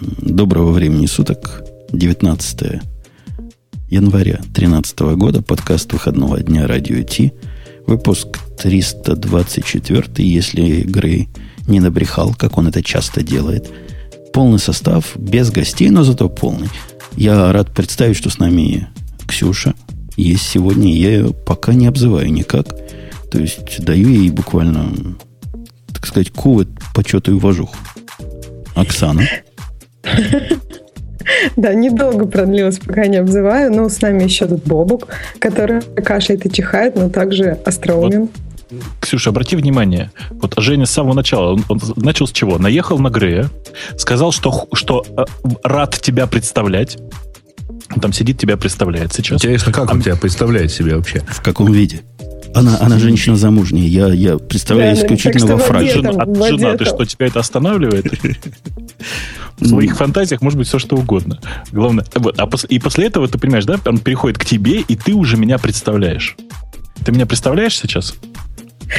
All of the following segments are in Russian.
Доброго времени суток. 19 января 2013 года. Подкаст выходного дня Радио Ти. Выпуск 324, если Грей не набрехал, как он это часто делает. Полный состав, без гостей, но зато полный. Я рад представить, что с нами Ксюша есть сегодня. Я ее пока не обзываю никак. То есть даю ей буквально, так сказать, кувы почету и уважуху. Оксана. Да, недолго продлилось, пока не обзываю. Но с нами еще тут Бобук, который кашляет и чихает, но также остроумен. Вот, Ксюша, обрати внимание. Вот Женя с самого начала, он, он начал с чего? Наехал на Грея, сказал, что, что э, рад тебя представлять. Он там сидит, тебя представляет сейчас. Интересно, как а... он тебя представляет себе вообще? В каком виде? Она, она женщина замужняя. Я, я представляю да, исключительно во фразе. Жена, жена, ты что, тебя это останавливает? В своих фантазиях может быть все что угодно. Главное, вот, а пос, и после этого ты понимаешь, да, он переходит к тебе, и ты уже меня представляешь. Ты меня представляешь сейчас?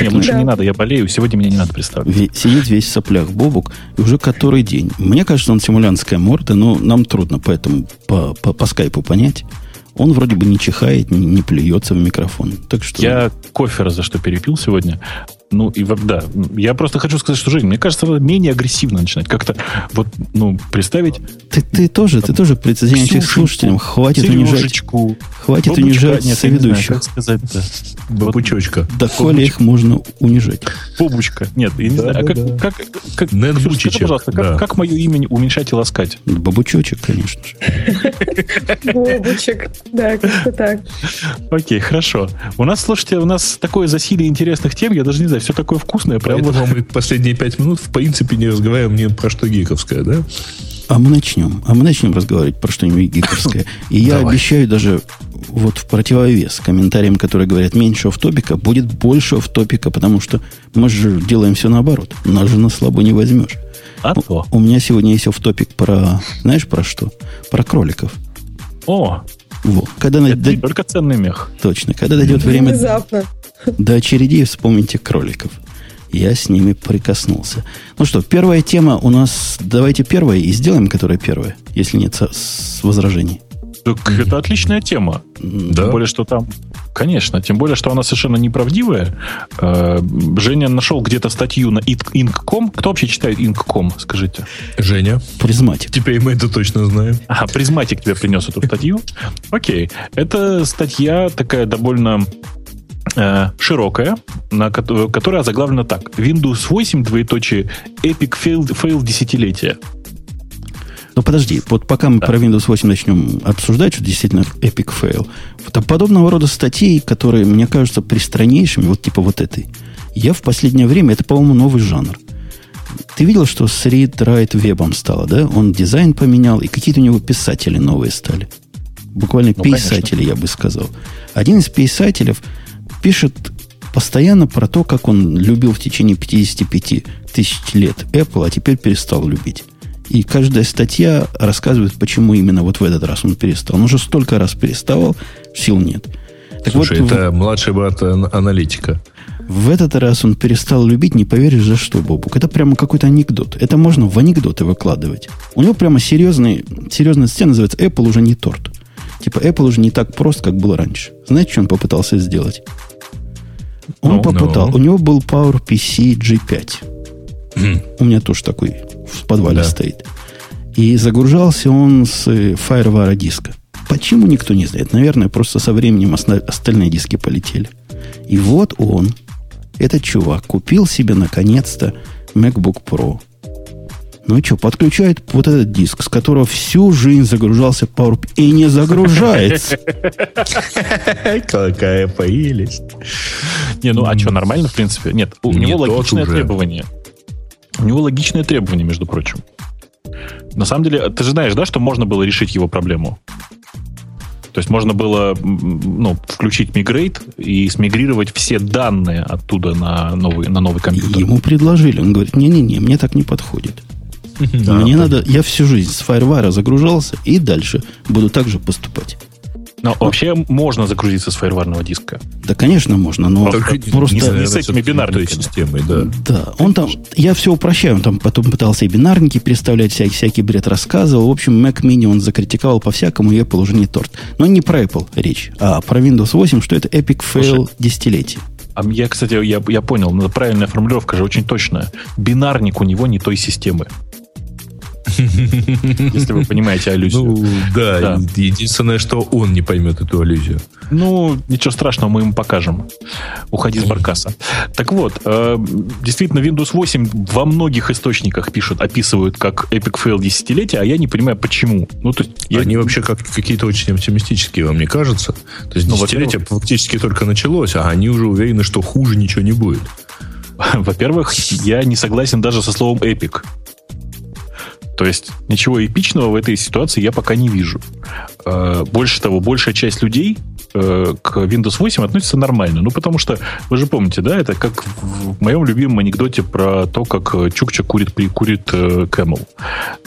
Нет, лучше да. не надо, я болею, сегодня меня не надо представлять. Сидит весь в соплях Бобук, и уже который день. Мне кажется, он симулянтская морда, но нам трудно поэтому по, по, по скайпу понять. Он вроде бы не чихает, не, не плюется в микрофон. Так что... Я кофе за что перепил сегодня. Ну, и да, я просто хочу сказать, что, Жень, мне кажется, надо менее агрессивно начинать. Как-то вот, ну, представить... Ты, ты тоже, ты тоже прецедентный слушателям. Хватит Сережечку, унижать, хватит Бабучка, унижать нет, соведущих. как сказать-то. Бабучочка. Да коли их можно унижать. Бобучка. Нет, я не да, знаю. Да, а как, да. как, как, Ксюша, скажи, пожалуйста, да. как, как мое имя уменьшать и ласкать? Бабучочек, конечно же. Бобучек. Да, как-то так. Окей, хорошо. У нас, слушайте, у нас такое засилие интересных тем, я даже не знаю, все такое вкусное. Прям Поэтому вот... мы последние пять минут в принципе не разговариваем ни про что гиковское, да? А мы начнем. А мы начнем разговаривать про что-нибудь гиковское. И я Давай. обещаю даже вот в противовес комментариям, которые говорят меньше офтопика, будет больше офтопика, потому что мы же делаем все наоборот. Нас же на слабо не возьмешь. А то. У меня сегодня есть офтопик про, знаешь, про что? Про кроликов. О, вот. Когда Это на... не только ценный мех. Точно. Когда дойдет время... Внезапно. До очередей вспомните кроликов. Я с ними прикоснулся. Ну что, первая тема у нас... Давайте первая и сделаем, которая первая, если нет с, с возражений. Так это отличная тема. Да. Тем более, что там... Конечно, тем более, что она совершенно неправдивая. Э, Женя нашел где-то статью на Inc.com. Кто вообще читает Inc.com, скажите? Женя. Призматик. Теперь мы это точно знаем. Ага, Призматик тебе принес эту статью. Окей. Это статья такая довольно широкая, на, которая заглавлена так. Windows 8, двоеточие, Epic Fail, fail десятилетия. Ну, подожди, вот пока мы да. про Windows 8 начнем обсуждать, что действительно epic fail, вот подобного рода статей, которые мне кажутся пристраннейшими, вот типа вот этой, я в последнее время, это, по-моему, новый жанр. Ты видел, что с Read Write вебом стало, да? Он дизайн поменял, и какие-то у него писатели новые стали. Буквально ну, писатели, конечно. я бы сказал. Один из писателей пишет постоянно про то, как он любил в течение 55 тысяч лет Apple, а теперь перестал любить. И каждая статья рассказывает, почему именно вот в этот раз он перестал. Он уже столько раз переставал, сил нет. Так Слушай, вот, это в... младший брат аналитика. В этот раз он перестал любить, не поверишь, за что, Бобук. Это прямо какой-то анекдот. Это можно в анекдоты выкладывать. У него прямо серьезный, серьезная сцена называется «Apple уже не торт». Типа Apple уже не так прост, как было раньше. Знаете, что он попытался сделать? Он no, ну, попытал. No. Ну. У него был PowerPC G5. Mm. У меня тоже такой в подвале да. стоит. И загружался он с FireWire диска. Почему никто не знает? Наверное, просто со временем остальные диски полетели. И вот он, этот чувак, купил себе наконец-то MacBook Pro. Ну и что, подключает вот этот диск, с которого всю жизнь загружался PowerPoint и не загружается. Какая прелесть. Не, ну а что, нормально, в принципе? Нет, у него логичное требование. У него логичное требование, между прочим. На самом деле, ты же знаешь, да, что можно было решить его проблему? То есть можно было ну, включить мигрейт и смигрировать все данные оттуда на новый, на новый компьютер. Ему предложили. Он говорит, не-не-не, мне так не подходит. Мне надо, я всю жизнь с FireWire загружался и дальше буду так же поступать. Но вот. вообще можно загрузиться с фаерварного диска. Да, конечно, можно, но Только просто... Не, не с этими бинарными системой, да. Да, он там, я все упрощаю, он там потом пытался и бинарники представлять, всякий, всякий бред рассказывал. В общем, Mac Mini он закритиковал по-всякому, и Apple уже не торт. Но не про Apple речь, а про Windows 8, что это epic fail десятилетия. А я, кстати, я, я понял, но правильная формулировка же очень точная. Бинарник у него не той системы. Если вы понимаете аллюзию. Ну, да, да, единственное, что он не поймет эту аллюзию. Ну, ничего страшного, мы ему покажем. Уходи с баркаса. Так вот, э, действительно, Windows 8 во многих источниках пишут, описывают как Epic Fail десятилетия, а я не понимаю, почему. Ну, то есть, я... Они вообще как какие-то очень оптимистические, вам не кажется? То есть, ну, десятилетие фактически только началось, а они уже уверены, что хуже ничего не будет. Во-первых, я не согласен даже со словом эпик. То есть ничего эпичного в этой ситуации я пока не вижу. Э, больше того, большая часть людей э, к Windows 8 относится нормально. Ну, потому что, вы же помните, да, это как в моем любимом анекдоте про то, как Чукча курит, курит э, Camel.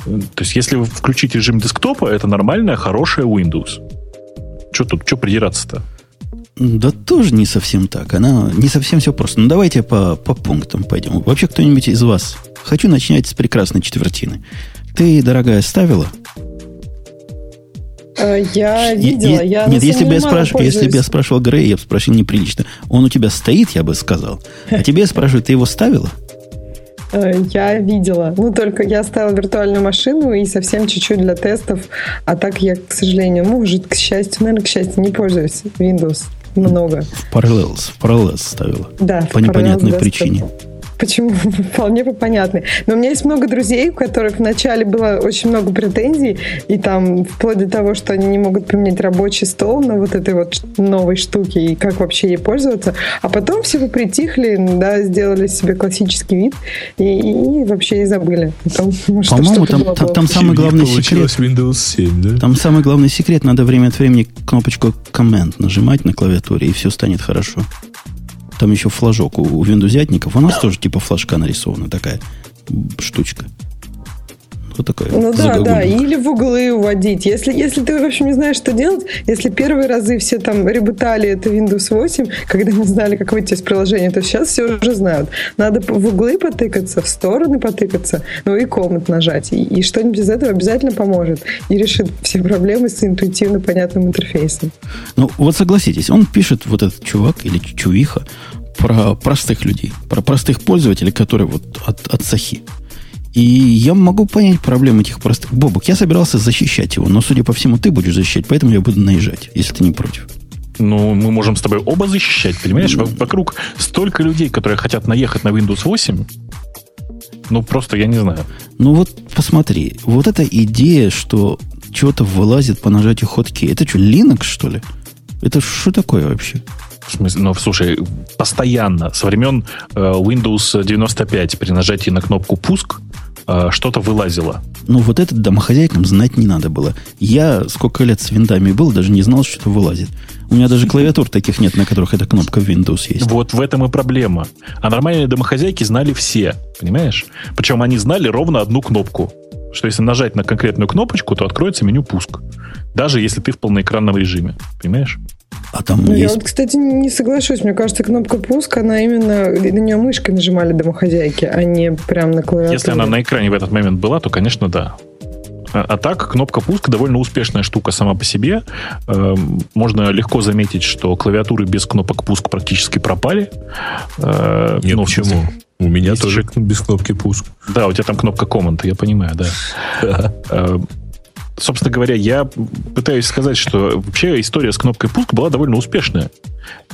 То есть, если включить режим десктопа, это нормальная, хорошая Windows. Что тут, что придираться-то? Да тоже не совсем так. Она не совсем все просто. Ну, давайте по, по пунктам пойдем. Вообще, кто-нибудь из вас? Хочу начинать с прекрасной четвертины. Ты, дорогая, ставила? Э, я видела, я Нет, если бы, я спрашивал, если бы я спрашивал Грея, я бы спросил неприлично. Он у тебя стоит, я бы сказал. А тебе я спрашиваю, ты его ставила? Э, я видела. Ну, только я ставила виртуальную машину и совсем чуть-чуть для тестов. А так я, к сожалению, может, к счастью, наверное, к счастью, не пользуюсь Windows много. В Parallels, в Parallels ставила. Да, По непонятной причине. Почему? Вполне понятно. Но у меня есть много друзей, у которых вначале было очень много претензий, и там вплоть до того, что они не могут поменять рабочий стол на вот этой вот новой штуке, и как вообще ей пользоваться. А потом все притихли, да, сделали себе классический вид, и, и вообще и забыли. По-моему, там, там, там самый главный секрет... Windows 7, да? Там самый главный секрет, надо время от времени кнопочку коммент нажимать на клавиатуре, и все станет хорошо. Там еще флажок у, у виндузятников. У нас тоже типа флажка нарисована такая штучка. Вот такое. Ну да, да. Или в углы уводить. Если, если ты, в общем, не знаешь, что делать, если первые разы все там ребутали это Windows 8, когда не знали, как выйти из приложения, то сейчас все уже знают. Надо в углы потыкаться, в стороны потыкаться, ну и комнат нажать. И, и что-нибудь из этого обязательно поможет и решит все проблемы с интуитивно понятным интерфейсом. Ну, вот согласитесь, он пишет, вот этот чувак или чувиха, про простых людей, про простых пользователей, которые вот от, от сахи. И я могу понять проблемы этих простых. Бобок, я собирался защищать его, но, судя по всему, ты будешь защищать, поэтому я буду наезжать, если ты не против. Ну, мы можем с тобой оба защищать, понимаешь? Mm. Вокруг столько людей, которые хотят наехать на Windows 8. Ну, просто я не знаю. Ну, вот посмотри. Вот эта идея, что что-то вылазит по нажатию ходки. Это что, Linux, что ли? Это что такое вообще? В смысле, ну, слушай, постоянно, со времен э, Windows 95 при нажатии на кнопку «Пуск» что-то вылазило. Ну, вот это домохозяйкам знать не надо было. Я сколько лет с виндами был, даже не знал, что это вылазит. У меня даже клавиатур таких нет, на которых эта кнопка Windows есть. Вот в этом и проблема. А нормальные домохозяйки знали все, понимаешь? Причем они знали ровно одну кнопку. Что если нажать на конкретную кнопочку, то откроется меню «Пуск». Даже если ты в полноэкранном режиме. Понимаешь? А там ну, есть... Я вот, кстати, не соглашусь. Мне кажется, кнопка пуск, она именно... На нее мышкой нажимали домохозяйки, а не прям на клавиатуре. Если она на экране в этот момент была, то, конечно, да. А, а так, кнопка пуск довольно успешная штука сама по себе. Э, можно легко заметить, что клавиатуры без кнопок пуск практически пропали. Э, Нет, ну, почему? У меня Есть тоже же... без кнопки пуск. Да, у тебя там кнопка команд, я понимаю, да. Собственно говоря, я пытаюсь сказать, что вообще история с кнопкой пуск была довольно успешная.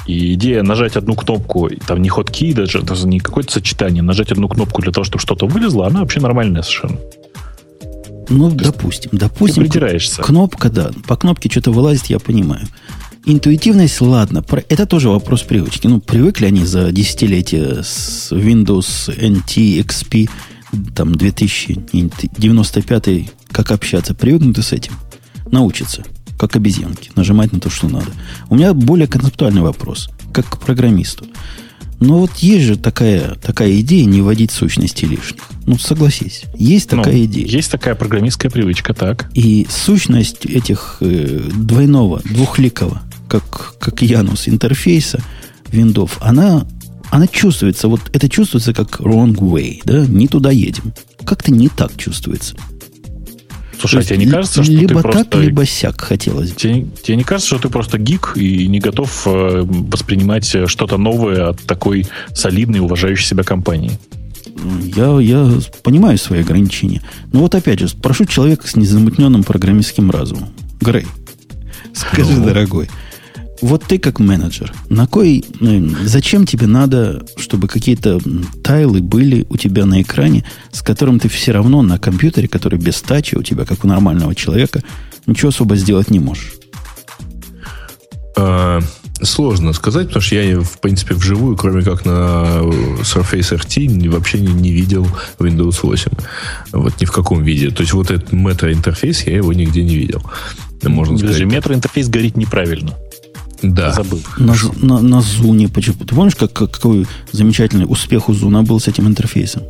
И идея нажать одну кнопку, там не ходки, даже, даже не какое-то сочетание, нажать одну кнопку для того, чтобы что-то вылезло, она вообще нормальная совершенно. Ну, То допустим, допустим. Ты придираешься. Кнопка, да. По кнопке что-то вылазит, я понимаю. Интуитивность, ладно. Это тоже вопрос привычки. Ну, привыкли они за десятилетия с Windows NT XP там 2095 как общаться, привыкнуты с этим. Научатся, как обезьянки, нажимать на то, что надо. У меня более концептуальный вопрос, как к программисту. Но вот есть же такая, такая идея не вводить сущности лишних. Ну, согласись. Есть ну, такая ну, идея. Есть такая программистская привычка, так. И сущность этих э, двойного, двухликого, как, как Янус интерфейса Windows, она, она чувствуется, вот это чувствуется как wrong way, да, не туда едем. Как-то не так чувствуется. Слушай, а тебе не кажется, что либо ты просто... так, либо сяк хотелось. Тебе, тебе не кажется, что ты просто гик и не готов э, воспринимать что-то новое от такой солидной, уважающей себя компании? Я, я понимаю свои ограничения. Но вот опять же, прошу человека с незамутненным программистским разумом. Грей, скажи, ну. дорогой, вот ты как менеджер, на кой, ну, зачем тебе надо, чтобы какие-то тайлы были у тебя на экране, с которым ты все равно на компьютере, который без тачи у тебя, как у нормального человека, ничего особо сделать не можешь? А, сложно сказать, потому что я, в принципе, вживую, кроме как на Surface RT, вообще не, не видел Windows 8. Вот ни в каком виде. То есть вот этот Metro-интерфейс, я его нигде не видел. Можно сказать. Metro-интерфейс говорить неправильно. Да. Забыл. На, на, на Zune. Почему? Ты помнишь, как, какой замечательный успех у Зуна был с этим интерфейсом?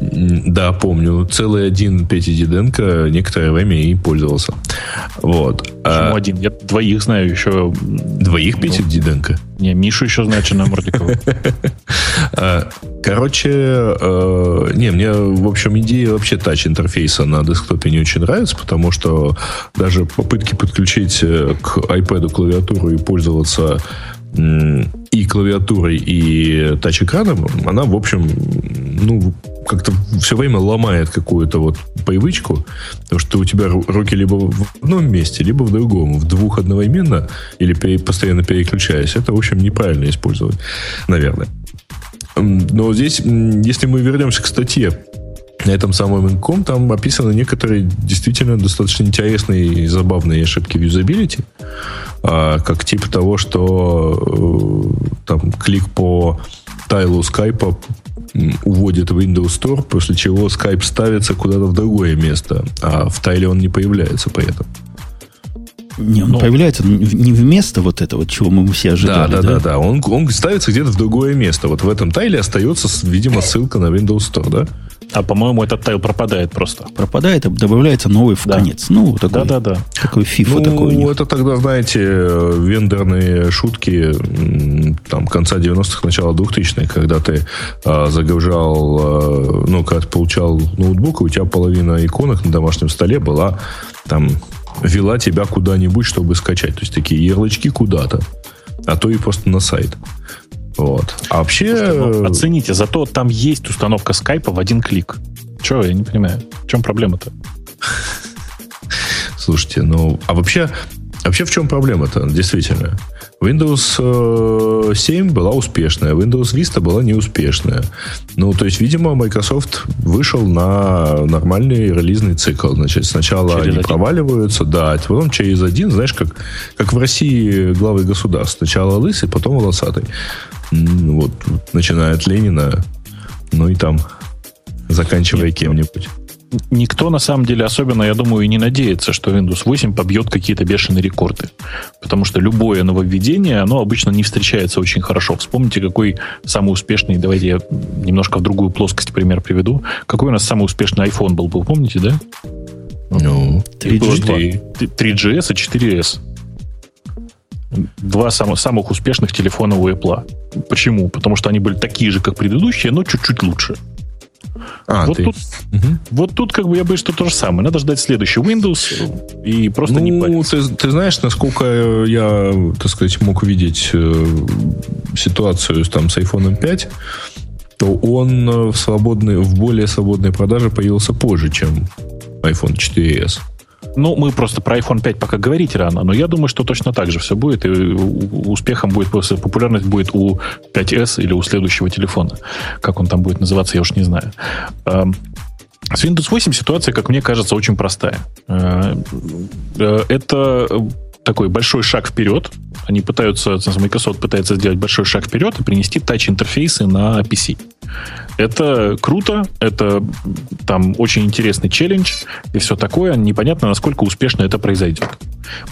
Да, помню. Целый один Петя Диденко некоторое время и пользовался. Вот. Почему а... один? Я двоих знаю еще. Двоих Петя ну, Диденко? Не, Мишу еще знаю, Чина Мордикова. А, короче, э, не, мне, в общем, идея вообще тач-интерфейса на десктопе не очень нравится, потому что даже попытки подключить э, к iPad клавиатуру и пользоваться и клавиатурой, и тач-экраном, она, в общем, ну, как-то все время ломает какую-то вот привычку, потому что у тебя руки либо в одном месте, либо в другом, в двух одновременно, или постоянно переключаясь. Это, в общем, неправильно использовать, наверное. Но здесь, если мы вернемся к статье на этом самом инком, там описаны некоторые действительно достаточно интересные и забавные ошибки в юзабилити, а, как типа того, что э, там клик по тайлу скайпа уводит Windows Store, после чего Skype ставится куда-то в другое место, а в тайле он не появляется при этом. Не, он Но... появляется не вместо вот этого, чего мы все ожидали. Да, да, да, да. да. Он, он ставится где-то в другое место. Вот в этом тайле остается, видимо, ссылка на Windows Store, да? А, по-моему, этот тайл пропадает просто. Пропадает, добавляется новый в да. конец. Ну, такой, да, да, да. такой фифа ну, такой. это тогда, знаете, вендорные шутки там конца 90-х, начала 2000-х, когда ты а, загружал, а, ну, когда ты получал ноутбук, и у тебя половина иконок на домашнем столе была там вела тебя куда-нибудь, чтобы скачать. То есть такие ярлычки куда-то, а то и просто на сайт. Вот. А вообще... Слушайте, ну, оцените, зато там есть установка скайпа в один клик. Чего, я не понимаю. В чем проблема-то? Слушайте, ну, а вообще, вообще в чем проблема-то, действительно? Windows 7 э, была успешная, Windows Vista была неуспешная. Ну, то есть, видимо, Microsoft вышел на нормальный релизный цикл. Значит, сначала через они один. проваливаются, да, а потом через один, знаешь, как, как в России главы государств. Сначала лысый, потом волосатый. Вот, начиная от Ленина, ну и там, заканчивая кем-нибудь никто на самом деле особенно, я думаю, и не надеется, что Windows 8 побьет какие-то бешеные рекорды. Потому что любое нововведение, оно обычно не встречается очень хорошо. Вспомните, какой самый успешный, давайте я немножко в другую плоскость пример приведу. Какой у нас самый успешный iPhone был, вы помните, да? Ну, 3G. 3GS и 4S. Два самых, самых успешных телефона у Apple. Почему? Потому что они были такие же, как предыдущие, но чуть-чуть лучше. А, вот, ты... тут, угу. вот тут как бы я боюсь, что то же самое. Надо ждать следующий Windows и просто ну, не париться. Ты, ты знаешь, насколько я, так сказать, мог увидеть э, ситуацию там, с iPhone 5, то он э, в, свободной, в более свободной продаже появился позже, чем iPhone 4s. Ну, мы просто про iPhone 5 пока говорить рано, но я думаю, что точно так же все будет, и успехом будет, популярность будет у 5S или у следующего телефона. Как он там будет называться, я уж не знаю. Эм, с Windows 8 ситуация, как мне кажется, очень простая. Э, э, это такой большой шаг вперед. Они пытаются, Microsoft пытается сделать большой шаг вперед и принести тач-интерфейсы на PC. Это круто, это там очень интересный челлендж и все такое. Непонятно, насколько успешно это произойдет.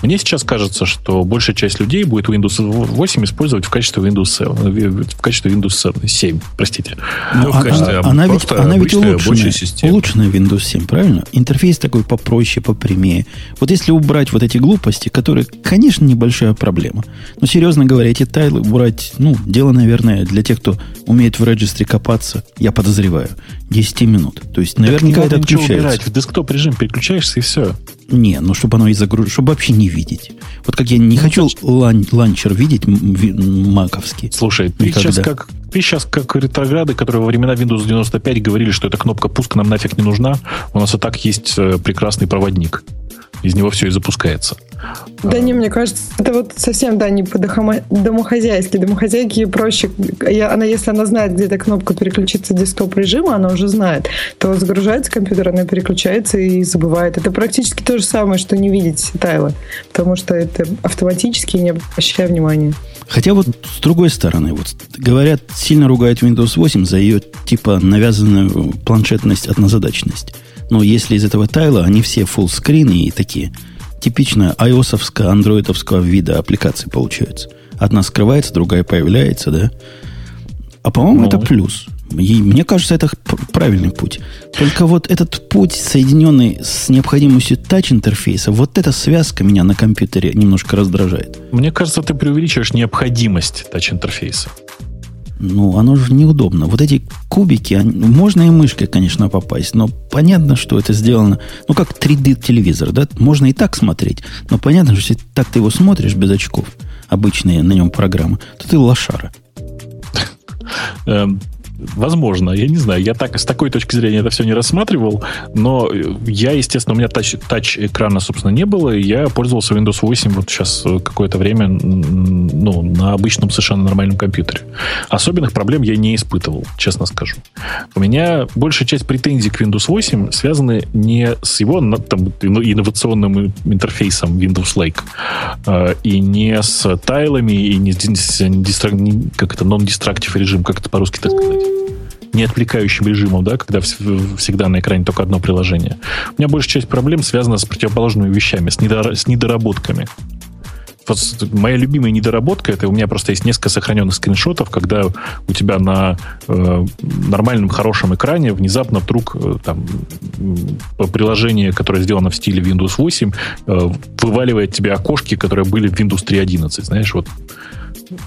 Мне сейчас кажется, что большая часть людей будет Windows 8 использовать в качестве Windows 7, в качестве Windows 7, простите. Ну, ну, качестве, она, она ведь, она ведь улучшенная, улучшенная Windows 7, правильно? Интерфейс такой попроще, попрямее. Вот если убрать вот эти глупости, которые, конечно, небольшая проблема. Но, серьезно говоря, эти тайлы убрать, ну, дело, наверное, для тех, кто умеет в регистре копаться, я подозреваю, 10 минут. То есть, наверняка это отключается. Убирать. В desktop режим переключаешься и все. Не, ну чтобы оно и загрузилось, чтобы вообще не видеть. Вот как я не ну, хочу laun- launcher видеть маковский. Слушай, ты сейчас, как, ты сейчас как ретрограды, которые во времена Windows 95 говорили, что эта кнопка пуск нам нафиг не нужна, у нас и так есть э, прекрасный проводник из него все и запускается. Да не, мне кажется, это вот совсем, да, не по домохозяйски. Домохозяйке проще. Я, она, если она знает, где эта кнопка переключиться десктоп режима, она уже знает, то загружается компьютер, она переключается и забывает. Это практически то же самое, что не видеть тайлы, потому что это автоматически, не обращая внимания. Хотя вот с другой стороны, вот говорят, сильно ругают Windows 8 за ее типа навязанную планшетность, однозадачность. Но если из этого тайла, они все фуллскрины и такие типично ios андроидовского вида аппликации получаются. Одна скрывается, другая появляется, да? А по-моему, ну, это плюс. И мне кажется, это правильный путь. Только вот этот путь, соединенный с необходимостью тач-интерфейса, вот эта связка меня на компьютере немножко раздражает. Мне кажется, ты преувеличиваешь необходимость тач-интерфейса. Ну, оно же неудобно. Вот эти кубики, они, можно и мышкой, конечно, попасть, но понятно, что это сделано, ну, как 3D-телевизор, да? Можно и так смотреть, но понятно, что если так ты его смотришь без очков, обычные на нем программы, то ты лошара. Возможно, я не знаю. Я так, с такой точки зрения это все не рассматривал, но я, естественно, у меня тач, тач экрана, собственно, не было, и я пользовался Windows 8 вот сейчас какое-то время ну, на обычном совершенно нормальном компьютере. Особенных проблем я не испытывал, честно скажу. У меня большая часть претензий к Windows 8 связаны не с его там, инновационным интерфейсом Windows Lake, а, и не с тайлами, и не с как это, non-destructive режим, как это по-русски так сказать не отвлекающим режимом, да, когда всегда на экране только одно приложение. У меня большая часть проблем связана с противоположными вещами, с, недор... с недоработками. Вот моя любимая недоработка, это у меня просто есть несколько сохраненных скриншотов, когда у тебя на э, нормальном хорошем экране внезапно вдруг э, там, приложение, которое сделано в стиле Windows 8, э, вываливает тебе окошки, которые были в Windows 3.11, знаешь, вот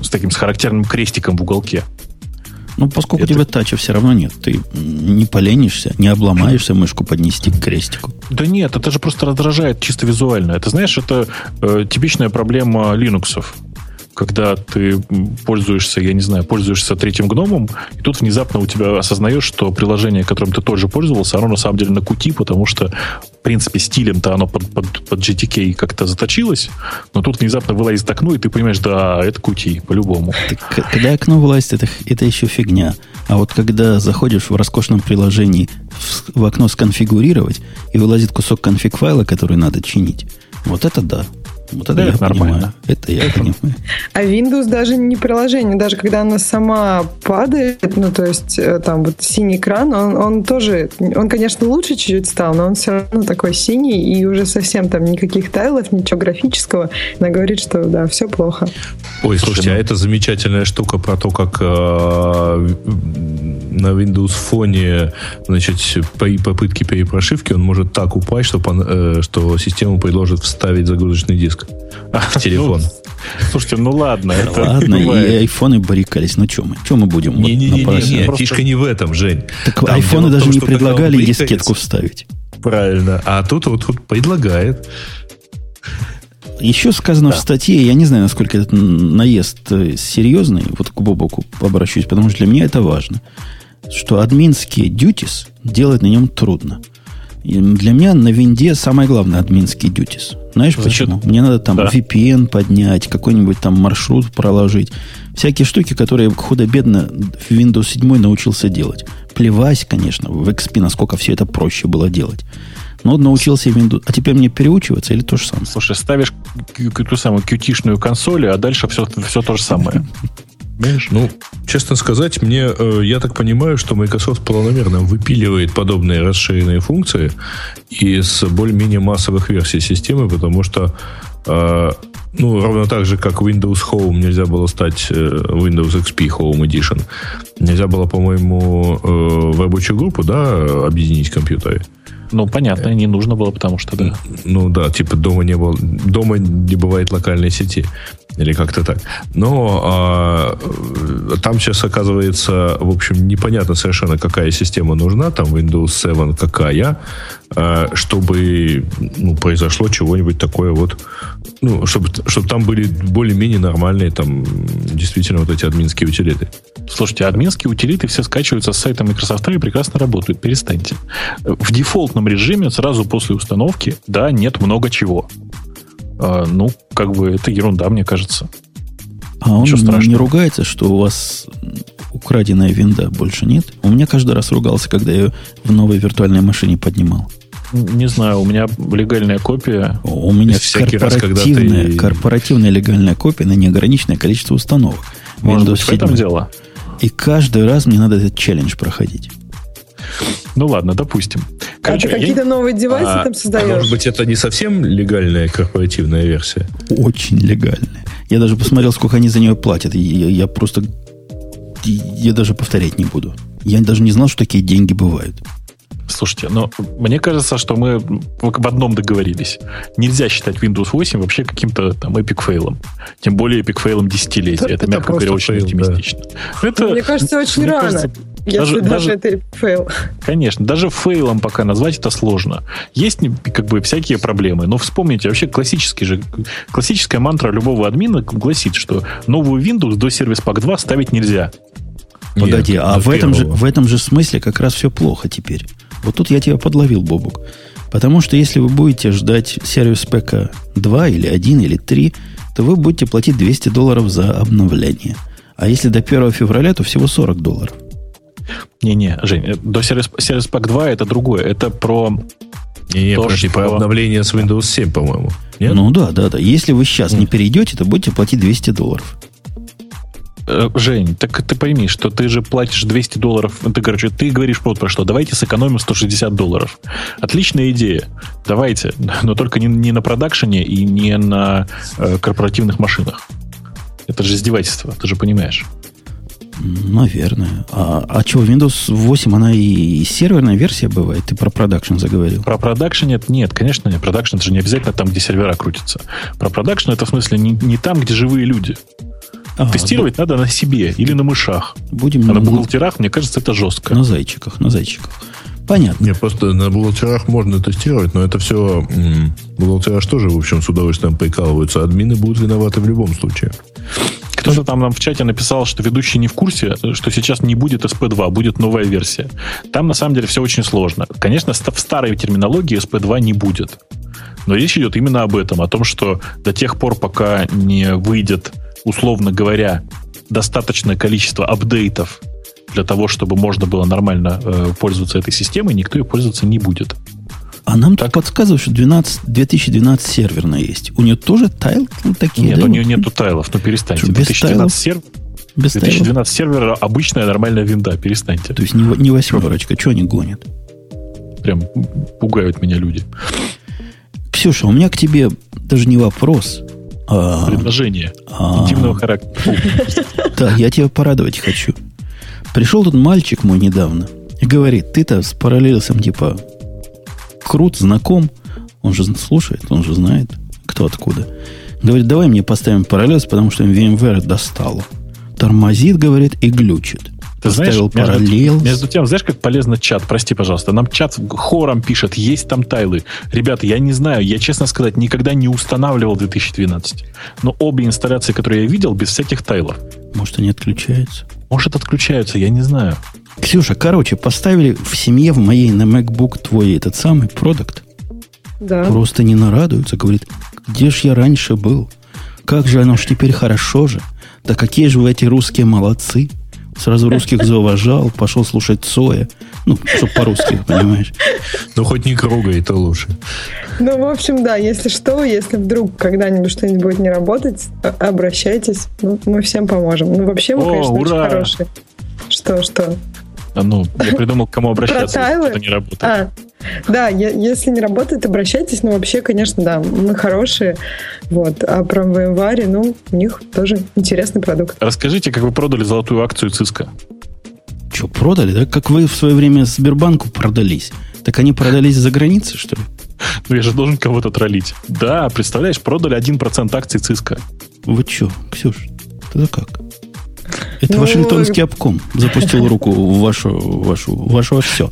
с таким с характерным крестиком в уголке. Ну, поскольку это... у тебя тача все равно нет, ты не поленишься, не обломаешься мышку поднести к крестику. Да нет, это же просто раздражает чисто визуально. Это, знаешь, это э, типичная проблема Linux когда ты пользуешься, я не знаю, пользуешься третьим гномом, и тут внезапно у тебя осознаешь, что приложение, которым ты тоже пользовался, оно на самом деле на кути, потому что, в принципе, стилем-то оно под, под, под GTK как-то заточилось, но тут внезапно вылазит окно, и ты понимаешь, да, это кути, по-любому. когда окно вылазит, это, это еще фигня. А вот когда заходишь в роскошном приложении в, в окно сконфигурировать, и вылазит кусок конфиг-файла, который надо чинить, вот это да. Вот это, это нормально. Понимаю. Это я понимаю. А Windows даже не приложение, даже когда она сама падает, ну, то есть э, там вот синий экран, он, он тоже, он, конечно, лучше чуть-чуть стал, но он все равно такой синий, и уже совсем там никаких тайлов, ничего графического. Она говорит, что да, все плохо. Ой, слушайте, а это замечательная штука про то, как э, на Windows фоне, значит, при попытке перепрошивки он может так упасть, что, э, что система предложит вставить загрузочный диск диск в телефон. Слушайте, ну ладно. Это ладно, и айфоны барикались. Ну что мы? Что мы будем? Не-не-не, вот фишка не в этом, Жень. Так айфоны даже не предлагали дискетку вставить. Правильно. А тут вот тут предлагает. Еще сказано да. в статье, я не знаю, насколько этот наезд э, серьезный, вот к Бобоку обращусь, потому что для меня это важно, что админские duties делать на нем трудно. И для меня на винде самое главное админский duties. Знаешь Значит, почему? Мне надо там да. VPN поднять, какой-нибудь там маршрут проложить. Всякие штуки, которые худо-бедно в Windows 7 научился делать. Плевать, конечно, в XP, насколько все это проще было делать. Но научился Windows. А теперь мне переучиваться или то же самое? Слушай, ставишь ту самую qt консоль, а дальше все, все то же самое. Понимаешь? Ну, честно сказать, мне, э, я так понимаю, что Microsoft планомерно выпиливает подобные расширенные функции из более-менее массовых версий системы, потому что э, ну, ровно так же, как Windows Home нельзя было стать э, Windows XP Home Edition. Нельзя было, по-моему, в рабочую группу, да, объединить компьютеры. Ну, понятно, не нужно было, потому что, да. Ну, да, типа дома не было, дома не бывает локальной сети. Или как-то так. Но а, там сейчас оказывается, в общем, непонятно совершенно, какая система нужна, там Windows 7 какая, а, чтобы ну, произошло чего-нибудь такое вот, ну, чтобы, чтобы там были более-менее нормальные, там, действительно, вот эти админские утилиты. Слушайте, админские утилиты все скачиваются с сайта Microsoft и прекрасно работают. Перестаньте. В дефолтном режиме сразу после установки, да, нет много чего. А, ну, как бы это ерунда, мне кажется. А он не ругается, что у вас украденная винда больше нет? У меня каждый раз ругался, когда я в новой виртуальной машине поднимал. Не знаю, у меня легальная копия. У меня корпоративная, раз, ты... корпоративная легальная копия на неограниченное количество установок. Может быть, в этом дело? И каждый раз мне надо этот челлендж проходить. Ну ладно, допустим. Короче, а ты какие-то я... новые девайсы а, там создаешь? А может быть, это не совсем легальная корпоративная версия? Очень легальная. Я даже посмотрел, сколько они за нее платят. Я, я просто... Я даже повторять не буду. Я даже не знал, что такие деньги бывают. Слушайте, но мне кажется, что мы в одном договорились. Нельзя считать Windows 8 вообще каким-то там epic fail ом. Тем более epic fail ом десятилетия. Это, это, это мягко говоря, очень fail, оптимистично. Да. Это, мне кажется, очень мне рано. Кажется, если даже, даже это fail. Конечно, даже fail ом пока назвать это сложно. Есть как бы всякие проблемы, но вспомните, вообще классический же, классическая мантра любого админа гласит, что новую Windows до Service Pack 2 ставить нельзя. Погоди, Нет, а в этом, же, в этом же смысле как раз все плохо теперь. Вот тут я тебя подловил, Бобук. Потому что если вы будете ждать сервис ПК 2 или 1 или 3, то вы будете платить 200 долларов за обновление. А если до 1 февраля, то всего 40 долларов. Не-не, Жень, э, до Service, Service Pack 2 это другое. Это про... Не, не, то, подожди, что... про обновление с Windows 7, по-моему. Нет? Ну да, да, да. Если вы сейчас Нет. не перейдете, то будете платить 200 долларов. Э, Жень, так ты пойми, что ты же платишь 200 долларов. Ты, короче, ты говоришь вот про что. Давайте сэкономим 160 долларов. Отличная идея. Давайте. Но только не, не на production е и не на э, корпоративных машинах. Это же издевательство, ты же понимаешь. Наверное. А, а что, Windows 8, она и серверная версия бывает? Ты про production заговорил. Про production нет, нет, конечно нет. Production это же не обязательно там, где сервера крутятся. Про продакшн это в смысле не, не там, где живые люди. А, Тестировать б... надо на себе или на мышах. Будем а на бухгалтерах, мне кажется, это жестко. На зайчиках, на зайчиках. Понятно. Нет, просто на бухгалтерах можно тестировать, но это все... Бухгалтера тоже, в общем, с удовольствием прикалываются. Админы будут виноваты в любом случае. Кто-то там нам в чате написал, что ведущий не в курсе, что сейчас не будет SP2, будет новая версия. Там на самом деле все очень сложно. Конечно, в старой терминологии SP2 не будет. Но речь идет именно об этом, о том, что до тех пор, пока не выйдет, условно говоря, достаточное количество апдейтов для того, чтобы можно было нормально э, пользоваться этой системой, никто и пользоваться не будет. А нам так подсказывают, что 12, 2012 серверная есть. У нее тоже тайл такие? Нет, да? у нее нету тайлов, ну перестаньте. Что, 2012 сервер. Без 2012 сервера обычная нормальная винда, перестаньте. То есть не, не восьмерочка, что они гонят? Прям пугают меня люди. Ксюша, у меня к тебе даже не вопрос, а... Предложение а... интимного характера. Да, я тебя порадовать хочу. Пришел тут мальчик мой недавно и говорит, ты-то с параллелсом типа крут, знаком, он же слушает, он же знает, кто откуда. Говорит, давай мне поставим параллелс, потому что VMware достало. Тормозит, говорит, и глючит. Ты знаешь, между, между тем, знаешь, как полезно чат? Прости, пожалуйста. Нам чат хором пишет, есть там тайлы. Ребята, я не знаю, я, честно сказать, никогда не устанавливал 2012. Но обе инсталляции, которые я видел, без всяких тайлов. Может, они отключаются? Может, отключаются, я не знаю. Ксюша, короче, поставили в семье в моей на MacBook твой этот самый продукт. Да. Просто не нарадуются. Говорит, где ж я раньше был? Как же оно ж теперь хорошо же? Да какие же вы эти русские молодцы. Сразу русских зауважал, пошел слушать Цоя. Ну, чтобы по-русски, понимаешь. Ну, хоть не круга, это лучше. Ну, в общем, да, если что, если вдруг когда-нибудь что-нибудь будет не работать, обращайтесь. Ну, мы всем поможем. Ну, вообще мы, О, конечно, ура! очень хорошие. Что, что? А, ну, я придумал, к кому обращаться, если что-то не работает. А, Да, если не работает, обращайтесь. Но вообще, конечно, да, мы хорошие. Вот. А про VMware, ну, у них тоже интересный продукт. Расскажите, как вы продали золотую акцию Cisco? Что, продали? Да как вы в свое время Сбербанку продались? Так они продались за границей, что ли? Ну, я же должен кого-то троллить. Да, представляешь, продали 1% акций Cisco. Вы что, Ксюш, это как? Это ну, Вашингтонский обком запустил руку в вашу, вашу, вашу все.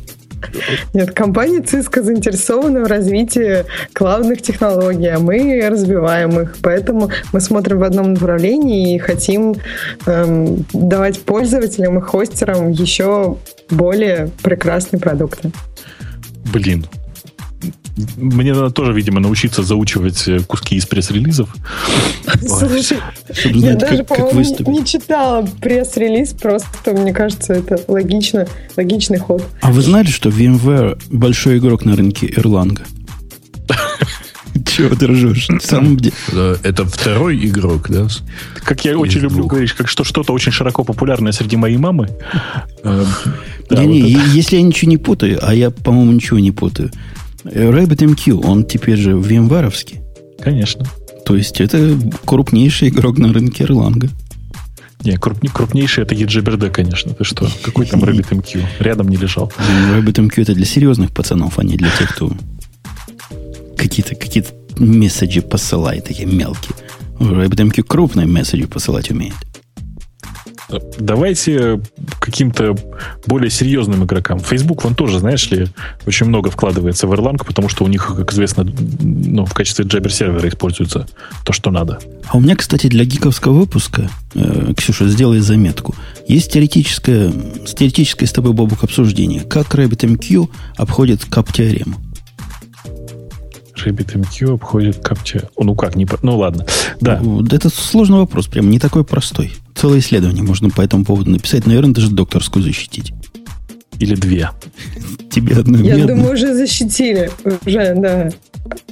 Нет, компания Cisco заинтересована в развитии клаудных технологий, а мы развиваем их. Поэтому мы смотрим в одном направлении и хотим эм, давать пользователям и хостерам еще более прекрасные продукты. Блин, мне надо тоже, видимо, научиться заучивать э, куски из пресс-релизов. Слушай, я даже, по-моему, не читала пресс-релиз, просто, мне кажется, это логично, логичный ход. А вы знали, что VMware большой игрок на рынке Erlang? Чего ты ржешь? Это второй игрок, да? Как я очень люблю говорить, как что что-то очень широко популярное среди моей мамы. Э, не, не, если я ничего не путаю, а я, по-моему, ничего не путаю, RabbitMQ, он теперь же vmware Конечно. То есть это крупнейший игрок на рынке Erlang. Не, крупней, крупнейший это EGBRD, конечно. Ты что? Какой там RabbitMQ? Рядом не лежал. RabbitMQ это для серьезных пацанов, а не для тех, кто какие-то какие месседжи посылает, такие мелкие. RabbitMQ крупные месседжи посылать умеет. Давайте каким-то более серьезным игрокам. Facebook, вон тоже, знаешь ли, очень много вкладывается в Erlang, потому что у них, как известно, ну, в качестве джабер сервера используется то, что надо. А у меня, кстати, для гиковского выпуска, э, Ксюша, сделай заметку. Есть теоретическое, теоретическое с тобой, Бобук, обсуждение. Как RabbitMQ обходит кап-теорему? RabbitMQ обходит капча. Ну как, не... Ну ладно. Да. Это сложный вопрос, прям не такой простой. Целое исследование можно по этому поводу написать. Наверное, даже докторскую защитить. Или две. Тебе одну Я думаю, уже защитили. Уже, да.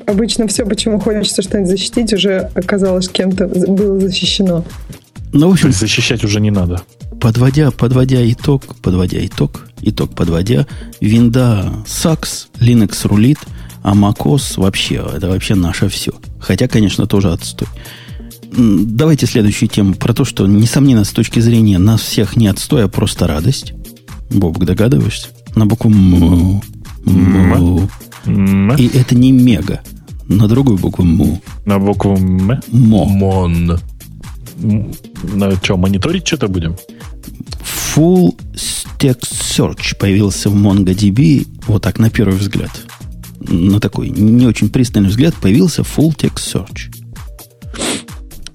Обычно все, почему хочется что-нибудь защитить, уже оказалось кем-то было защищено. Ну, в общем, защищать уже не надо. Подводя, подводя итог, подводя итог, итог подводя, винда сакс, Linux рулит – а macOS вообще, это вообще наше все. Хотя, конечно, тоже отстой. Давайте следующую тему про то, что, несомненно, с точки зрения нас всех не отстой, а просто радость. Бобок, догадываешься? На букву М. М. И это не мега. На другую букву Му. На букву М? Мо. Мон. На что, мониторить что-то будем? Full Text Search появился в MongoDB вот так на первый взгляд на такой не очень пристальный взгляд появился Full Text Search.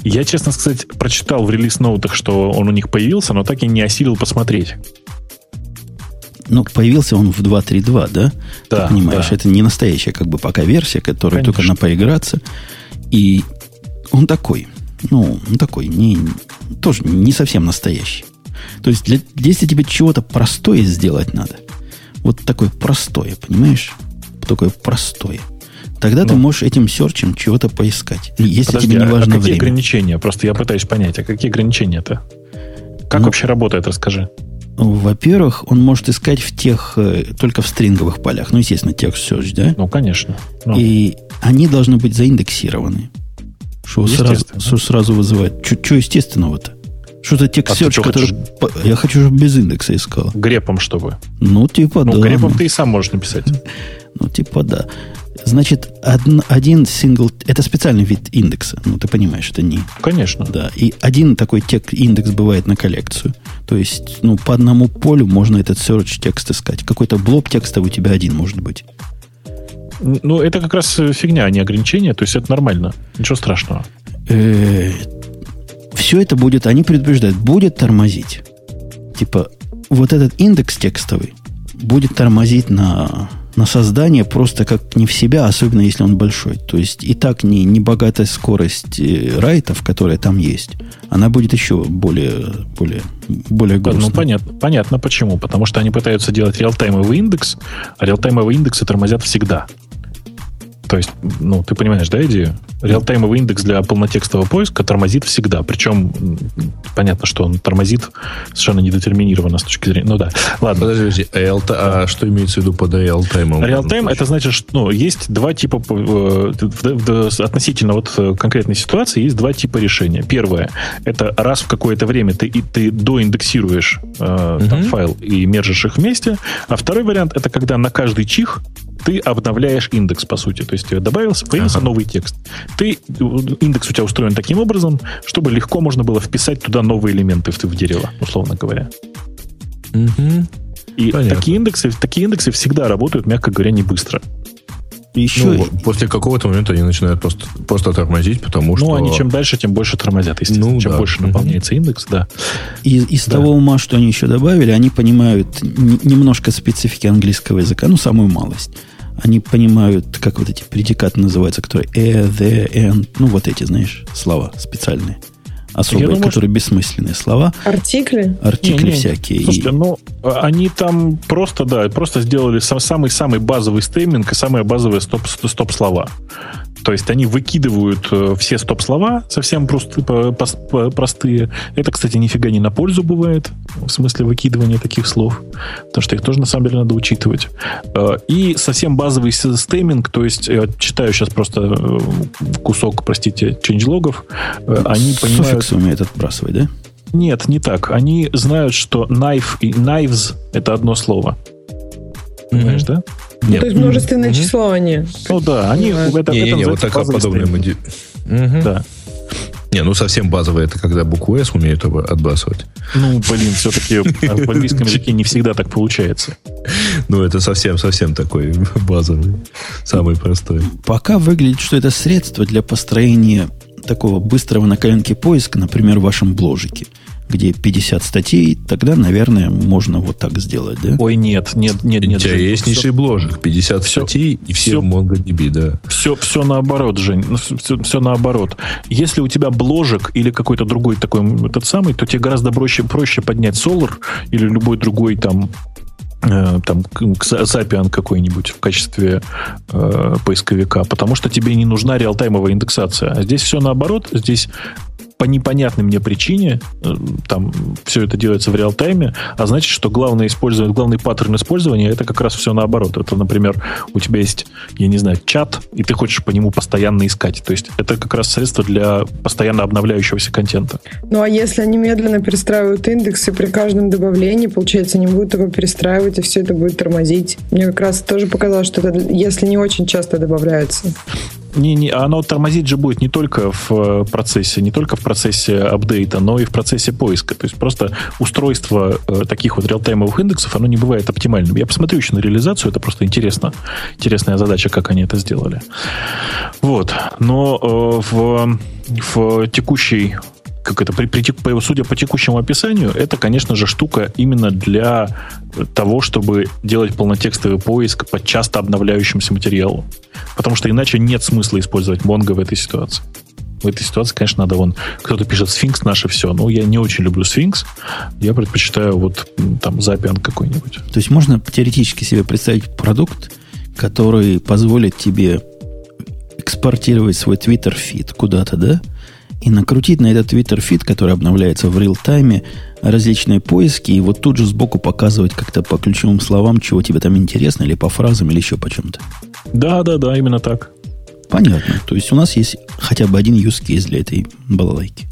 Я, честно сказать, прочитал в релиз-ноутах, что он у них появился, но так и не осилил посмотреть. Ну, появился он в 2.3.2, да? Да. Ты понимаешь, да. это не настоящая, как бы, пока версия, которая Конечно. только на поиграться. И он такой, ну, он такой, не, тоже не совсем настоящий. То есть, для, если тебе чего-то простое сделать надо, вот такое простое, понимаешь? Такое простое. Тогда ну, ты можешь этим серчем чего-то поискать. Если подожди, тебе не важно а какие время. ограничения? Просто я пытаюсь понять, а какие ограничения-то? Как ну, вообще работает, расскажи. Во-первых, он может искать в тех, э, только в стринговых полях. Ну, естественно, текст search, да? Ну, конечно. Ну. И они должны быть заиндексированы. Что сразу, что сразу вызывает. Что естественного-то? Что-то текст search, а который... Хочешь... Я хочу, чтобы без индекса искал. Грепом чтобы. Ну, типа, ну, да. Ну, грепом ты и сам можешь написать. Ну, типа, да. Значит, один, один сингл... Это специальный вид индекса. Ну, ты понимаешь, это не... Конечно. Да. И один такой тек индекс бывает на коллекцию. То есть, ну, по одному полю можно этот search текст искать. Какой-то блок текста у тебя один может быть. Ну, это как раз фигня, а не ограничение. То есть, это нормально. Ничего страшного. Э, Все это будет, они предупреждают, будет тормозить. Типа, вот этот индекс текстовый будет тормозить на на создание просто как не в себя, особенно если он большой. То есть и так не, не богатая скорость э, райтов, которая там есть, она будет еще более, более, более грустной. Ну, понятно, понятно почему. Потому что они пытаются делать реалтаймовый индекс, а реалтаймовые индексы тормозят всегда. То есть, ну, ты понимаешь, да, идею? Реалтаймовый индекс для полнотекстового поиска тормозит всегда. Причем, понятно, что он тормозит совершенно недетерминированно с точки зрения... Ну да, ладно. Подожди. А, а что имеется в виду под реалтаймом? Реалтайм, это значит, что ну, есть два типа... Э, относительно вот конкретной ситуации есть два типа решения. Первое, это раз в какое-то время ты, и ты доиндексируешь э, там, файл и мержишь их вместе. А второй вариант, это когда на каждый чих ты обновляешь индекс, по сути. То есть добавился, появился ага. новый текст. Ты, индекс у тебя устроен таким образом, чтобы легко можно было вписать туда новые элементы в, в дерево, условно говоря. Угу. И такие индексы, такие индексы всегда работают, мягко говоря, не быстро. Еще... Ну, после какого-то момента они начинают просто, просто тормозить, потому ну, что... Ну, они чем дальше, тем больше тормозят, естественно. Ну, чем да. больше наполняется индекс, да. И, из да. того ума, что они еще добавили, они понимают немножко специфики английского языка, ну, самую малость. Они понимают, как вот эти предикаты называются, которые э, the, and, ну, вот эти, знаешь, слова специальные особые, думаю, которые бессмысленные слова. Артикли? Артикли не, не. всякие. Слушайте, ну, они там просто, да, просто сделали самый-самый базовый стейминг и самые базовые стоп-слова. То есть они выкидывают э, все стоп-слова, совсем простые, простые. Это, кстати, нифига не на пользу бывает, в смысле выкидывания таких слов, потому что их тоже на самом деле надо учитывать. Э, и совсем базовый стейминг, то есть я читаю сейчас просто э, кусок, простите, ченджлогов, они понимают... Суффиксы умеют отбрасывать, да? Нет, не так. Они знают, что knife и knives — это одно слово. Понимаешь, mm-hmm. да? Нет. Ну, то есть множественное mm-hmm. число они. Ну да, они... Это, не, это не, вот такая подобная моди... mm-hmm. Да. Не, ну совсем базовое это когда букву S умеют отбрасывать. Ну, блин, все-таки в английском языке не всегда так получается. Ну, это совсем-совсем такой базовый, самый простой. Пока выглядит, что это средство для построения такого быстрого на коленке поиска, например, в вашем бложике где 50 статей, тогда, наверное, можно вот так сделать, да? Ой, нет, нет, нет, нет. Интереснейший бложик, 50 все, статей и все, все в MongoDB, да. Все, все наоборот, Жень, ну, все, все наоборот. Если у тебя бложик или какой-то другой такой этот самый, то тебе гораздо проще, проще поднять Solar или любой другой там там Zapian какой-нибудь в качестве э, поисковика, потому что тебе не нужна реалтаймовая индексация. А здесь все наоборот, здесь по непонятной мне причине э, там все это делается в реал-тайме, а значит, что главное использование, главный паттерн использования это как раз все наоборот. Это, например, у тебя есть, я не знаю, чат, и ты хочешь по нему постоянно искать. То есть это как раз средство для постоянно обновляющегося контента. Ну а если они медленно перестраивают индексы при каждом добавлении, получается, они будут его перестраивать, и все это будет тормозить. Мне как раз тоже показалось, что это, если не очень часто добавляется. Не, не, оно тормозить же будет не только в э, процессе, не только в процессе апдейта, но и в процессе поиска. То есть просто устройство э, таких вот реалтаймовых индексов, оно не бывает оптимальным. Я посмотрю еще на реализацию, это просто интересно. Интересная задача, как они это сделали. Вот. Но э, в, в текущей как это, при, при, судя по текущему описанию, это, конечно же, штука именно для того, чтобы делать полнотекстовый поиск по часто обновляющимся материалу. Потому что иначе нет смысла использовать Mongo в этой ситуации. В этой ситуации, конечно, надо вон... Кто-то пишет Sphinx наше все. Ну, я не очень люблю Sphinx. Я предпочитаю вот там Zapian какой-нибудь. То есть можно теоретически себе представить продукт, который позволит тебе экспортировать свой Twitter фид куда-то, да? И накрутить на этот Twitter фид, который обновляется в реал-тайме, различные поиски, и вот тут же сбоку показывать как-то по ключевым словам, чего тебе там интересно, или по фразам, или еще по чем-то. Да, да, да, именно так. Понятно. То есть у нас есть хотя бы один use case для этой балалайки.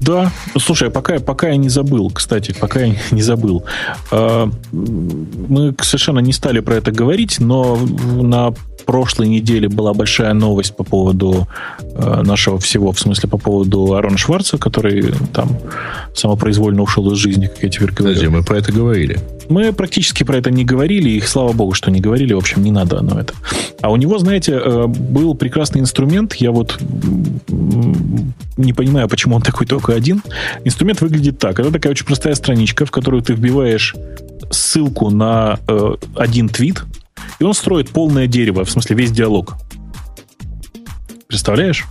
Да, слушай, пока, пока я не забыл, кстати, пока я не забыл. А, мы совершенно не стали про это говорить, но на прошлой неделе была большая новость по поводу э, нашего всего, в смысле по поводу Арона Шварца, который там самопроизвольно ушел из жизни, как я теперь говорю. Подожди, мы про это говорили. Мы практически про это не говорили, и слава богу, что не говорили, в общем, не надо оно это. А у него, знаете, э, был прекрасный инструмент, я вот не понимаю, почему он такой только один. Инструмент выглядит так. Это такая очень простая страничка, в которую ты вбиваешь ссылку на э, один твит, и он строит полное дерево, в смысле весь диалог. Представляешь?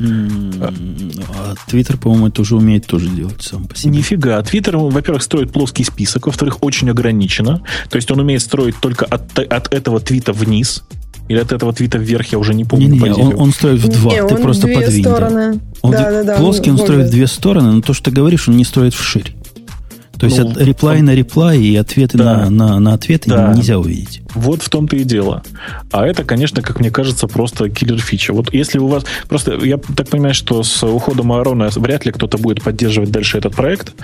А Твиттер, по-моему, это уже умеет тоже делать сам по себе. Нифига. Твиттер, во-первых, строит плоский список, во-вторых, очень ограничено. То есть он умеет строить только от, от этого твита вниз. Или от этого твита вверх, я уже не помню. Не, не, он, он строит в два, не, ты просто подвинь. Стороны. Он да, да, да, плоский он, он строит в две стороны, но то, что ты говоришь, он не строит вширь. То есть ну, от реплай он... на реплай и ответы да. на, на, на ответы да. нельзя увидеть. Вот в том-то и дело. А это, конечно, как мне кажется, просто киллер фича. Вот если у вас... Просто я так понимаю, что с уходом Аарона вряд ли кто-то будет поддерживать дальше этот проект.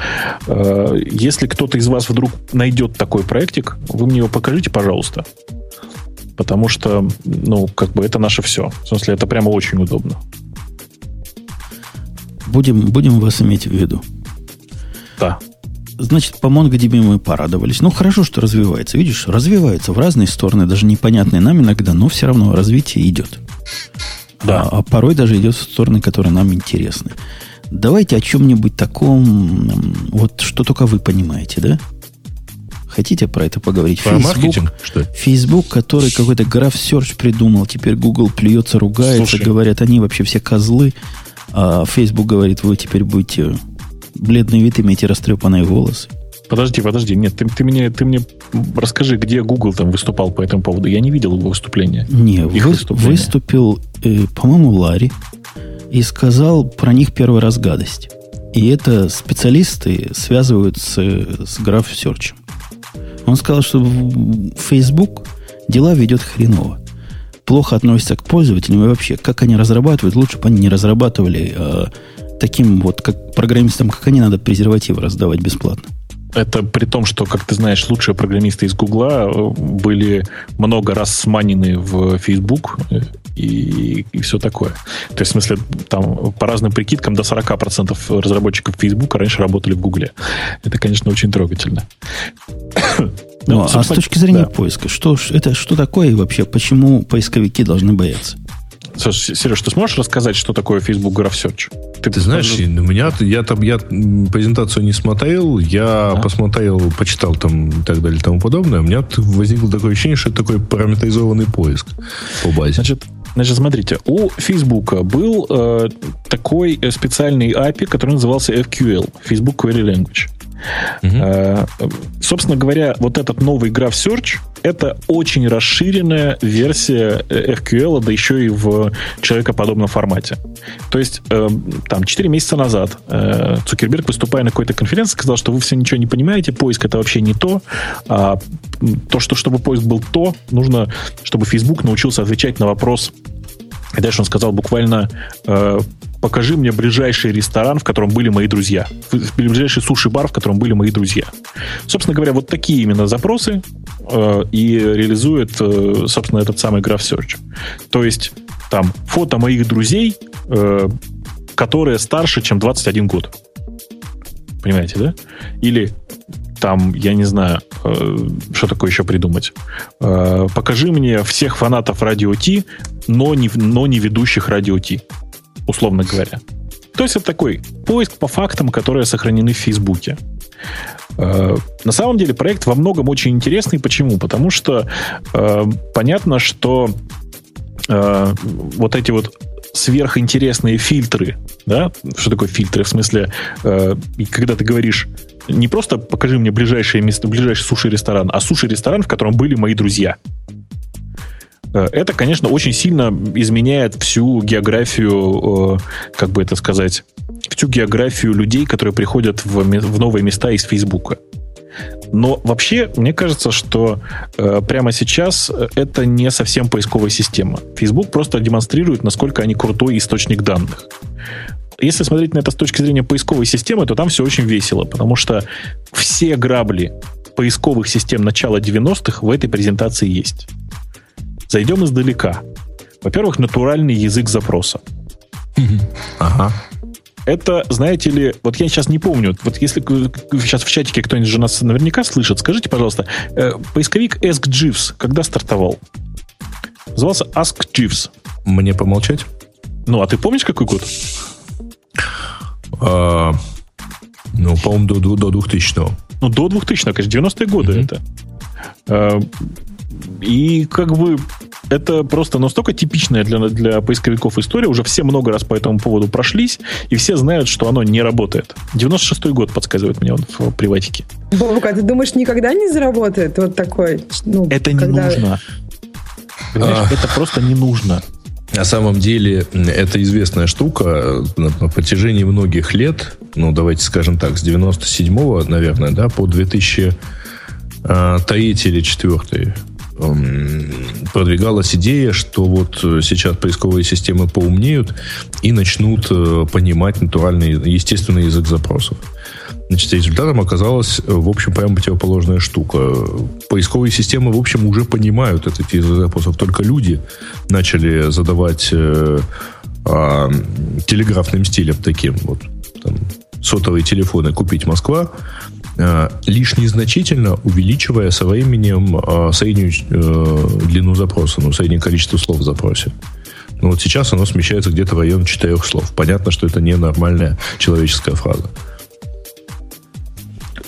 Э, если кто-то из вас вдруг найдет такой проектик, вы мне его покажите, пожалуйста. Потому что, ну, как бы это наше все. В смысле, это прямо очень удобно. Будем, будем вас иметь в виду. Да. Значит, по MongoDB мы порадовались. Ну, хорошо, что развивается. Видишь, развивается в разные стороны, даже непонятные нам иногда, но все равно развитие идет. Да. А, а порой даже идет в стороны, которые нам интересны. Давайте о чем-нибудь таком, вот что только вы понимаете, да? Хотите про это поговорить? Про Facebook, маркетинг, что Facebook, который какой-то граф Search придумал, теперь Google плюется, ругается, Слушай. говорят, они вообще все козлы, а Facebook говорит, вы теперь будете бледный вид имеете растрепанные волосы. Подожди, подожди. Нет, ты, ты, мне, ты мне расскажи, где Google там выступал по этому поводу. Я не видел его выступления. Не, вы, выступления. выступил, э, по-моему, Ларри и сказал про них первый раз гадость. И это специалисты связывают с, с Graph Search. Он сказал, что Facebook дела ведет хреново. Плохо относится к пользователям и вообще, как они разрабатывают, лучше бы они не разрабатывали а, таким вот, как программистам, как они, надо презервативы раздавать бесплатно. Это при том, что, как ты знаешь, лучшие программисты из Гугла э, были много раз сманены в Facebook э, и, и все такое. То есть, в смысле, там по разным прикидкам до 40% разработчиков Facebook раньше работали в Гугле. Это, конечно, очень трогательно. Ну, а с точки зрения да. поиска, что это что такое вообще, почему поисковики должны бояться? Сереж, ты сможешь рассказать, что такое Facebook Graph Search? Ты, ты знаешь, у меня я там я презентацию не смотрел, я а? посмотрел, почитал там и так далее и тому подобное. У меня возникло такое ощущение, что это такой параметризованный поиск по базе. Значит, Значит, смотрите, у Facebook был э, такой специальный API, который назывался FQL, Facebook Query Language. Угу. Собственно говоря, вот этот новый Graph Search это очень расширенная версия э, FQL, да еще и в человекоподобном формате. То есть, э, там, 4 месяца назад Цукерберг, выступая на какой-то конференции, сказал, что вы все ничего не понимаете, поиск это вообще не то. А то, что чтобы поиск был то, нужно, чтобы Facebook научился отвечать на вопрос и дальше он сказал буквально покажи мне ближайший ресторан, в котором были мои друзья. Ближайший суши-бар, в котором были мои друзья. Собственно говоря, вот такие именно запросы э, и реализует, э, собственно, этот самый Graph Search. То есть там фото моих друзей, э, которые старше, чем 21 год. Понимаете, да? Или там, я не знаю, э, что такое еще придумать. Э, покажи мне всех фанатов Радио Ти, но не, но не ведущих Радио Ти условно говоря. То есть это такой поиск по фактам, которые сохранены в Фейсбуке. Э, на самом деле проект во многом очень интересный. Почему? Потому что э, понятно, что э, вот эти вот сверхинтересные фильтры, да, что такое фильтры? В смысле, э, когда ты говоришь не просто покажи мне ближайшее место, ближайший суши-ресторан, а суши-ресторан, в котором были мои друзья. Э, это, конечно, очень сильно изменяет всю географию, э, как бы это сказать, всю географию людей, которые приходят в, в новые места из Фейсбука. Но вообще, мне кажется, что э, прямо сейчас это не совсем поисковая система. Facebook просто демонстрирует, насколько они крутой источник данных. Если смотреть на это с точки зрения поисковой системы, то там все очень весело, потому что все грабли поисковых систем начала 90-х в этой презентации есть. Зайдем издалека. Во-первых, натуральный язык запроса. Ага. Это, знаете ли, вот я сейчас не помню, вот если сейчас в чатике кто-нибудь же нас наверняка слышит, скажите, пожалуйста, э, поисковик AskJeeves когда стартовал? Назывался AskJeeves. Мне помолчать? Ну, а ты помнишь, какой год? А, ну, по-моему, до, до 2000-го. Ну, до 2000-го, конечно, 90-е годы mm-hmm. это. И как бы это просто настолько типичная для, для поисковиков история. Уже все много раз по этому поводу прошлись, и все знают, что оно не работает. 96-й год подсказывает мне вот в приватике. Бобук, а ты думаешь, никогда не заработает вот такой? Ну, это не когда... нужно. Понимаешь, а... это просто не нужно. На самом деле, это известная штука на, на протяжении многих лет, ну, давайте скажем так, с 97-го, наверное, да, по 2003 а, или 4 продвигалась идея, что вот сейчас поисковые системы поумнеют и начнут э, понимать натуральный, естественный язык запросов. Значит, результатом оказалась, э, в общем, прямо противоположная штука. Поисковые системы, в общем, уже понимают этот язык запросов. Только люди начали задавать э, э, телеграфным стилем таким. Вот, там, сотовые телефоны купить Москва, э, лишь незначительно увеличивая со временем э, среднюю э, длину запроса, ну, среднее количество слов в запросе. Но вот сейчас оно смещается где-то в район четырех слов. Понятно, что это не нормальная человеческая фраза.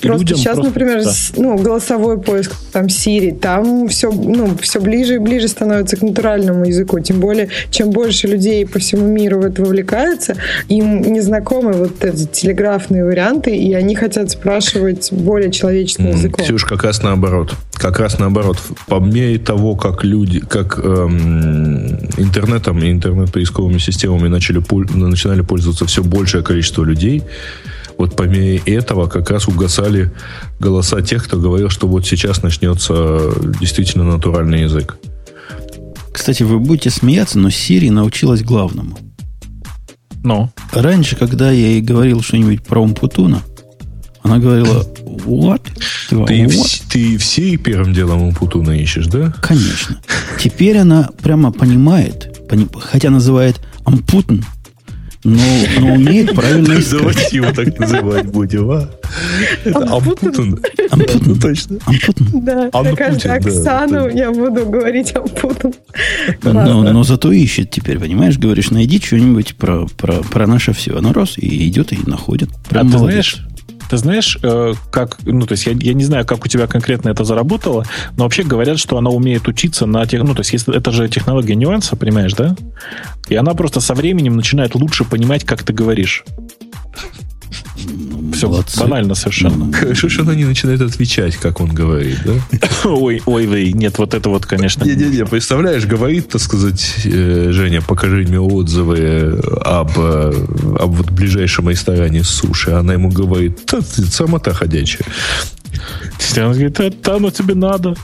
Просто людям сейчас, просто, например, да. ну, голосовой поиск, там Siri, там все, ну, все ближе и ближе становится к натуральному языку. Тем более, чем больше людей по всему миру в это вовлекается, им незнакомы вот эти телеграфные варианты, и они хотят спрашивать более человеческим mm, языком. Ксюш, как раз наоборот. Как раз наоборот. По мере того, как люди, как эм, интернетом и интернет-поисковыми системами начали, начинали пользоваться все большее количество людей, вот по мере этого как раз угасали голоса тех, кто говорил, что вот сейчас начнется действительно натуральный язык. Кстати, вы будете смеяться, но Siri научилась главному. Но. Раньше, когда я ей говорил что-нибудь про Умпутуна, она говорила, what? Ты, what? В, ты все первым делом Умпутуна ищешь, да? Конечно. Теперь она прямо понимает, хотя называет Ампутун, но, но умеет правильно искать. Давайте его так называть будем, а? Это Ампутун. Ампутун. Точно. Ампутун. Да, каждую Оксану я буду говорить Ампутун. Но, но зато ищет теперь, понимаешь? Говоришь, найди что-нибудь про, про, про наше все. Оно раз и идет и находит. Прям а ты знаешь, ты знаешь, э, как, ну, то есть я, я не знаю, как у тебя конкретно это заработало, но вообще говорят, что она умеет учиться на тех, ну, то есть это же технология нюанса, понимаешь, да? И она просто со временем начинает лучше понимать, как ты говоришь. Все Молодцы. банально совершенно. Хорошо, что она не начинает отвечать, как он говорит, да? Ой, ой, ой, нет, вот это вот, конечно. Не-не-не, представляешь, говорит, так сказать, э, Женя, покажи мне отзывы об, э, об вот ближайшем ресторане суши. Она ему говорит, да ты самота ходячая. Он говорит, да, оно тебе надо.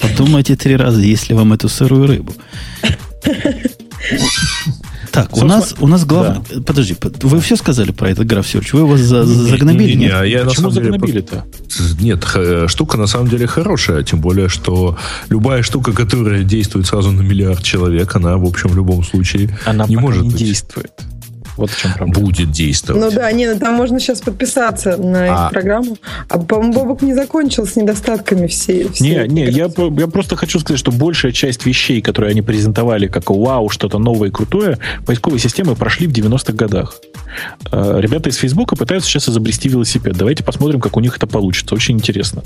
Подумайте три раза, если вам эту сырую рыбу. Так, у нас, у нас главное... Да. Подожди, вы все сказали про этот граф Search? Вы его за, загнобили? Не, не, не, а я Почему загнобили-то? Нет, э, штука на самом деле хорошая, тем более, что любая штука, которая действует сразу на миллиард человек, она, в общем, в любом случае она не может не быть. действует. Вот в чем проблема. Будет действовать. Ну да, не, ну там можно сейчас подписаться на а... программу. А, по-моему, Бобок не закончил с недостатками всей. всей не, не, я, я просто хочу сказать, что большая часть вещей, которые они презентовали как вау, что-то новое и крутое, поисковые системы прошли в 90-х годах. Э, ребята из Фейсбука пытаются сейчас изобрести велосипед. Давайте посмотрим, как у них это получится. Очень интересно.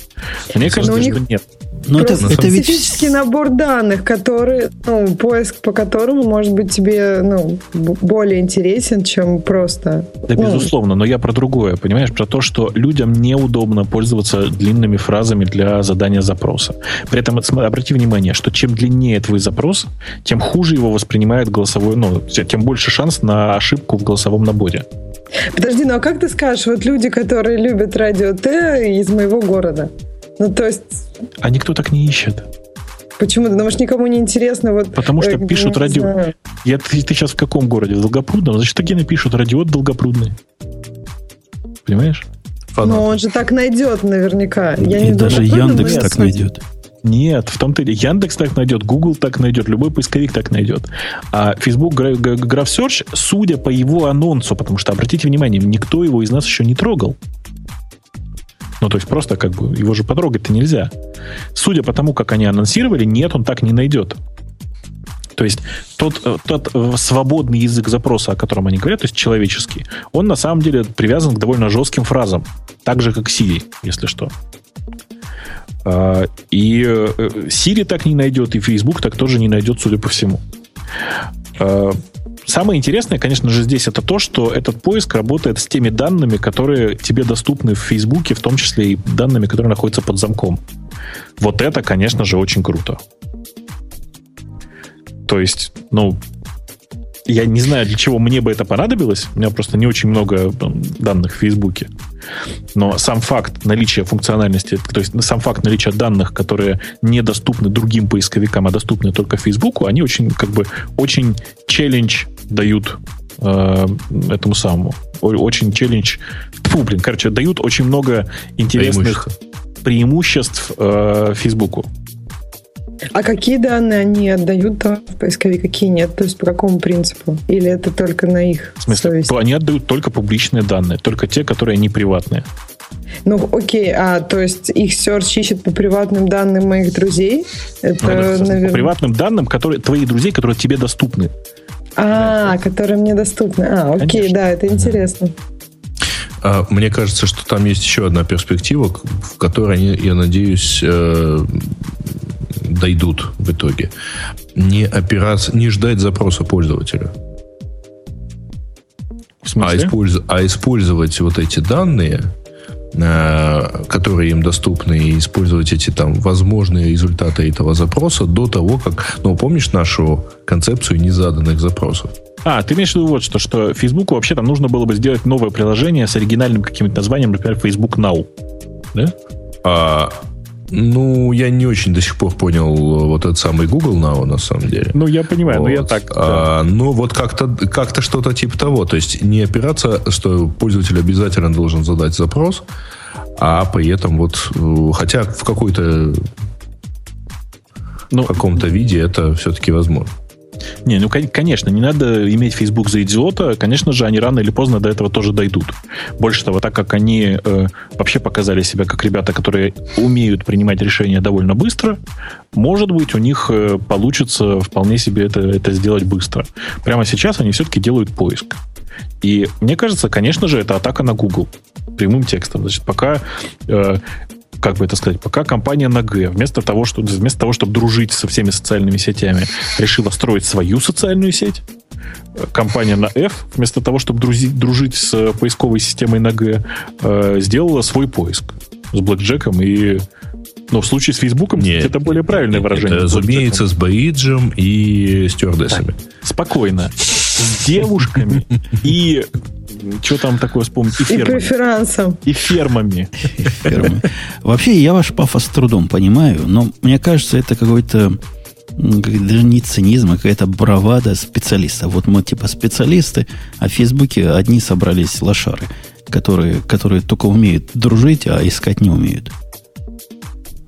Мне кажется, ну, что нет. Но это, это ведь... специфический набор данных, который, ну, поиск по которому, может быть, тебе ну, более интересен, чем просто... Да, ну... безусловно, но я про другое, понимаешь? Про то, что людям неудобно пользоваться длинными фразами для задания запроса. При этом обрати внимание, что чем длиннее твой запрос, тем хуже его воспринимает голосовой, ну, тем больше шанс на ошибку в голосовом наборе. Подожди, ну а как ты скажешь, вот люди, которые любят радио Т из моего города, ну, то есть... А никто так не ищет. Почему? Потому что никому не интересно. Вот, Потому что э, пишут радио... Я, ты, ты сейчас в каком городе? В Долгопрудном? Значит, такие напишут радио Долгопрудный. Понимаешь? Ну, он же так найдет наверняка. Я И не даже Яндекс так найдет. Нет, в том-то и Яндекс так найдет, Google так найдет, любой поисковик так найдет. А Facebook Graph Search, судя по его анонсу, потому что, обратите внимание, никто его из нас еще не трогал. Ну, то есть просто как бы его же потрогать-то нельзя. Судя по тому, как они анонсировали, нет, он так не найдет. То есть тот, э, тот э, свободный язык запроса, о котором они говорят, то есть человеческий, он на самом деле привязан к довольно жестким фразам. Так же, как Siri, если что. А, и э, Siri так не найдет, и Facebook так тоже не найдет, судя по всему. Самое интересное, конечно же, здесь это то, что этот поиск работает с теми данными, которые тебе доступны в Фейсбуке, в том числе и данными, которые находятся под замком. Вот это, конечно же, очень круто. То есть, ну, я не знаю, для чего мне бы это понадобилось. У меня просто не очень много данных в Фейсбуке. Но сам факт наличия функциональности, то есть сам факт наличия данных, которые недоступны другим поисковикам, а доступны только Фейсбуку, они очень, как бы, очень челлендж дают э, этому самому. Очень челлендж. Фу, блин, короче, дают очень много интересных преимуществ э, Фейсбуку. А какие данные они отдают там в поисковик, какие нет? То есть по какому принципу? Или это только на их В смысле, совесть? они отдают только публичные данные, только те, которые не приватные. Ну, окей, а то есть их search ищет по приватным данным моих друзей? Это, ну, это наверное... По приватным данным, которые твои друзей, которые тебе доступны. А, да. которые мне доступны. А, окей, Конечно. да, это интересно. А, мне кажется, что там есть еще одна перспектива, в которой они, я надеюсь, э, дойдут в итоге. Не опираться, не ждать запроса пользователя. А, использ, а использовать вот эти данные, э, которые им доступны, и использовать эти там возможные результаты этого запроса до того, как... Ну, помнишь нашу концепцию незаданных запросов? А, ты имеешь в виду вот что, что Фейсбуку вообще там нужно было бы сделать новое приложение с оригинальным каким-то названием, например, Facebook Now. Да? А, ну, я не очень до сих пор понял вот этот самый Google Now, на самом деле. Ну, я понимаю, вот. но я так... А, да. Ну, вот как-то как что-то типа того. То есть не опираться, что пользователь обязательно должен задать запрос, а при этом вот... Э, хотя в какой-то... Ну, в каком-то виде это все-таки возможно. Не, ну, конечно, не надо иметь Facebook за идиота. Конечно же, они рано или поздно до этого тоже дойдут. Больше того, так как они э, вообще показали себя как ребята, которые умеют принимать решения довольно быстро, может быть, у них э, получится вполне себе это, это сделать быстро. Прямо сейчас они все-таки делают поиск. И мне кажется, конечно же, это атака на Google прямым текстом. Значит, пока э, как бы это сказать, пока компания на Г, вместо того, что, вместо того, чтобы дружить со всеми социальными сетями, решила строить свою социальную сеть, компания на F, вместо того, чтобы друзить, дружить с поисковой системой на Г, э, сделала свой поиск с блэкджеком и но в случае с Фейсбуком нет, это более правильное выражение. Это, разумеется, с Бейджем и стюардессами. Спокойно. С девушками и что там такое вспомнить? И, фермами. и преферансом. И фермами. Вообще, я ваш пафос с трудом понимаю, но мне кажется, это какой-то даже не цинизм, а какая-то бравада специалиста. Вот мы типа специалисты, а в Фейсбуке одни собрались лошары, которые, которые только умеют дружить, а искать не умеют.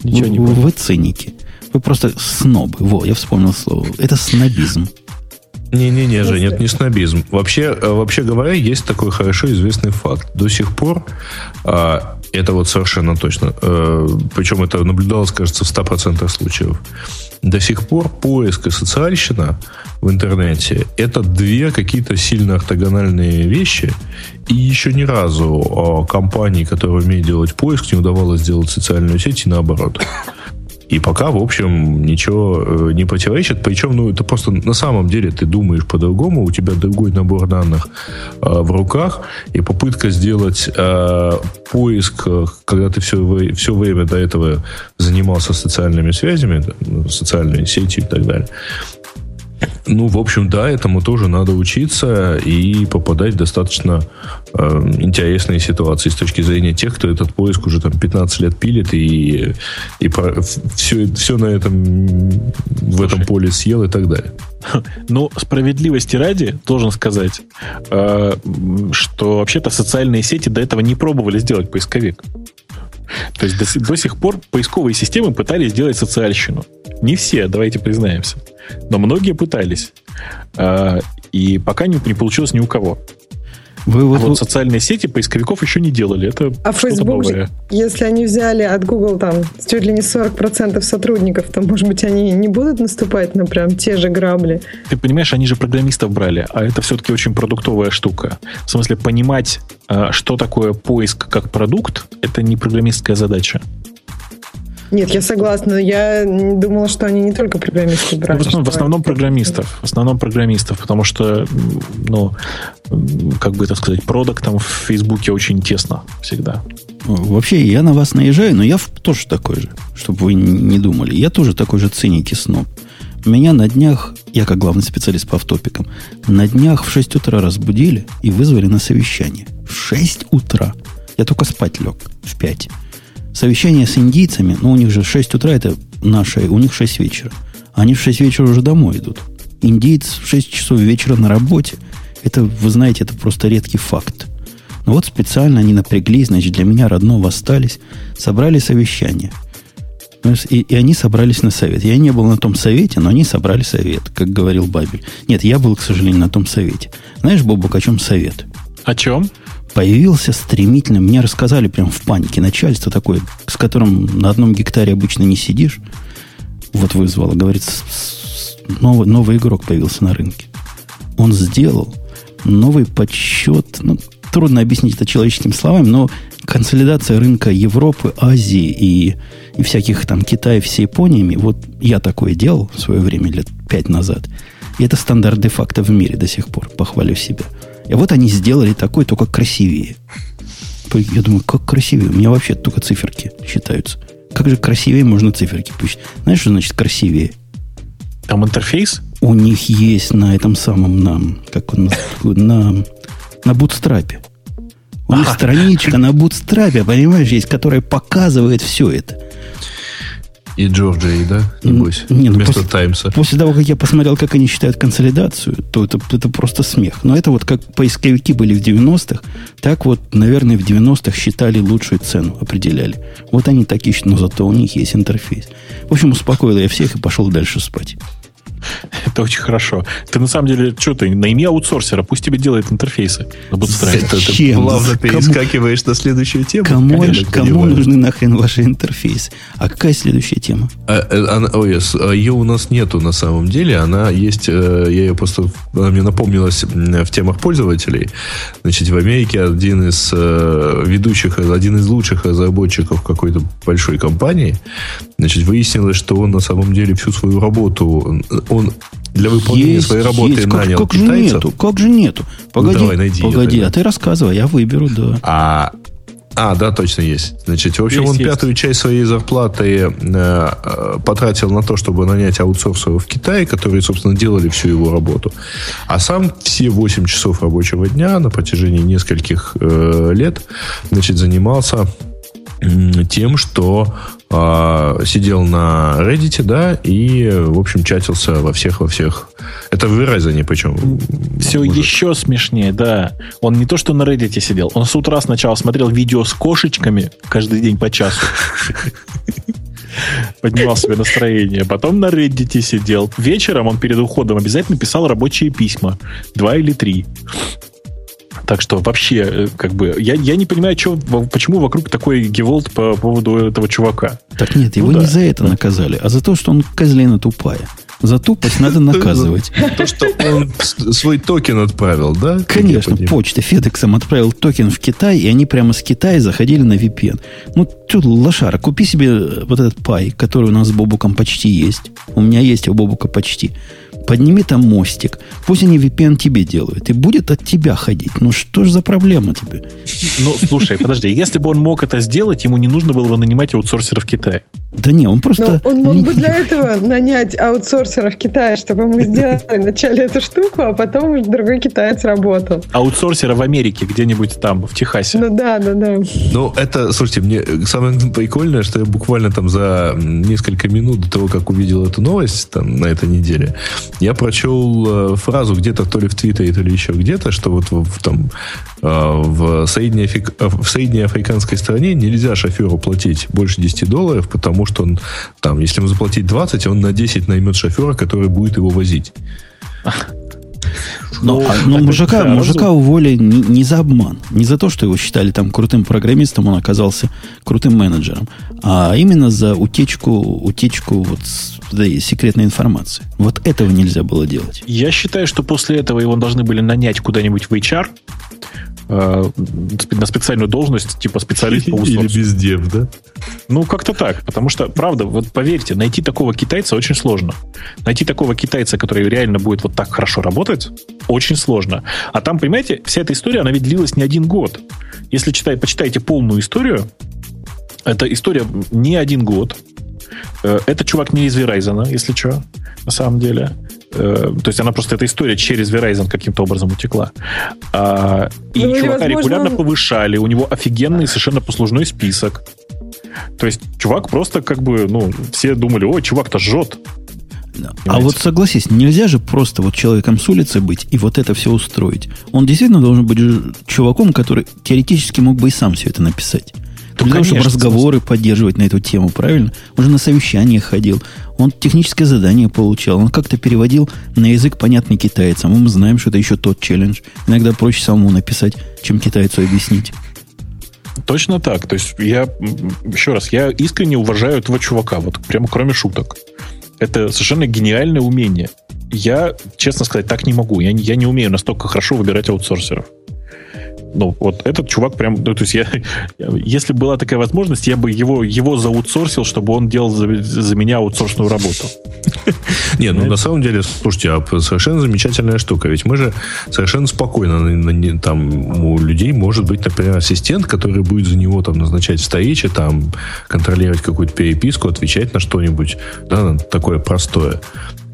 Ничего вы, не вы, вы циники. Вы просто снобы. Во, я вспомнил слово. Это снобизм. Не-не-не, Женя, это не снобизм. Вообще, э, вообще говоря, есть такой хорошо известный факт. До сих пор, а, это вот совершенно точно, а, причем это наблюдалось, кажется, в 100% случаев, до сих пор поиск и социальщина в интернете это две какие-то сильно ортогональные вещи, и еще ни разу а, компании, которые умеют делать поиск, не удавалось сделать социальную сеть и наоборот. И пока, в общем, ничего э, не противоречит. Причем, ну, это просто на самом деле ты думаешь по-другому, у тебя другой набор данных э, в руках, и попытка сделать э, поиск, э, когда ты все, все время до этого занимался социальными связями, социальной сетью и так далее, ну, в общем, да, этому тоже надо учиться и попадать в достаточно э, интересные ситуации с точки зрения тех, кто этот поиск уже там 15 лет пилит и, и про, все, все на этом, в этом поле съел и так далее. Ну, справедливости ради, должен сказать, э, что вообще-то социальные сети до этого не пробовали сделать поисковик. То есть до, до сих пор поисковые системы пытались сделать социальщину. Не все, давайте признаемся. Но многие пытались. А, и пока не, не получилось ни у кого. Вы, вот, а вот социальные сети поисковиков еще не делали. Это а Facebook, новое. если они взяли от Google там чуть ли не 40% сотрудников, то, может быть, они не будут наступать на прям те же грабли? Ты понимаешь, они же программистов брали, а это все-таки очень продуктовая штука. В смысле, понимать, а, что такое поиск как продукт, это не программистская задача. Нет, я согласна. Я думала, что они не только программисты брали. Ну, в, основном, в основном программистов. В основном программистов, потому что, ну, как бы это сказать, продуктом в Фейсбуке очень тесно всегда. Вообще, я на вас наезжаю, но я тоже такой же, чтобы вы не думали. Я тоже такой же циник и сноб. Меня на днях я как главный специалист по автопикам, на днях в 6 утра разбудили и вызвали на совещание. В 6 утра. Я только спать лег в 5. Совещание с индийцами, ну, у них же 6 утра, это наше, у них 6 вечера. Они в 6 вечера уже домой идут. Индиец в 6 часов вечера на работе. Это, вы знаете, это просто редкий факт. Но вот специально они напряглись, значит, для меня родного остались, собрали совещание. И, и они собрались на совет. Я не был на том совете, но они собрали совет, как говорил Бабель. Нет, я был, к сожалению, на том совете. Знаешь, Бобук, о чем совет? О чем? Появился стремительно, мне рассказали прям в панике, начальство такое, с которым на одном гектаре обычно не сидишь, вот вызвало, говорит, новый, новый игрок появился на рынке. Он сделал новый подсчет, ну, трудно объяснить это человеческими словами, но консолидация рынка Европы, Азии и, и всяких там Китая с Япониями, вот я такое делал в свое время, лет пять назад. И это стандарт де-факто в мире до сих пор, похвалю себя. И вот они сделали такой, только красивее. Я думаю, как красивее? У меня вообще только циферки считаются. Как же красивее можно циферки пусть? Знаешь, что значит красивее? Там интерфейс? У них есть на этом самом, на, как он, на, на бутстрапе. У них страничка на бутстрапе, понимаешь, есть, которая показывает все это. И Джорджия, да? Небось, не, ну, вместо после, Таймса. После того, как я посмотрел, как они считают консолидацию, то это, это просто смех. Но это вот как поисковики были в 90-х, так вот, наверное, в 90-х считали лучшую цену, определяли. Вот они так ищут, но зато у них есть интерфейс. В общем, успокоил я всех и пошел дальше спать. Это очень хорошо. Ты на самом деле, что ты, найми аутсорсера, пусть тебе делает интерфейсы на Bootstrap. Это ты плавно перескакиваешь на следующую тему. Кому, кому нужны нахрен ваши интерфейсы? А какая следующая тема? А, э, она, yes, а ее у нас нету на самом деле. Она есть, э, я ее просто, она мне напомнилась в темах пользователей. Значит, в Америке один из э, ведущих, один из лучших разработчиков какой-то большой компании, значит, выяснилось, что он на самом деле всю свою работу он для выполнения есть, своей работы есть. нанял как, как китайцев. же нету? Как же нету? Погоди, ну, давай, найди погоди, а ты рассказывай, я выберу, да. А, а, да, точно есть. Значит, в общем, есть, он есть. пятую часть своей зарплаты э, потратил на то, чтобы нанять аутсорсеров в Китае, которые, собственно, делали всю его работу. А сам все 8 часов рабочего дня на протяжении нескольких э, лет, значит, занимался тем, что э, сидел на Reddit, да, и, в общем, чатился во всех, во всех. Это в Verizon причем. Все может. еще смешнее, да. Он не то, что на Reddit сидел, он с утра сначала смотрел видео с кошечками каждый день по часу. Поднимал себе настроение. Потом на Reddit сидел. Вечером он перед уходом обязательно писал рабочие письма. Два или три. Так что вообще, э, как бы, я, я не понимаю, что, почему вокруг такой гевалт по поводу этого чувака. Так нет, его ну, не да. за это наказали, а за то, что он козлина тупая. За тупость надо наказывать. То, что он свой токен отправил, да? Конечно, почта FedEx ом отправил токен в Китай, и они прямо с Китая заходили на VPN. Ну, тут лошара, купи себе вот этот Pi, который у нас с Бобуком почти есть. У меня есть, у Бобука почти подними там мостик, пусть они VPN тебе делают, и будет от тебя ходить. Ну что ж за проблема тебе? Ну, слушай, подожди, если бы он мог это сделать, ему не нужно было бы нанимать аутсорсера в Китае. Да не, он просто... Но он мог бы для этого нанять аутсорсера в Китае, чтобы мы сделали вначале эту штуку, а потом уже другой китаец работал. Аутсорсера в Америке, где-нибудь там, в Техасе. Ну да, да, да. Ну, это, слушайте, мне самое прикольное, что я буквально там за несколько минут до того, как увидел эту новость там на этой неделе, я прочел э, фразу где-то то ли в Твиттере, то ли еще где-то, что вот в, там, э, в, средней, в средней африканской стране нельзя шоферу платить больше 10 долларов, потому что он там, если ему заплатить 20, он на 10 наймет шофера, который будет его возить. Но, ну, а, но мужика, мужика уволили не, не за обман, не за то, что его считали там крутым программистом, он оказался крутым менеджером, а именно за утечку, утечку вот да, секретной информации. Вот этого нельзя было делать. Я считаю, что после этого его должны были нанять куда-нибудь в HR, э, на специальную должность, типа специалист по Или бездев, да? Ну, как-то так. Потому что, правда, вот поверьте, найти такого китайца очень сложно. Найти такого китайца, который реально будет вот так хорошо работать, очень сложно. А там, понимаете, вся эта история, она ведь длилась не один год. Если читай, почитаете полную историю, эта история не один год. Э, это чувак не из Verizon, если что, на самом деле. Э, то есть она просто, эта история через Verizon каким-то образом утекла. А, и ну, чувака возможно... регулярно повышали, у него офигенный совершенно послужной список. То есть чувак просто как бы, ну, все думали, ой, чувак-то жжет. А вот согласись, нельзя же просто вот человеком с улицы быть и вот это все устроить. Он действительно должен быть чуваком, который теоретически мог бы и сам все это написать. Ну, Для того, чтобы разговоры смысле. поддерживать на эту тему, правильно? Он же на совещание ходил, он техническое задание получал, он как-то переводил на язык, понятный китайцам. Мы знаем, что это еще тот челлендж. Иногда проще самому написать, чем китайцу объяснить. Точно так. То есть я, еще раз, я искренне уважаю этого чувака, вот прямо кроме шуток. Это совершенно гениальное умение. Я, честно сказать, так не могу. Я, я не умею настолько хорошо выбирать аутсорсеров. Ну, вот этот чувак прям, ну, то есть я, если была такая возможность, я бы его, его заутсорсил, чтобы он делал за, за меня аутсорсную работу. Не, ну на самом деле, слушайте, а совершенно замечательная штука. Ведь мы же совершенно спокойно, там у людей может быть, например, ассистент, который будет за него там назначать встречи, там контролировать какую-то переписку, отвечать на что-нибудь, да, такое простое.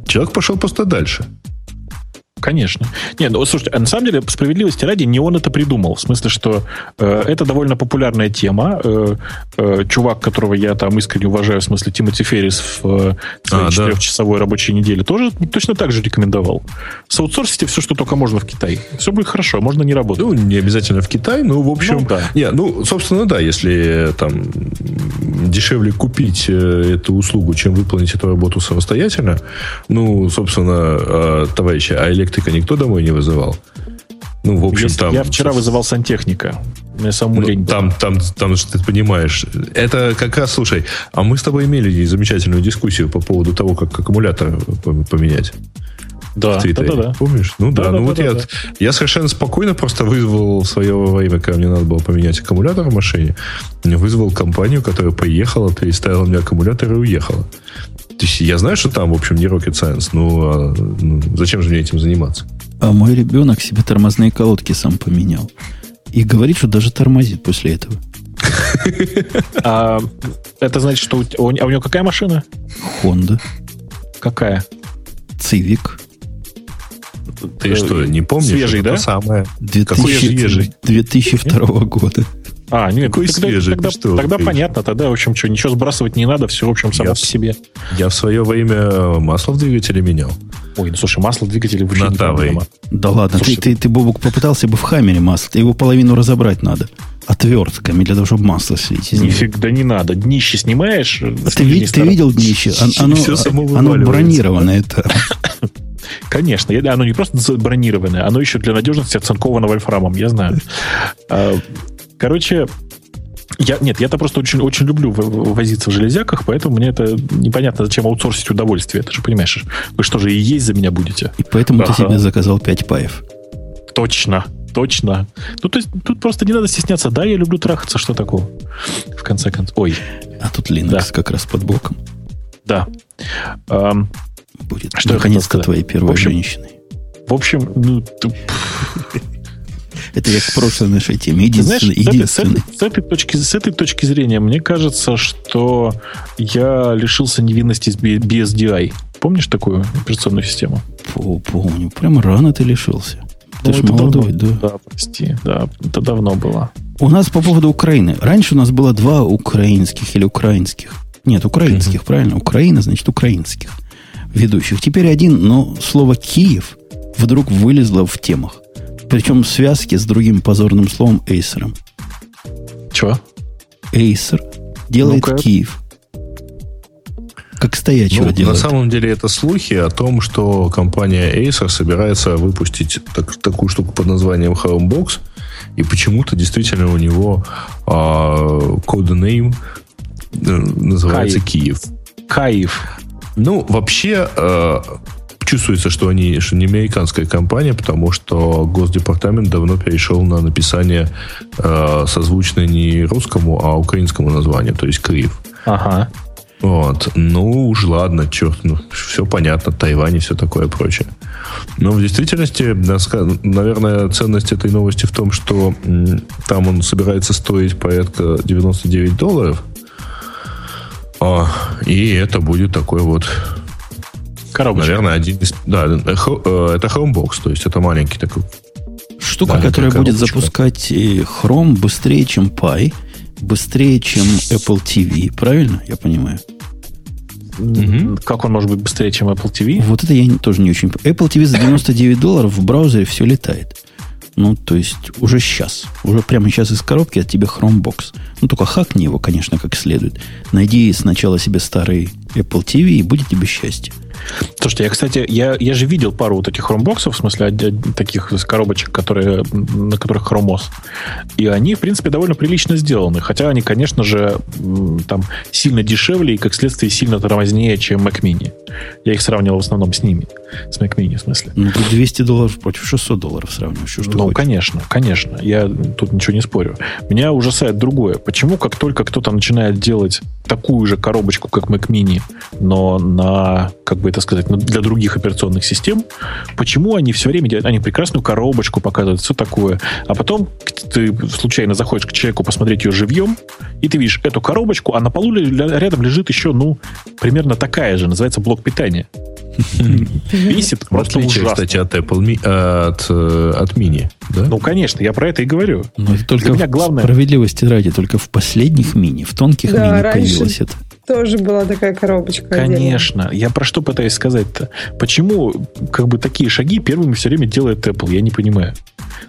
Человек пошел просто дальше. Конечно. Не, ну слушайте, а на самом деле, справедливости ради, не он это придумал. В смысле, что э, это довольно популярная тема. Э, э, чувак, которого я там искренне уважаю, в смысле Тимоти Феррис в э, своей а, четырехчасовой да. рабочей неделе, тоже точно так же рекомендовал. Саутсорсите все, что только можно в Китай. Все будет хорошо, можно не работать. Ну, не обязательно в Китай, но в общем... Ну, да. Не, ну, собственно, да, если там дешевле купить э, эту услугу, чем выполнить эту работу самостоятельно, ну, собственно, э, товарищи, а электрика никто домой не вызывал? Ну, в общем, Если там... Я вчера вызывал сантехника. Мне саму ну, лень там, там, там, ты понимаешь, это как раз, слушай, а мы с тобой имели замечательную дискуссию по поводу того, как аккумулятор поменять. Да. Да, да, да. Помнишь? Ну да, да ну да, вот да, я, да. я совершенно спокойно просто вызвал в свое время, когда мне надо было поменять аккумулятор в машине, вызвал компанию, которая поехала, переставила мне аккумулятор и уехала. То есть я знаю, что там, в общем, не rocket science, но а, ну, зачем же мне этим заниматься? А мой ребенок себе тормозные колодки сам поменял. И говорит, что даже тормозит после этого. А, это значит, что у, а у него какая машина? Honda. Какая? Цивик. Ты что, не помнишь? Свежий, да? Самое. 2000, Какой свежий? 2002 года. А, нет, Какой тогда, свежий, тогда, что, тогда понятно, тогда, в общем, что, ничего сбрасывать не надо, все, в общем, само я, по себе. Я в свое время масло в двигателе менял. Ой, ну слушай, масло в двигателе вообще не проблема. Да ладно, слушай, ты, ты, ты, Бобук, попытался бы в Хаммере масло, ты его половину разобрать надо. Отвертками для того, чтобы масло слить. Нифига не надо. Днище снимаешь. Ты, ви, ты видел днище? Оно, оно, оно бронированное. Это. Конечно, оно не просто бронированное, оно еще для надежности оцинковано вольфрамом, я знаю. Короче, я, нет, я-то просто очень, очень люблю возиться в железяках, поэтому мне это непонятно, зачем аутсорсить удовольствие. Ты же понимаешь, вы что же и есть за меня будете? И поэтому ага. ты себе заказал 5 паев. Точно, точно. Ну, то есть тут просто не надо стесняться. Да, я люблю трахаться, что такого? В конце концов. Ой. А тут Linux да. как раз под боком. Да. Um, Будет что наконец-то твоей первой в общем, женщиной. В общем, ну. Это я к прошлой нашей теме. Единственный, Знаешь, единственный. С, этой, с, этой точки, с этой точки зрения, мне кажется, что я лишился невинности с BSDI. Помнишь такую операционную систему? Помню. Прям рано ты лишился. Ты ну, же молодой, давно, да? Да, прости. Да, это давно было. У нас по поводу Украины. Раньше у нас было два украинских или украинских. Нет, украинских, mm-hmm. правильно? Украина, значит, украинских ведущих. Теперь один, но слово «Киев» вдруг вылезло в темах. Причем в связке с другим позорным словом Эйсером. Чего? Эйсер делает ну Киев. Как стоячего ну, делает. На самом деле это слухи о том, что компания Acer собирается выпустить так, такую штуку под названием Chromebox, и почему-то действительно у него а, коднейм э, называется Киев. Киев. Ну, вообще, э, чувствуется, что они что не американская компания, потому что Госдепартамент давно перешел на написание э, созвучное не русскому, а украинскому названию, то есть Крив. Ага. Вот. Ну уж ладно, черт, ну, все понятно, Тайвань и все такое прочее. Но в действительности, наверное, ценность этой новости в том, что там он собирается стоить порядка 99 долларов. А, и это будет такой вот Коробочка. Наверное, один из... Да, э, это Chromebox, то есть это маленький такой. Штука, да, которая будет запускать Chrome быстрее, чем Pi, быстрее, чем Apple TV, правильно? Я понимаю. Угу. Как он может быть быстрее, чем Apple TV? Вот это я тоже не очень... Apple TV за 99 долларов в браузере все летает. Ну, то есть, уже сейчас. Уже прямо сейчас из коробки от тебя Chromebox. Ну, только хакни его, конечно, как следует. Найди сначала себе старый Apple TV, и будет тебе счастье. Слушайте, я, кстати, я, я же видел пару вот этих хромбоксов, в смысле таких коробочек, которые, на которых хромос. И они, в принципе, довольно прилично сделаны. Хотя они, конечно же, там сильно дешевле и, как следствие, сильно тормознее, чем Mac Mini. Я их сравнивал в основном с ними. С Mac Mini, в смысле. Ну, ты 200 долларов против 600 долларов сравниваешь. Что ну, хочешь. конечно, конечно. Я тут ничего не спорю. Меня ужасает другое. Почему, как только кто-то начинает делать такую же коробочку, как Mac Mini, но на, как бы это сказать, для других операционных систем, почему они все время делают, они прекрасную коробочку показывают, все такое, а потом ты случайно заходишь к человеку посмотреть ее живьем, и ты видишь эту коробочку, а на полу рядом лежит еще, ну, примерно такая же, называется блок питания. Бесит просто ужасно. кстати, от Apple, от, э, от Mini. Да? Ну, конечно, я про это и говорю. Но это только Для меня главное... справедливости ради, только в последних мини, в тонких да, мини появилось это. Тоже была такая коробочка. Конечно. Отдельно. Я про что пытаюсь сказать-то? Почему как бы такие шаги первыми все время делает Apple? Я не понимаю.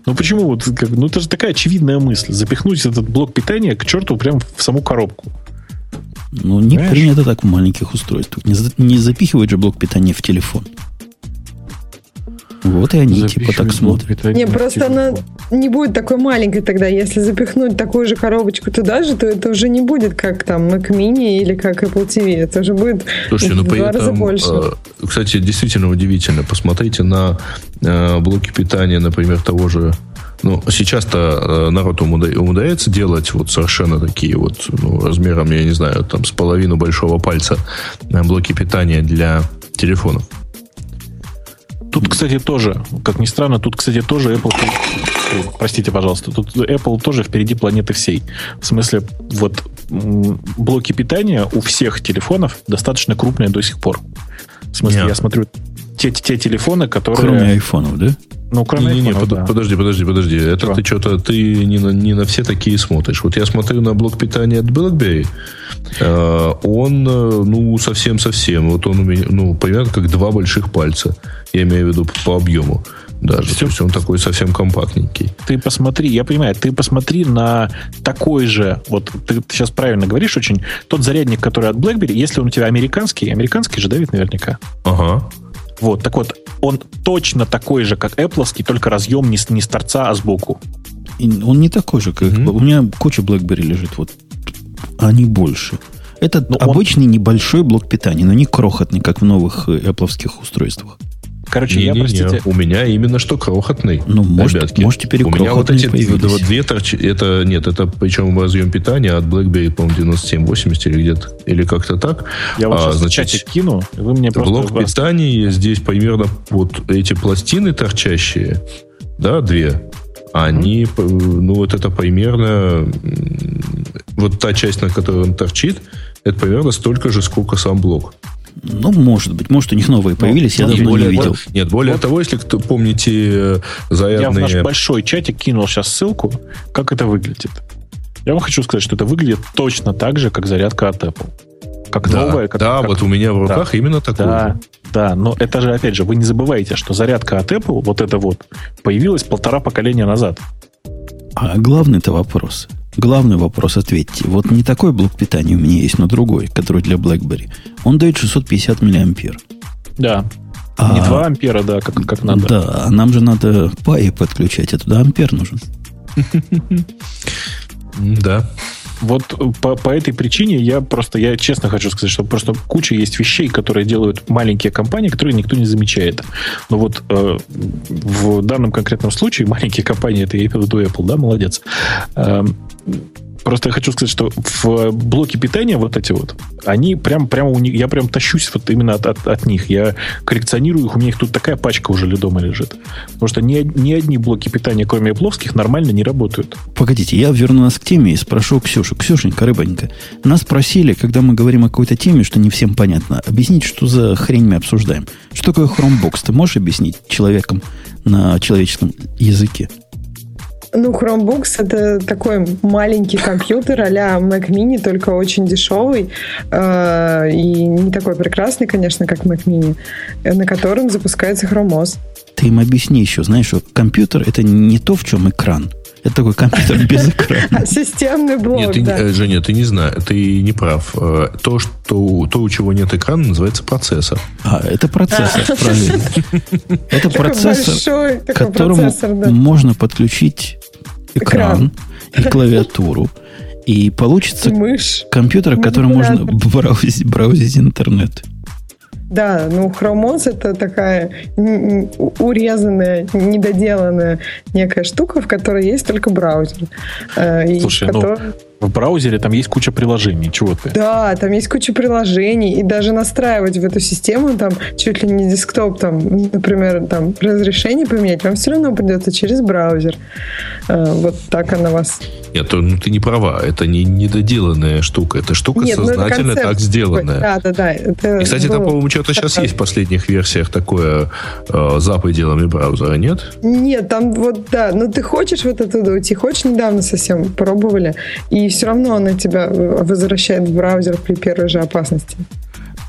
Ну почему вот как, ну это же такая очевидная мысль запихнуть этот блок питания к черту прям в саму коробку. Ну, не Понимаешь? принято так в маленьких устройствах. Не, не запихивают же блок питания в телефон. Вот и они типа так смотрят. Не, просто она не будет такой маленькой тогда. Если запихнуть такую же коробочку туда же, то это уже не будет как там Mac Mini или как Apple TV. Это уже будет Слушайте, ну, в два раза больше. Э, кстати, действительно удивительно. Посмотрите на э, блоки питания, например, того же ну, сейчас-то э, народ умудряется делать вот совершенно такие вот ну, размером, я не знаю, там с половину большого пальца блоки питания для телефонов. Тут, кстати, тоже, как ни странно, тут, кстати, тоже Apple, простите, пожалуйста, тут Apple тоже впереди планеты всей. В смысле, вот блоки питания у всех телефонов достаточно крупные до сих пор. В смысле, Нет. я смотрю те, те телефоны, которые... Кроме айфонов, да? Ну, кроме не, не, не, да. подожди, подожди, подожди. Это Чего? ты что-то, ты не на, не на все такие смотришь. Вот я смотрю на блок питания от BlackBerry. Э, он, э, ну, совсем-совсем. Вот он у меня, ну, примерно как два больших пальца. Я имею в виду по объему даже. Все. То есть он такой совсем компактненький. Ты посмотри, я понимаю, ты посмотри на такой же, вот ты, ты сейчас правильно говоришь очень, тот зарядник, который от BlackBerry, если он у тебя американский, американский же, да, ведь наверняка? Ага. Вот, так вот, он точно такой же, как Apple, только разъем не с, не с торца, а сбоку. И он не такой же, как... Mm-hmm. У меня куча BlackBerry лежит, вот. Они больше. Это но обычный он... небольшой блок питания, но не крохотный, как в новых э, Apple устройствах. Короче, не, я, не, простите... Не. У меня именно что крохотный. Ну, может, ребятки. может теперь У меня вот эти появились. две торчи... Это, нет, это причем разъем питания от BlackBerry, по-моему, 9780 или где-то, или как-то так. Я вот а, значит, чатик кину, вы мне просто... Блок питания здесь примерно вот эти пластины торчащие, да, две, они, mm-hmm. ну, вот это примерно, вот та часть, на которой он торчит, это примерно столько же, сколько сам блок. Ну, может быть. Может, у них новые ну, появились, я давно более, не видел. Нет, более вот. того, если кто помните зарядные... Я в наш большой чатик кинул сейчас ссылку, как это выглядит. Я вам хочу сказать, что это выглядит точно так же, как зарядка от Apple. Как да, новая. Как, да, как... вот у меня в руках да. именно такое. Да, да, но это же, опять же, вы не забывайте, что зарядка от Apple, вот это вот, появилась полтора поколения назад. А главный-то вопрос. Главный вопрос ответьте. Вот не такой блок питания у меня есть, но другой, который для BlackBerry. Он дает 650 миллиампер. Да. А, не 2 ампера, да, как, как надо. Да, а нам же надо паи подключать, а туда ампер нужен. Да. Вот по, по этой причине я просто, я честно хочу сказать, что просто куча есть вещей, которые делают маленькие компании, которые никто не замечает. Но вот э, в данном конкретном случае маленькие компании, это я имею в виду Apple, да, молодец. Э, Просто я хочу сказать, что в блоке питания вот эти вот, они прям, прямо у них, я прям тащусь вот именно от, от, от них. Я коллекционирую их, у меня их тут такая пачка уже дома лежит. Потому что ни, ни одни блоки питания, кроме плоских, нормально не работают. Погодите, я верну нас к теме и спрошу Ксюшу. Ксюшенька, рыбонька, нас просили, когда мы говорим о какой-то теме, что не всем понятно, объяснить, что за хрень мы обсуждаем. Что такое Chromebox? Ты можешь объяснить человеком на человеческом языке? Ну, Chromebooks — это такой маленький компьютер а-ля Mac Mini, только очень дешевый э, и не такой прекрасный, конечно, как Mac Mini, на котором запускается Chrome OS. Ты им объясни еще, знаешь, что компьютер — это не то, в чем экран. Это такой компьютер без экрана. Системный блок, Нет, ты, да. Э, Женя, ты не знаешь, ты не прав. Э, то, что, то, у чего нет экрана, называется процессор. А, это процессор, правильно. Это процессор, большой к которому процессор, да. можно подключить экран и клавиатуру. И получится Мышь. компьютер, которым можно браузить интернет. Да, ну OS это такая урезанная, недоделанная некая штука, в которой есть только браузер. Э, и Слушай, в ну, В браузере там есть куча приложений. Чего ты? Да, там есть куча приложений, и даже настраивать в эту систему там чуть ли не десктоп, там, например, там разрешение поменять, вам все равно придется через браузер. Э, Вот так она вас... Нет, ну, ты не права. Это не недоделанная штука. Это штука Нет, ну, это сознательно так сделанная. Да, да, да. это И, кстати, там, было- по-моему, что-то сейчас Так. есть в последних версиях такое э, за пределами браузера, нет? Нет, там вот, да, ну ты хочешь вот оттуда уйти, хочешь, недавно совсем пробовали, и все равно она тебя э, возвращает в браузер при первой же опасности.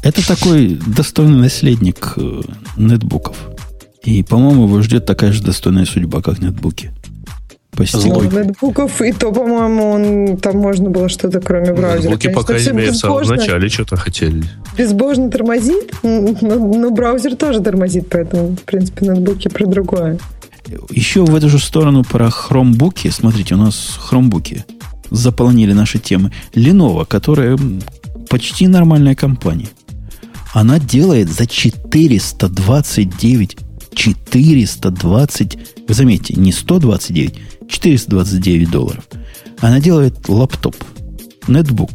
Это такой достойный наследник э, нетбуков. И, по-моему, его ждет такая же достойная судьба, как нетбуки. Злой. Ну, нетбуков, и то, по-моему, он, там можно было что-то кроме браузера. Блоки, по крайней мере, в самом начале что-то хотели. Безбожно тормозит, но, но браузер тоже тормозит, поэтому, в принципе, нетбуки про другое. Еще в эту же сторону про хромбуки. Смотрите, у нас хромбуки заполонили наши темы. Lenovo, которая почти нормальная компания. Она делает за 429, 420, вы заметьте, не 129, 429 долларов. Она делает лаптоп, нетбук,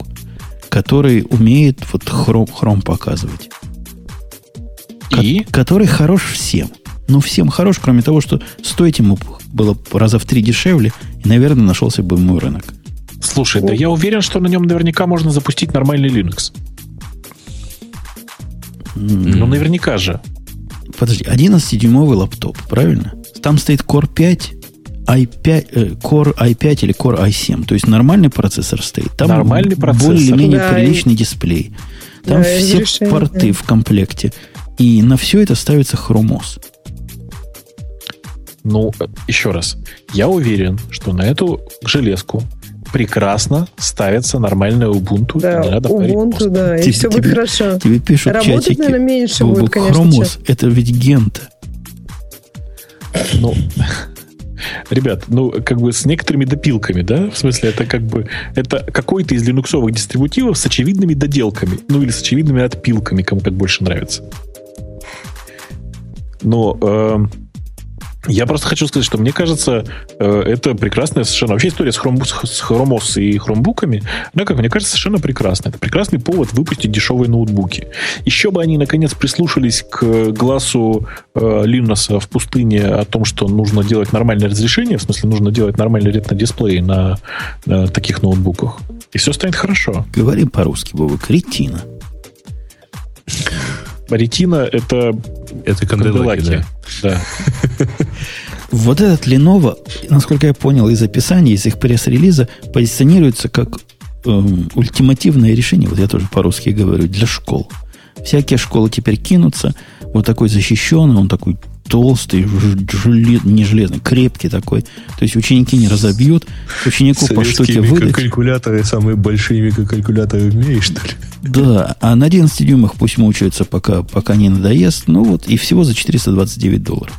который умеет вот хром, хром показывать. И? Ко- который хорош всем. Ну, всем хорош, кроме того, что стоить ему было раза в три дешевле, и, наверное, нашелся бы мой рынок. Слушай, да я уверен, что на нем наверняка можно запустить нормальный Linux. Ну, наверняка же. Подожди, 11-дюймовый лаптоп, правильно? Там стоит Core 5, i5, э, Core i5 или Core i7. То есть нормальный процессор стоит. Там Нормальный процессор. более-менее Да, приличный дисплей. Там Да, и все разрешение, порты да. в комплекте. И на все это ставится хромос. Ну, э, еще раз. Я уверен, что на эту железку прекрасно ставится нормальная Ubuntu. Да, не надо Ubuntu, да, и Тебе- все будет тебе- хорошо. Тебе пишут Работать, чатики. наверное, меньше будет, конечно, Хромос, это ведь Гента. Ну, ребят, ну, как бы с некоторыми допилками, да? В смысле, это как бы, это какой-то из линуксовых дистрибутивов с очевидными доделками. Ну, или с очевидными отпилками, кому как больше нравится. Но эм, я просто хочу сказать, что мне кажется, э, это прекрасная совершенно... Вообще история с, хром, с хромос и хромбуками, она, как мне кажется, совершенно прекрасная. Это прекрасный повод выпустить дешевые ноутбуки. Еще бы они, наконец, прислушались к глазу э, Линуса в пустыне о том, что нужно делать нормальное разрешение, в смысле, нужно делать нормальный ретно-дисплей на, на таких ноутбуках. И все станет хорошо. Говорим по-русски, Бобук. Ретина. Ретина — это Это канделаки, канделаки. да. Да. Вот этот Lenovo, насколько я понял из описания, из их пресс-релиза, позиционируется как эм, ультимативное решение, вот я тоже по-русски говорю, для школ. Всякие школы теперь кинутся, вот такой защищенный, он такой толстый, ж- желе- не железный, крепкий такой. То есть ученики не разобьют, ученику по штуке Советские выдать. микрокалькуляторы, самые большие микрокалькуляторы в мире, что ли? Да, а на 11 дюймах пусть мучаются, пока, пока не надоест. Ну вот, и всего за 429 долларов.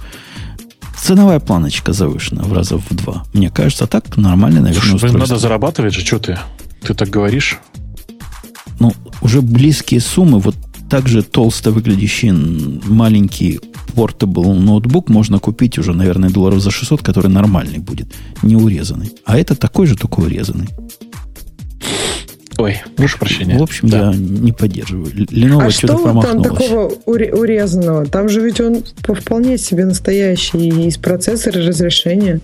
Ценовая планочка завышена в раза в два. Мне кажется, а так нормально, наверное, Слушай, устройство. надо зарабатывать же, что ты? Ты так говоришь? Ну, уже близкие суммы, вот так же толсто выглядящий маленький портабл ноутбук можно купить уже, наверное, долларов за 600, который нормальный будет, не урезанный. А это такой же, только урезанный. Ой, прошу прощения. В общем, да. я не поддерживаю. Lenovo а что там такого урезанного? Там же ведь он вполне себе настоящий и из процессора, и разрешения.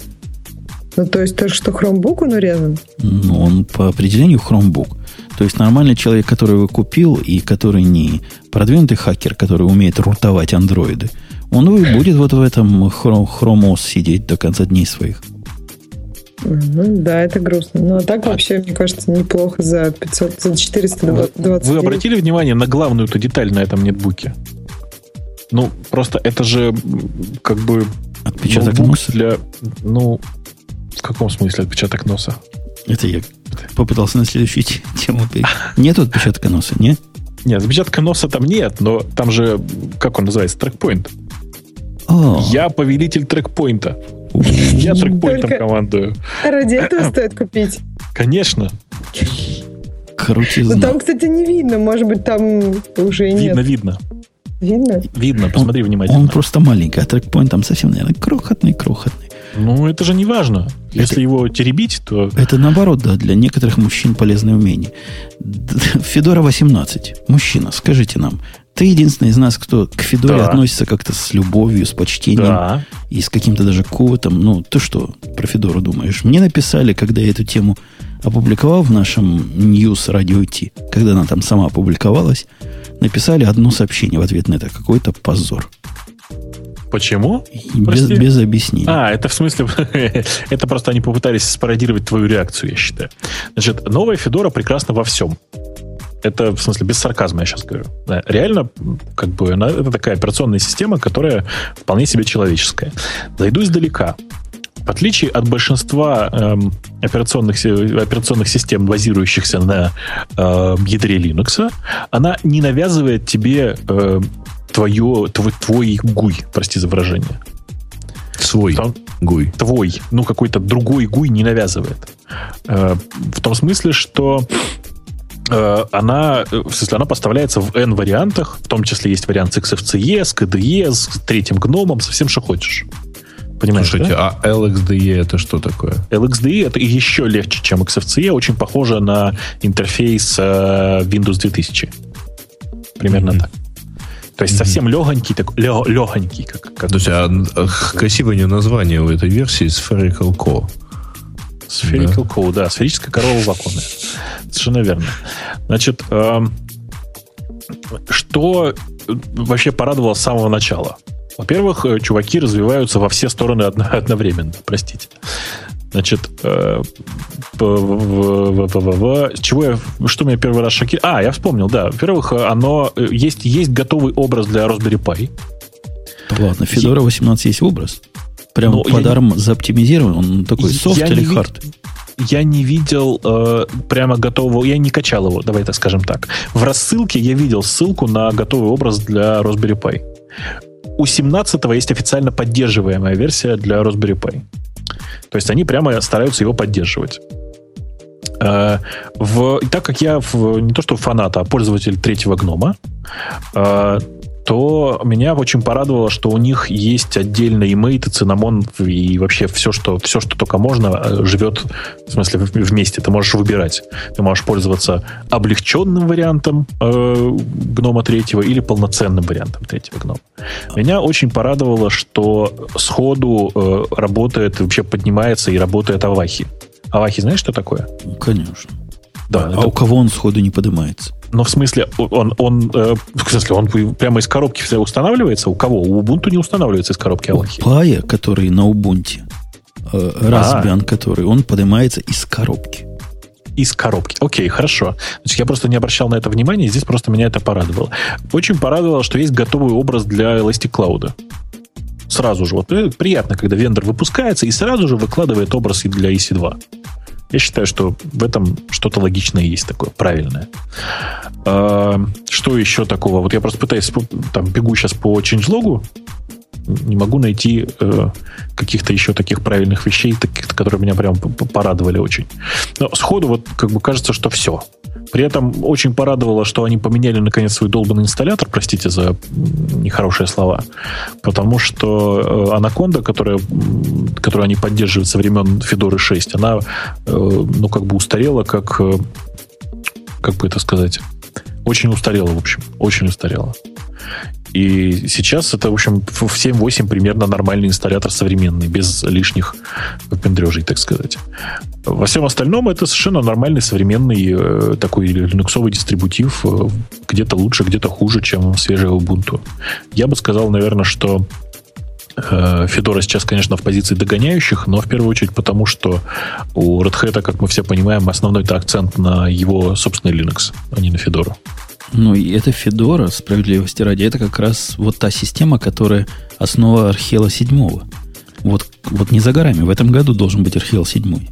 Ну, то есть только что Chromebook он урезан? Ну, он по определению Chromebook. То есть нормальный человек, который его купил, и который не продвинутый хакер, который умеет рутовать андроиды, он и будет вот в этом Chrome OS сидеть до конца дней своих. Ну, да, это грустно. Но так а вообще, мне кажется, неплохо за 500, за 420. Вы обратили внимание на главную-то деталь на этом нетбуке? Ну, просто это же как бы отпечаток носа для, ну, в каком смысле отпечаток носа? Это я попытался на следующую тему. Нет отпечатка носа, нет? Нет, отпечатка носа там нет, но там же, как он называется, трекпоинт. Я повелитель трекпоинта. Я трекпоинтом командую. Ради этого стоит купить. Конечно. Крутизна. Ну, там, кстати, не видно. Может быть, там уже и нет. Видно, видно. Видно? Видно, посмотри он, внимательно. Он просто маленький, а трекпоинт там совсем, наверное, крохотный, крохотный. Ну, это же не важно. Если это, его теребить, то... Это наоборот, да, для некоторых мужчин полезное умение. Федора 18. Мужчина, скажите нам, ты единственный из нас, кто к Федоре да. относится как-то с любовью, с почтением да. и с каким-то даже ковотом. Ну, ты что про Федору думаешь? Мне написали, когда я эту тему опубликовал в нашем News Radio T, когда она там сама опубликовалась, написали одно сообщение в ответ на это. Какой-то позор. Почему? Без, без объяснений. А, это в смысле... это просто они попытались спародировать твою реакцию, я считаю. Значит, новая Федора прекрасна во всем. Это, в смысле, без сарказма я сейчас говорю. Да, реально, как бы, она, это такая операционная система, которая вполне себе человеческая. Зайду издалека. В отличие от большинства эм, операционных, операционных систем, базирующихся на э, ядре Linux, она не навязывает тебе э, твое, твой, твой гуй, прости за выражение. Свой Там, гуй. Твой. Ну, какой-то другой гуй не навязывает. Э, в том смысле, что она, в смысле, она поставляется в N вариантах, в том числе есть вариант с XFCE, с KDE, с третьим гномом, со всем, что хочешь. Понимаешь, Слушайте, да? а LXDE это что такое? LXDE это еще легче, чем XFCE, очень похоже на интерфейс э, Windows 2000. Примерно mm-hmm. так. То есть совсем легонький, так, легонький. Как, как... То есть а, красивое название у этой версии Spherical Co. Spherical да. Co, да, сферическая корова вакуумная. Совершенно верно. Значит, э, что вообще порадовало с самого начала? Во-первых, э, чуваки развиваются во все стороны одновременно, простите. Значит, э, чего я, что меня первый раз шокировало? А, я вспомнил, да. Во-первых, оно э, есть, есть готовый образ для Raspberry Pi. Ладно, Fedora 18 есть образ. Прям Но под ARM я... заоптимизирован, он такой софт или хард? Я не видел э, прямо готового, я не качал его, давай так скажем так. В рассылке я видел ссылку на готовый образ для Raspberry Pi. У 17 есть официально поддерживаемая версия для Raspberry Pi. То есть они прямо стараются его поддерживать. Э, в, так как я в, не то что фанат, а пользователь третьего гнома, э, то меня очень порадовало, что у них есть отдельно и мейт, и цинамон, и вообще все, что, все, что только можно, э, живет, в смысле, вместе. Ты можешь выбирать. Ты можешь пользоваться облегченным вариантом э, гнома третьего или полноценным вариантом третьего гнома. Меня очень порадовало, что сходу э, работает, вообще поднимается и работает Авахи. Авахи знаешь, что такое? Конечно. Да, а это... у кого он сходу не поднимается? Но в смысле, он, он, э, в смысле, он прямо из коробки все устанавливается? У кого? У Ubuntu не устанавливается из коробки Аллахи. Пая, который на Ubuntu, э, Raspbian, а. который, он поднимается из коробки. Из коробки. Окей, хорошо. Значит, я просто не обращал на это внимания, здесь просто меня это порадовало. Очень порадовало, что есть готовый образ для Elastic Cloud. Сразу же. Вот э, приятно, когда вендор выпускается и сразу же выкладывает образ и для EC2. Я считаю, что в этом что-то логичное есть такое, правильное. А, что еще такого? Вот я просто пытаюсь, там, бегу сейчас по changelog, не могу найти э, каких-то еще таких правильных вещей, таких, которые меня прям порадовали очень. Но сходу вот как бы кажется, что все. При этом очень порадовало, что они поменяли наконец свой долбанный инсталлятор, простите за нехорошие слова, потому что Анаконда, которая, которую они поддерживают со времен Федоры 6, она, э, ну, как бы устарела, как э, как бы это сказать, очень устарело, в общем, очень устарело. И сейчас это, в общем, в 7.8 примерно нормальный инсталлятор современный, без лишних пендрежей, так сказать. Во всем остальном это совершенно нормальный современный э, такой линуксовый дистрибутив, э, где-то лучше, где-то хуже, чем свежий Ubuntu. Я бы сказал, наверное, что э, Федора сейчас, конечно, в позиции догоняющих, но в первую очередь потому, что у Red Hat, как мы все понимаем, основной акцент на его собственный Linux, а не на Федору. Ну, и это Федора, справедливости ради, это как раз вот та система, которая основа Архела 7. Вот, вот не за горами, в этом году должен быть Архел 7.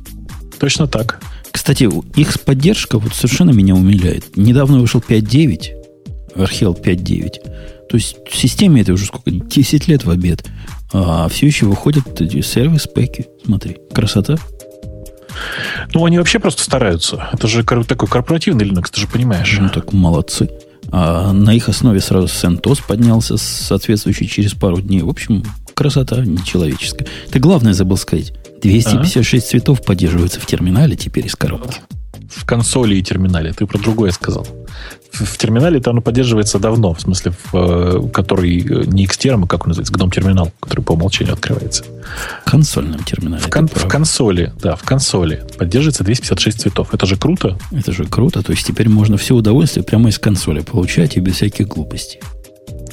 Точно так. Кстати, их поддержка вот совершенно меня умиляет. Недавно вышел 5.9, Архел 5.9. То есть системе это уже сколько? 10 лет в обед. А все еще выходят эти сервис-пеки. Смотри, красота. Ну, они вообще просто стараются. Это же такой корпоративный Linux, ты же понимаешь. Ну, так молодцы. А на их основе сразу CentOS поднялся, соответствующий через пару дней. В общем, красота нечеловеческая. Ты главное забыл сказать. 256 а? цветов поддерживаются в терминале теперь из коробки. В консоли и терминале. Ты про другое сказал в терминале-то оно поддерживается давно, в смысле, в, э, который э, не Xterm, а как он называется, GNOME терминал, который по умолчанию открывается. В консольном терминале. В, кон- в консоли, да, в консоли поддерживается 256 цветов. Это же круто. Это же круто. То есть теперь можно все удовольствие прямо из консоли получать и без всяких глупостей.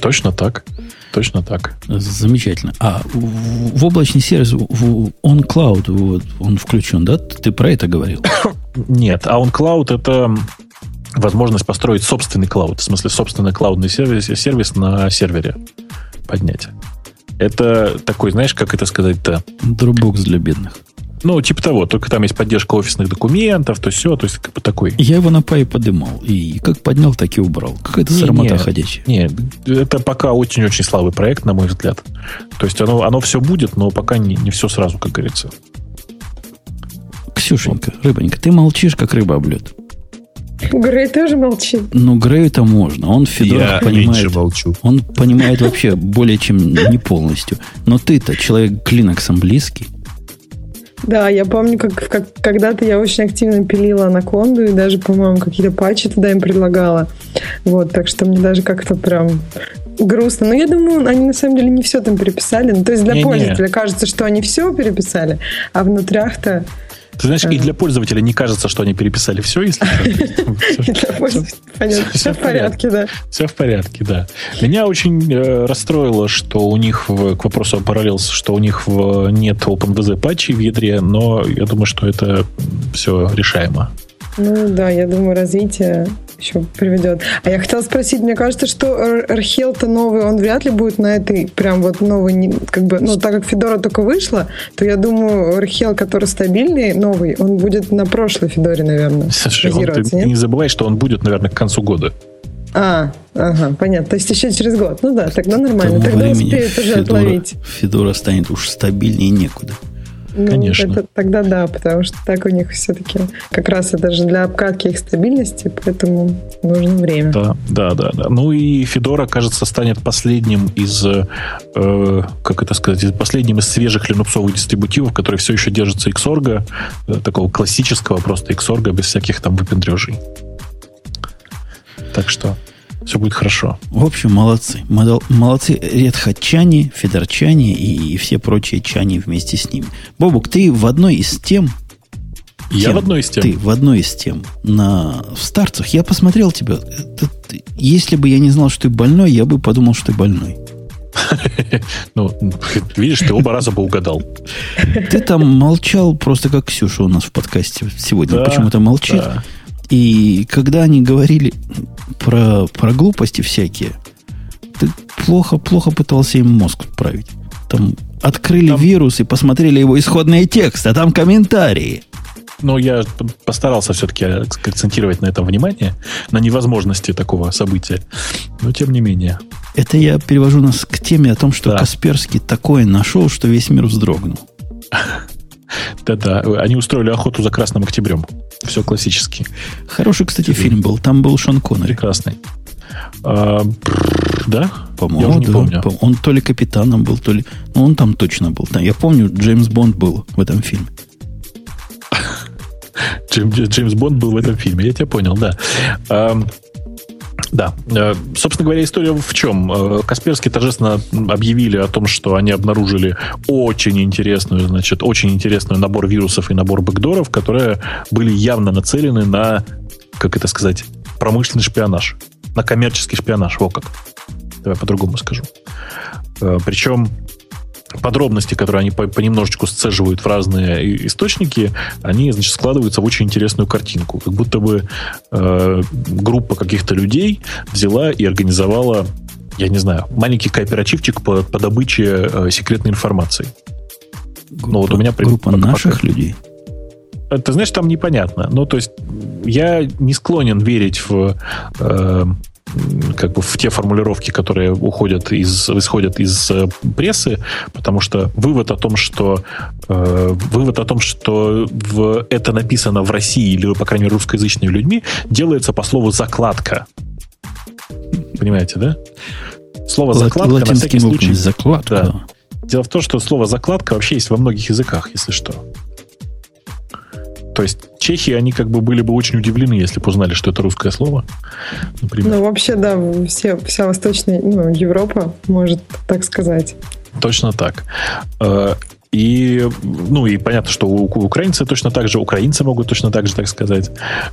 Точно так. Точно так. Замечательно. А в, в облачный сервис, в OnCloud, вот, он включен, да? Ты про это говорил? Нет, а OnCloud это возможность построить собственный клауд, в смысле собственный клаудный сервис, сервис на сервере поднять. Это такой, знаешь, как это сказать-то? Dropbox для бедных. Ну, типа того, только там есть поддержка офисных документов, то все, то есть как бы такой. Я его на пай подымал, и как поднял, так и убрал. Какая-то не, срамота не, ходячая. Нет, это пока очень-очень слабый проект, на мой взгляд. То есть оно, оно все будет, но пока не, не все сразу, как говорится. Ксюшенька, рыбонька, ты молчишь, как рыба об лед. Грей тоже молчит. Ну, Грею-то можно. Он Федора понимает. молчу. Он понимает вообще более чем не полностью. Но ты-то человек к Linux близкий. Да, я помню, как, как когда-то я очень активно пилила анаконду и даже, по-моему, какие-то патчи туда им предлагала. Вот, так что мне даже как-то прям грустно. Но я думаю, они на самом деле не все там переписали. Ну, то есть для не, пользователя не. кажется, что они все переписали, а внутрях-то ты знаешь, и для пользователя не кажется, что они переписали все, если все в порядке, да. Все в порядке, да. Меня очень э, расстроило, что у них, к вопросу о Parallels, что у них нет OpenVZ патчей в ядре, но я думаю, что это все решаемо. Ну да, я думаю, развитие еще приведет. А я хотела спросить, мне кажется, что Архел-то новый, он вряд ли будет на этой прям вот новый, как бы, ну, так как Федора только вышла, то я думаю, Архел, который стабильный, новый, он будет на прошлой Федоре, наверное, Слушай, он, ты нет? не забывай, что он будет, наверное, к концу года. А, ага, понятно. То есть еще через год. Ну да, тогда нормально. Тогда успеют уже Федора, отловить. Федора станет уж стабильнее некуда. Ну, Конечно. Это, тогда да, потому что так у них все-таки как раз это же для обкатки их стабильности, поэтому нужно время. Да, да, да. да. Ну и Федора, кажется, станет последним из, э, как это сказать, последним из свежих линуксовых дистрибутивов, который все еще держится Xorg, э, такого классического просто Xorg без всяких там выпендрежей. Так что все будет хорошо. В общем, молодцы. Молодцы редхатчане, федорчане и все прочие чане вместе с ними. Бобук, ты в одной из тем... Я тем, в одной из тем. Ты в одной из тем. На, в старцах я посмотрел тебя. Это, если бы я не знал, что ты больной, я бы подумал, что ты больной. Ну, видишь, ты оба раза бы угадал. Ты там молчал просто как Ксюша у нас в подкасте сегодня. Почему-то молчит. И когда они говорили про, про глупости всякие, ты плохо-плохо пытался им мозг править. Там открыли там... вирус и посмотрели его исходные тексты, а там комментарии. Ну, я постарался все-таки акцентировать на этом внимание, на невозможности такого события. Но тем не менее. Это я перевожу нас к теме о том, что да. Касперский такое нашел, что весь мир вздрогнул. Да-да, они устроили охоту за Красным Октябрем. Все классически. Хороший, кстати, фильм был. Там был Шон Коннери. Прекрасный. А, да? По-моему, Я уже не да. помню. Он то ли капитаном был, то ли... Ну, он там точно был. Я помню, Джеймс Бонд был в этом фильме. Джеймс Бонд был в этом фильме. Я тебя понял, да. Да. Э, собственно говоря, история в чем? Э, Касперский торжественно объявили о том, что они обнаружили очень интересную, значит, очень интересную набор вирусов и набор бэкдоров, которые были явно нацелены на, как это сказать, промышленный шпионаж, на коммерческий шпионаж. Во как. Давай по-другому скажу. Э, Причем подробности, которые они понемножечку сцеживают в разные источники, они, значит, складываются в очень интересную картинку. Как будто бы э, группа каких-то людей взяла и организовала, я не знаю, маленький кооперативчик по, по добыче э, секретной информации. Группа, ну, вот у меня группа наших пока, людей. Э, ты знаешь, там непонятно. Ну, то есть, я не склонен верить в э, как бы в те формулировки, которые уходят из, исходят из э, прессы, потому что вывод о том, что э, вывод о том, что в, это написано в России или, по крайней мере, русскоязычными людьми, делается по слову закладка. Понимаете, да? Слово закладка Латинским на всякий случай. Закладка. Да. Дело в том, что слово закладка вообще есть во многих языках, если что. То есть чехи, они как бы были бы очень удивлены, если бы узнали, что это русское слово. Например. Ну, вообще, да, все, вся Восточная ну, Европа может так сказать. Точно так. Э, и, ну, и понятно, что у, украинцы точно так же, украинцы могут точно так же так сказать,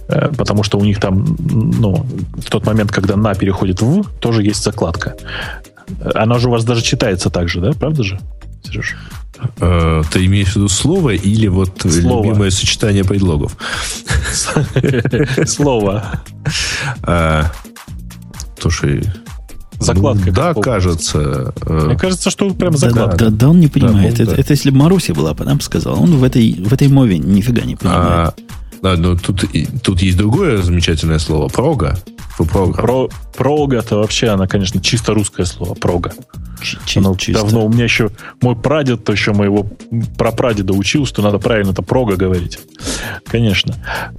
э, потому что у них там, ну, в тот момент, когда на переходит в, тоже есть закладка. Она же у вас даже читается так же, да? Правда же, Сереж? Э, ты имеешь в виду слово или вот слово. любимое сочетание предлогов? Слово. Э, слушай, Закладка. Ну, да, кажется. Э, Мне кажется, что прям закладка. Да, да, да он не понимает. Да, это, да. это если бы Маруся была, бы нам сказал. Он в этой, в этой мове нифига не понимает. А, да, но тут, тут есть другое замечательное слово. Прога. Про, прога это вообще, она, конечно, чисто русское слово. Прога. Оно чисто. Давно у меня еще мой прадед, то еще моего прапрадеда учил, что надо правильно это прога говорить. Конечно.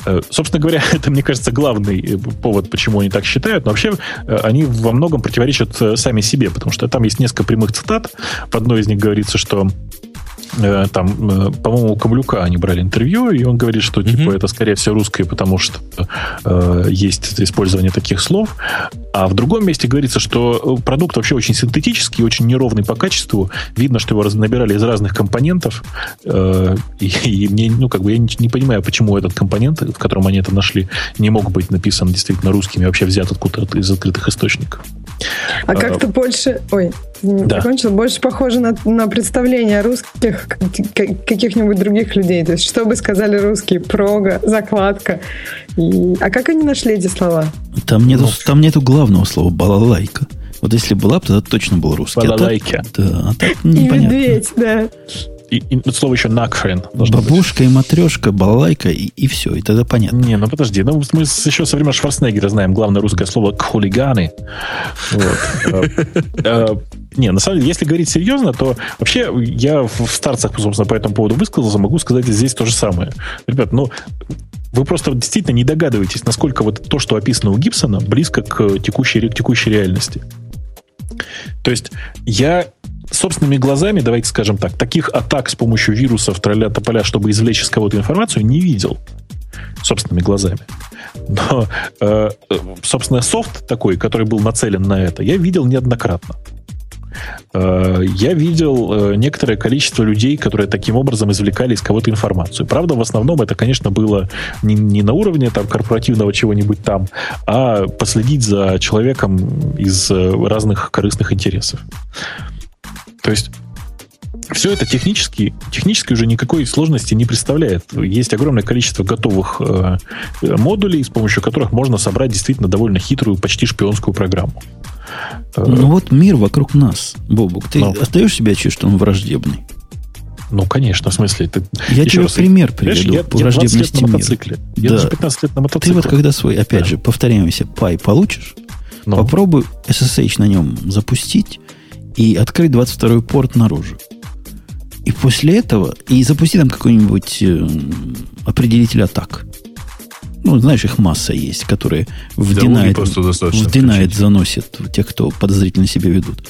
Э, собственно говоря, это, мне кажется, главный э, повод, почему они так считают. Но вообще э, они во многом противоречат сами себе, потому что там есть несколько прямых цитат. В одной из них говорится, что там, э, по-моему, у Камлюка они брали интервью, и он говорит, что типа mm-hmm. это скорее всего русское, потому что э, есть использование таких слов. А в другом месте говорится, что продукт вообще очень синтетический, очень неровный по качеству. Видно, что его набирали из разных компонентов. Э, и, и мне, ну, как бы я не, не понимаю, почему этот компонент, в котором они это нашли, не мог быть написан действительно русским и вообще взят откуда-то из открытых источников. А как-то больше... Ой, да. закончил. Больше похоже на, на представление русских каких-нибудь других людей. То есть, что бы сказали русские? Прога, закладка. И... А как они нашли эти слова? Там нету, ну, там нету главного слова балалайка. Вот если была, то это точно был русский. Балалайка. А так, да, а так непонятно. И медведь, да и, и слово еще накхрен. Бабушка быть. и матрешка, балалайка, и, и все, и тогда понятно. Не, ну подожди, ну мы еще со времен Шварценеггера знаем главное русское слово хулиганы. Э, э, не, на самом деле, если говорить серьезно, то вообще я в старцах, собственно, по этому поводу высказался, могу сказать здесь то же самое. Ребят, ну, вы просто действительно не догадываетесь, насколько вот то, что описано у Гибсона, близко к текущей, к текущей реальности. То есть я собственными глазами, давайте скажем так, таких атак с помощью вирусов тролля тополя, чтобы извлечь из кого-то информацию, не видел собственными глазами. Но, э, собственно, софт такой, который был нацелен на это, я видел неоднократно. Э, я видел э, некоторое количество людей, которые таким образом извлекали из кого-то информацию. Правда, в основном это, конечно, было не, не на уровне там, корпоративного чего-нибудь там, а последить за человеком из э, разных корыстных интересов. То есть все это технически, технически уже никакой сложности не представляет. Есть огромное количество готовых э, модулей, с помощью которых можно собрать действительно довольно хитрую, почти шпионскую программу. Э, ну вот мир вокруг нас, Бобук. Ты Но... отдаешь себе отчет, что он враждебный? Ну, конечно, в смысле. Ты, я тебе раз, пример приведу я, по я враждебности лет на мотоцикле. Я да. даже 15 лет на мотоцикле. Ты вот когда свой, опять да. же, повторяемся, пай получишь, Но. Ну. попробуй SSH на нем запустить, и открыть 22 порт наружу. И после этого, и запусти там какой-нибудь э, определитель атак. Ну, знаешь, их масса есть, которые в в Denied заносят тех, кто подозрительно себя ведут.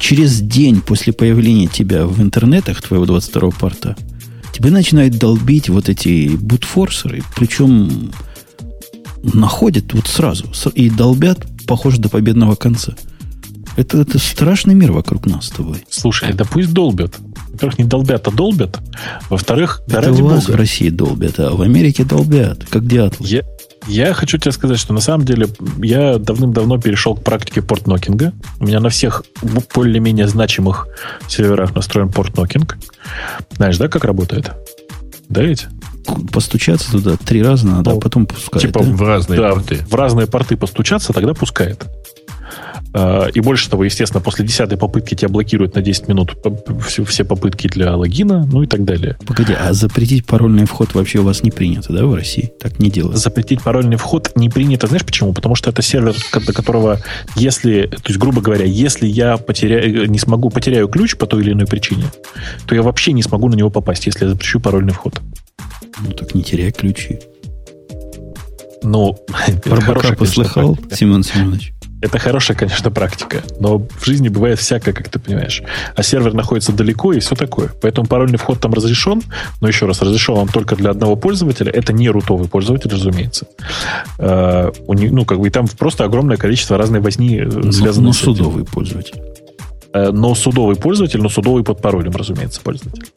Через день после появления тебя в интернетах, твоего 22 порта, тебе начинают долбить вот эти бутфорсеры, причем находят вот сразу и долбят, похоже, до победного конца. Это, это страшный мир вокруг нас с тобой. Слушай, да пусть долбят. Во-первых, не долбят, а долбят. Во-вторых, да это ради у вас Бога. в России долбят, а в Америке долбят, как дятлы. Я, я хочу тебе сказать, что на самом деле я давным-давно перешел к практике портнокинга. У меня на всех более-менее значимых серверах настроен портнокинг. Знаешь, да, как работает? Да ведь? Постучаться туда три раза надо, а ну, а потом пускает. Типа да? в разные да, порты. В разные порты постучаться, тогда пускает. А, и больше того, естественно, после десятой попытки тебя блокируют на 10 минут все, все попытки для логина, ну и так далее. Погоди, а запретить парольный вход вообще у вас не принято, да, в России? Так не делают. Запретить парольный вход не принято. Знаешь почему? Потому что это сервер, до которого, если, то есть, грубо говоря, если я потеряю, не смогу, потеряю ключ по той или иной причине, то я вообще не смогу на него попасть, если я запрещу парольный вход. Ну так не теряй ключи. Ну, Барбака послыхал, Семен Семенович? Это хорошая, конечно, практика, но в жизни бывает всякое, как ты понимаешь. А сервер находится далеко и все такое. Поэтому парольный вход там разрешен, но еще раз, разрешен он только для одного пользователя. Это не рутовый пользователь, разумеется. Uh, ну, как бы и там просто огромное количество разной возни э, связанной но, с судовый пользователь. Uh, но судовый пользователь, но судовый под паролем, разумеется, пользователь.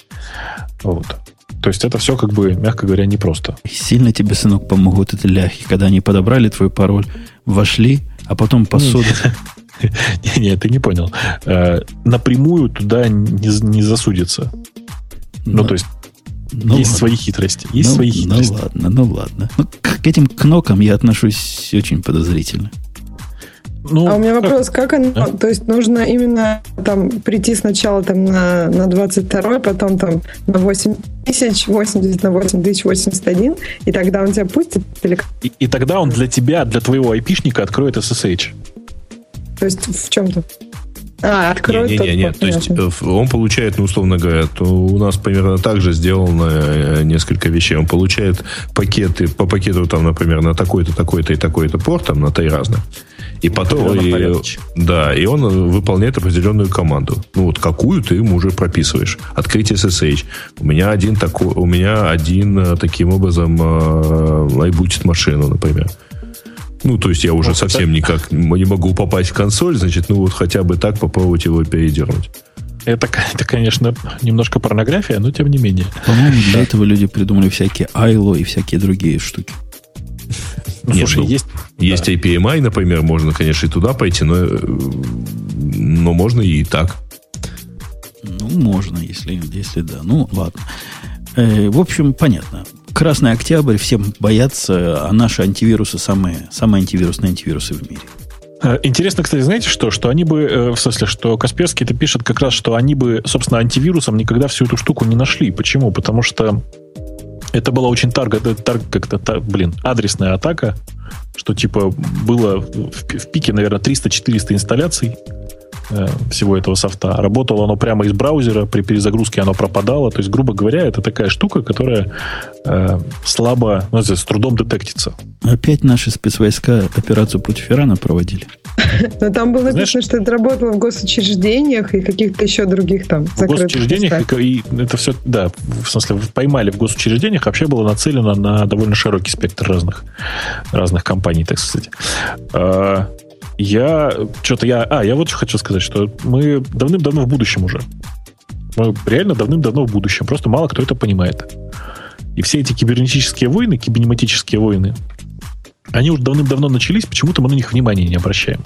Вот. То есть это все, как бы, мягко говоря, непросто. Сильно тебе, сынок, помогут эти ляхи, когда они подобрали твой пароль, вошли, а потом посуду. Не, ты не понял. Э, напрямую туда не засудится. Ну, то есть, ну, есть ладно. свои хитрости. Есть ну, свои ну хитрости. Ну ладно, ну ладно. Ну, к этим кнопкам я отношусь очень подозрительно. Ну, а у меня вопрос, как оно? А? То есть нужно именно там прийти сначала там на, на 22, потом там на 8 тысяч, 80 на 8 тысяч 81, и тогда он тебя пустит? Или... И, и тогда он для тебя, для твоего айпишника откроет SSH. То есть в чем-то? А, откроет не, не, не, не. То есть э, он получает, ну, условно говоря, то у нас примерно так же сделано э, несколько вещей. Он получает пакеты, по пакету там, например, на такой-то, такой-то и такой-то порт, там на три разных. И потом, и, да, и он выполняет определенную команду. Ну вот какую ты ему уже прописываешь. Открыть SSH. У меня один такой, у меня один э, таким образом лайбутит машину, например. Ну, то есть я уже вот совсем это... никак не могу попасть в консоль, значит, ну вот хотя бы так попробовать его передернуть. Это, это, конечно, немножко порнография, но тем не менее. По-моему, для да. этого люди придумали всякие ILO и всякие другие штуки. Ну, Нет, слушай, ну, есть... Есть да. APMI, например, можно, конечно, и туда пойти, но, но можно и так. Ну, можно, если, если да. Ну, ладно. Э, в общем, понятно. Красный октябрь, всем боятся, а наши антивирусы самые, самые антивирусные антивирусы в мире. Э, интересно, кстати, знаете что? Что они бы, э, в смысле, что Касперский это пишет как раз, что они бы, собственно, антивирусом никогда всю эту штуку не нашли. Почему? Потому что это была очень тарга, тарг, как-то, тар, блин, адресная атака, что типа было в, в пике, наверное, 300-400 инсталляций Э, всего этого софта. Работало оно прямо из браузера, при перезагрузке оно пропадало. То есть, грубо говоря, это такая штука, которая э, слабо, ну, с трудом детектится. Опять наши спецвойска операцию против Ирана проводили. Но там было написано, что это работало в госучреждениях и каких-то еще других там В госучреждениях, и, и это все, да, в смысле, поймали в госучреждениях, вообще было нацелено на довольно широкий спектр разных, разных компаний, так сказать. А, я что-то я... А, я вот что хочу сказать, что мы давным-давно в будущем уже. Мы реально давным-давно в будущем. Просто мало кто это понимает. И все эти кибернетические войны, кибернетические войны, они уже давным-давно начались, почему-то мы на них внимания не обращаем.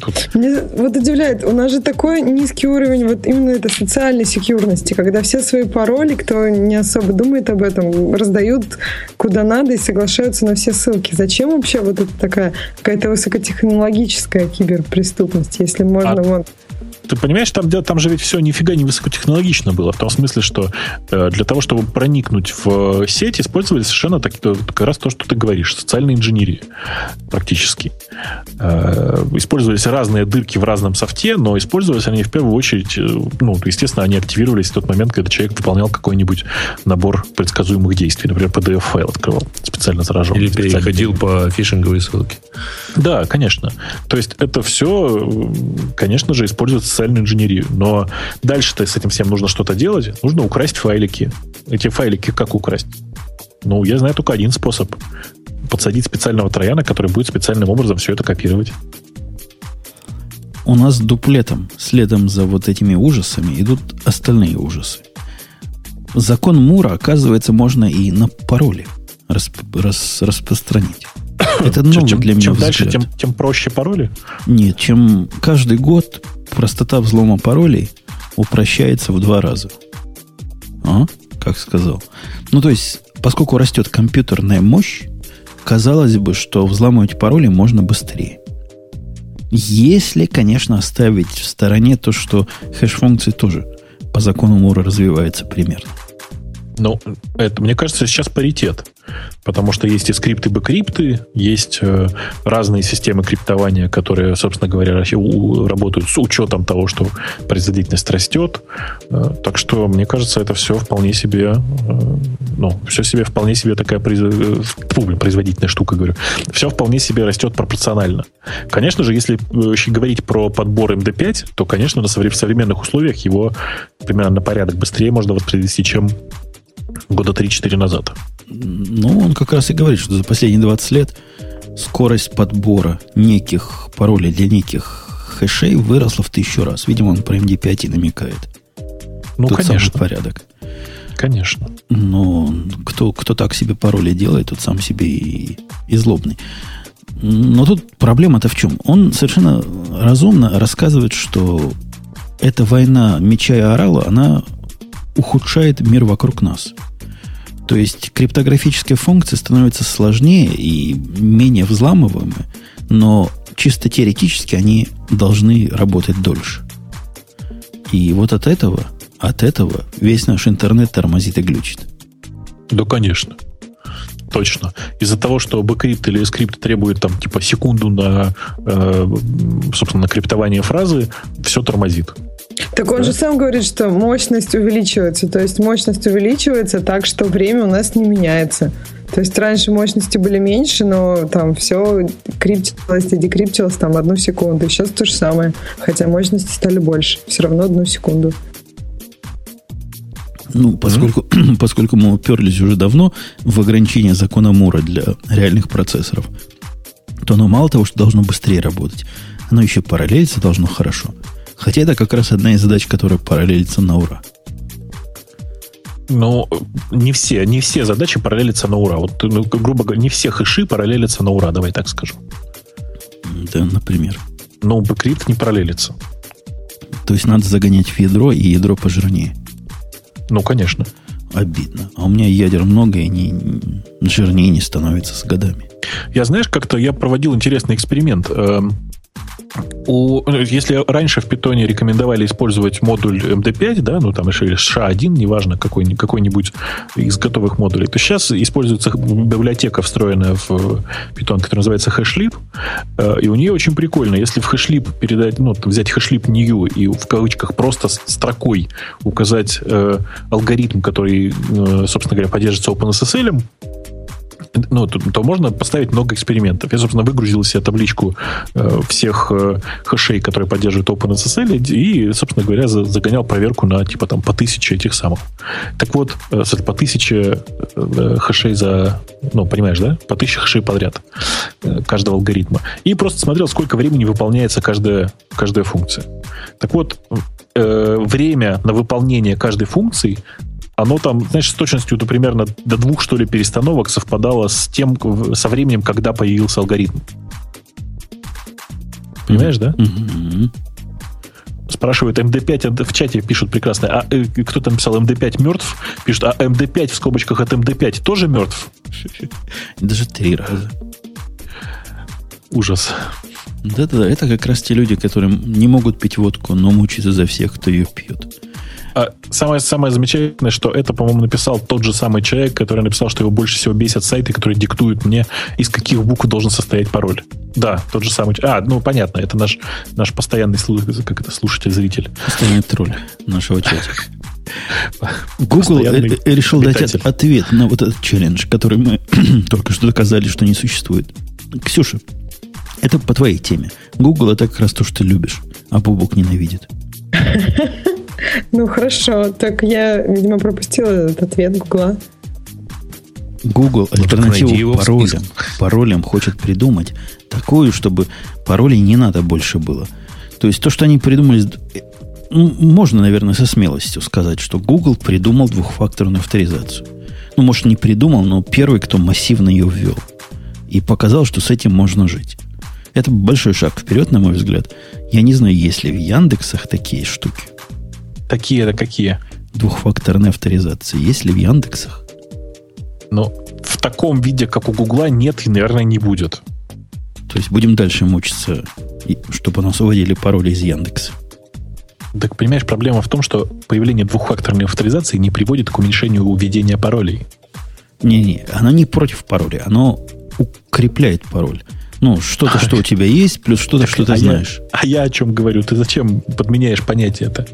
Тут... Мне вот удивляет, у нас же такой низкий уровень вот именно этой социальной секьюрности, когда все свои пароли, кто не особо думает об этом, раздают куда надо и соглашаются на все ссылки. Зачем вообще вот это такая какая-то высокотехнологическая киберпреступность, если можно а... вот ты понимаешь, там, там же ведь все нифига не высокотехнологично было. В том смысле, что э, для того, чтобы проникнуть в сеть, использовали совершенно так, как раз то, что ты говоришь, социальная инженерия практически. Э, использовались разные дырки в разном софте, но использовались они в первую очередь, э, ну, естественно, они активировались в тот момент, когда человек выполнял какой-нибудь набор предсказуемых действий. Например, PDF-файл открывал специально заражен. Или переходил по фишинговой ссылке. Да, конечно. То есть это все, конечно же, используется социальную инженерию. Но дальше-то с этим всем нужно что-то делать. Нужно украсть файлики. Эти файлики как украсть? Ну, я знаю только один способ. Подсадить специального трояна, который будет специальным образом все это копировать. У нас дуплетом, следом за вот этими ужасами, идут остальные ужасы. Закон Мура, оказывается, можно и на пароли расп, рас, распространить. Это новый чем, для меня Чем дальше, тем, тем проще пароли? Нет, чем каждый год простота взлома паролей упрощается в два раза. А? Как сказал. Ну, то есть, поскольку растет компьютерная мощь, казалось бы, что взламывать пароли можно быстрее. Если, конечно, оставить в стороне то, что хэш-функции тоже по закону Мура развивается примерно. Ну, это, мне кажется, сейчас паритет. Потому что есть и скрипты бэкрипты, есть э, разные системы криптования, которые, собственно говоря, работают с учетом того, что производительность растет. Э, так что, мне кажется, это все вполне себе, э, ну, все себе вполне себе такая произ... Производительная штука, говорю. Все вполне себе растет пропорционально. Конечно же, если говорить про подбор MD5, то, конечно, на современных условиях его примерно на порядок быстрее можно воспроизвести, чем года 3-4 назад. Ну, он как раз и говорит, что за последние 20 лет скорость подбора неких паролей для неких хэшей выросла в тысячу раз. Видимо, он про MD5 и намекает. Ну, Тот конечно. самый порядок. Конечно. Но кто, кто так себе пароли делает, тот сам себе и, и злобный. Но тут проблема-то в чем? Он совершенно разумно рассказывает, что эта война меча и орала, она ухудшает мир вокруг нас. То есть криптографические функции становятся сложнее и менее взламываемы, но чисто теоретически они должны работать дольше. И вот от этого, от этого весь наш интернет тормозит и глючит. Да, конечно. Точно. Из-за того, что bcrypt или scrypt требует там типа секунду на, э, собственно, на криптование фразы, все тормозит. Так он да? же сам говорит, что мощность увеличивается. То есть мощность увеличивается так, что время у нас не меняется. То есть раньше мощности были меньше, но там все криптилось и декриптилось там одну секунду. Сейчас то же самое. Хотя мощности стали больше. Все равно одну секунду. Ну, поскольку, mm-hmm. поскольку мы уперлись уже давно в ограничение закона Мура для реальных процессоров, то оно мало того, что должно быстрее работать, оно еще параллелиться должно хорошо. Хотя это как раз одна из задач, которая параллелится на ура. Ну, не все, не все задачи параллелятся на ура. Вот, ну, грубо говоря, не все хэши параллелятся на ура, давай так скажу. Да, например. Но bcrypt не параллелится. То есть надо загонять в ядро и ядро пожирнее. Ну, конечно. Обидно. А у меня ядер много, и они жирнее не становятся с годами. Я, знаешь, как-то я проводил интересный эксперимент. Эм, у, если раньше в питоне рекомендовали использовать модуль MD5, да, ну там еще или SHA-1, неважно, какой, какой-нибудь из готовых модулей, то сейчас используется библиотека, встроенная в питон, которая называется HashLib, э, и у нее очень прикольно, если в HashLib передать, ну, взять HashLib new и в кавычках просто строкой указать э, алгоритм, который, э, собственно говоря, поддерживается OpenSSL, ну, то, то можно поставить много экспериментов. Я, собственно, выгрузил себе табличку э, всех э, хэшей, которые поддерживают OpenSSL, и, собственно говоря, за, загонял проверку на, типа, там, по тысяче этих самых. Так вот, э, по тысяче э, хэшей за... Ну, понимаешь, да? По тысяче хэшей подряд э, каждого алгоритма. И просто смотрел, сколько времени выполняется каждая, каждая функция. Так вот, э, время на выполнение каждой функции оно там, знаешь, с точностью до примерно до двух, что ли, перестановок совпадало с тем, со временем, когда появился алгоритм. Понимаешь, да? Mm-hmm. Спрашивают, МД5 в чате пишут прекрасно. А э, кто там писал, МД5 мертв? Пишут, а МД5 в скобочках от МД5 тоже мертв? Даже три раза. Ужас. Да-да-да, это как раз те люди, которые не могут пить водку, но мучаются за всех, кто ее пьет. А самое, самое замечательное, что это, по-моему, написал тот же самый человек, который написал, что его больше всего бесят сайты, которые диктуют мне, из каких букв должен состоять пароль. Да, тот же самый. А, ну понятно, это наш, наш постоянный как это, слушатель-зритель. Постоянный тролль нашего чата. Google решил дать ответ на вот этот челлендж, который мы только что доказали, что не существует. Ксюша, это по твоей теме. Google это как раз то, что ты любишь, а Бубук ненавидит. Ну, хорошо. Так я, видимо, пропустила этот ответ Гугла. Google ну, альтернативу паролям, паролям хочет придумать такую, чтобы паролей не надо больше было. То есть то, что они придумали, ну, можно, наверное, со смелостью сказать, что Google придумал двухфакторную авторизацию. Ну, может, не придумал, но первый, кто массивно ее ввел. И показал, что с этим можно жить. Это большой шаг вперед, на мой взгляд. Я не знаю, есть ли в Яндексах такие штуки. Такие это какие? Двухфакторная авторизация. Есть ли в Яндексах? Но в таком виде, как у Гугла, нет и, наверное, не будет. То есть будем дальше мучиться, чтобы нас уводили пароли из Яндекса. Так, понимаешь, проблема в том, что появление двухфакторной авторизации не приводит к уменьшению введения паролей. Не-не, оно не против пароля, оно укрепляет пароль. Ну, что-то, что у тебя есть, плюс что-то, что ты а знаешь. Я, а я о чем говорю? Ты зачем подменяешь понятие это?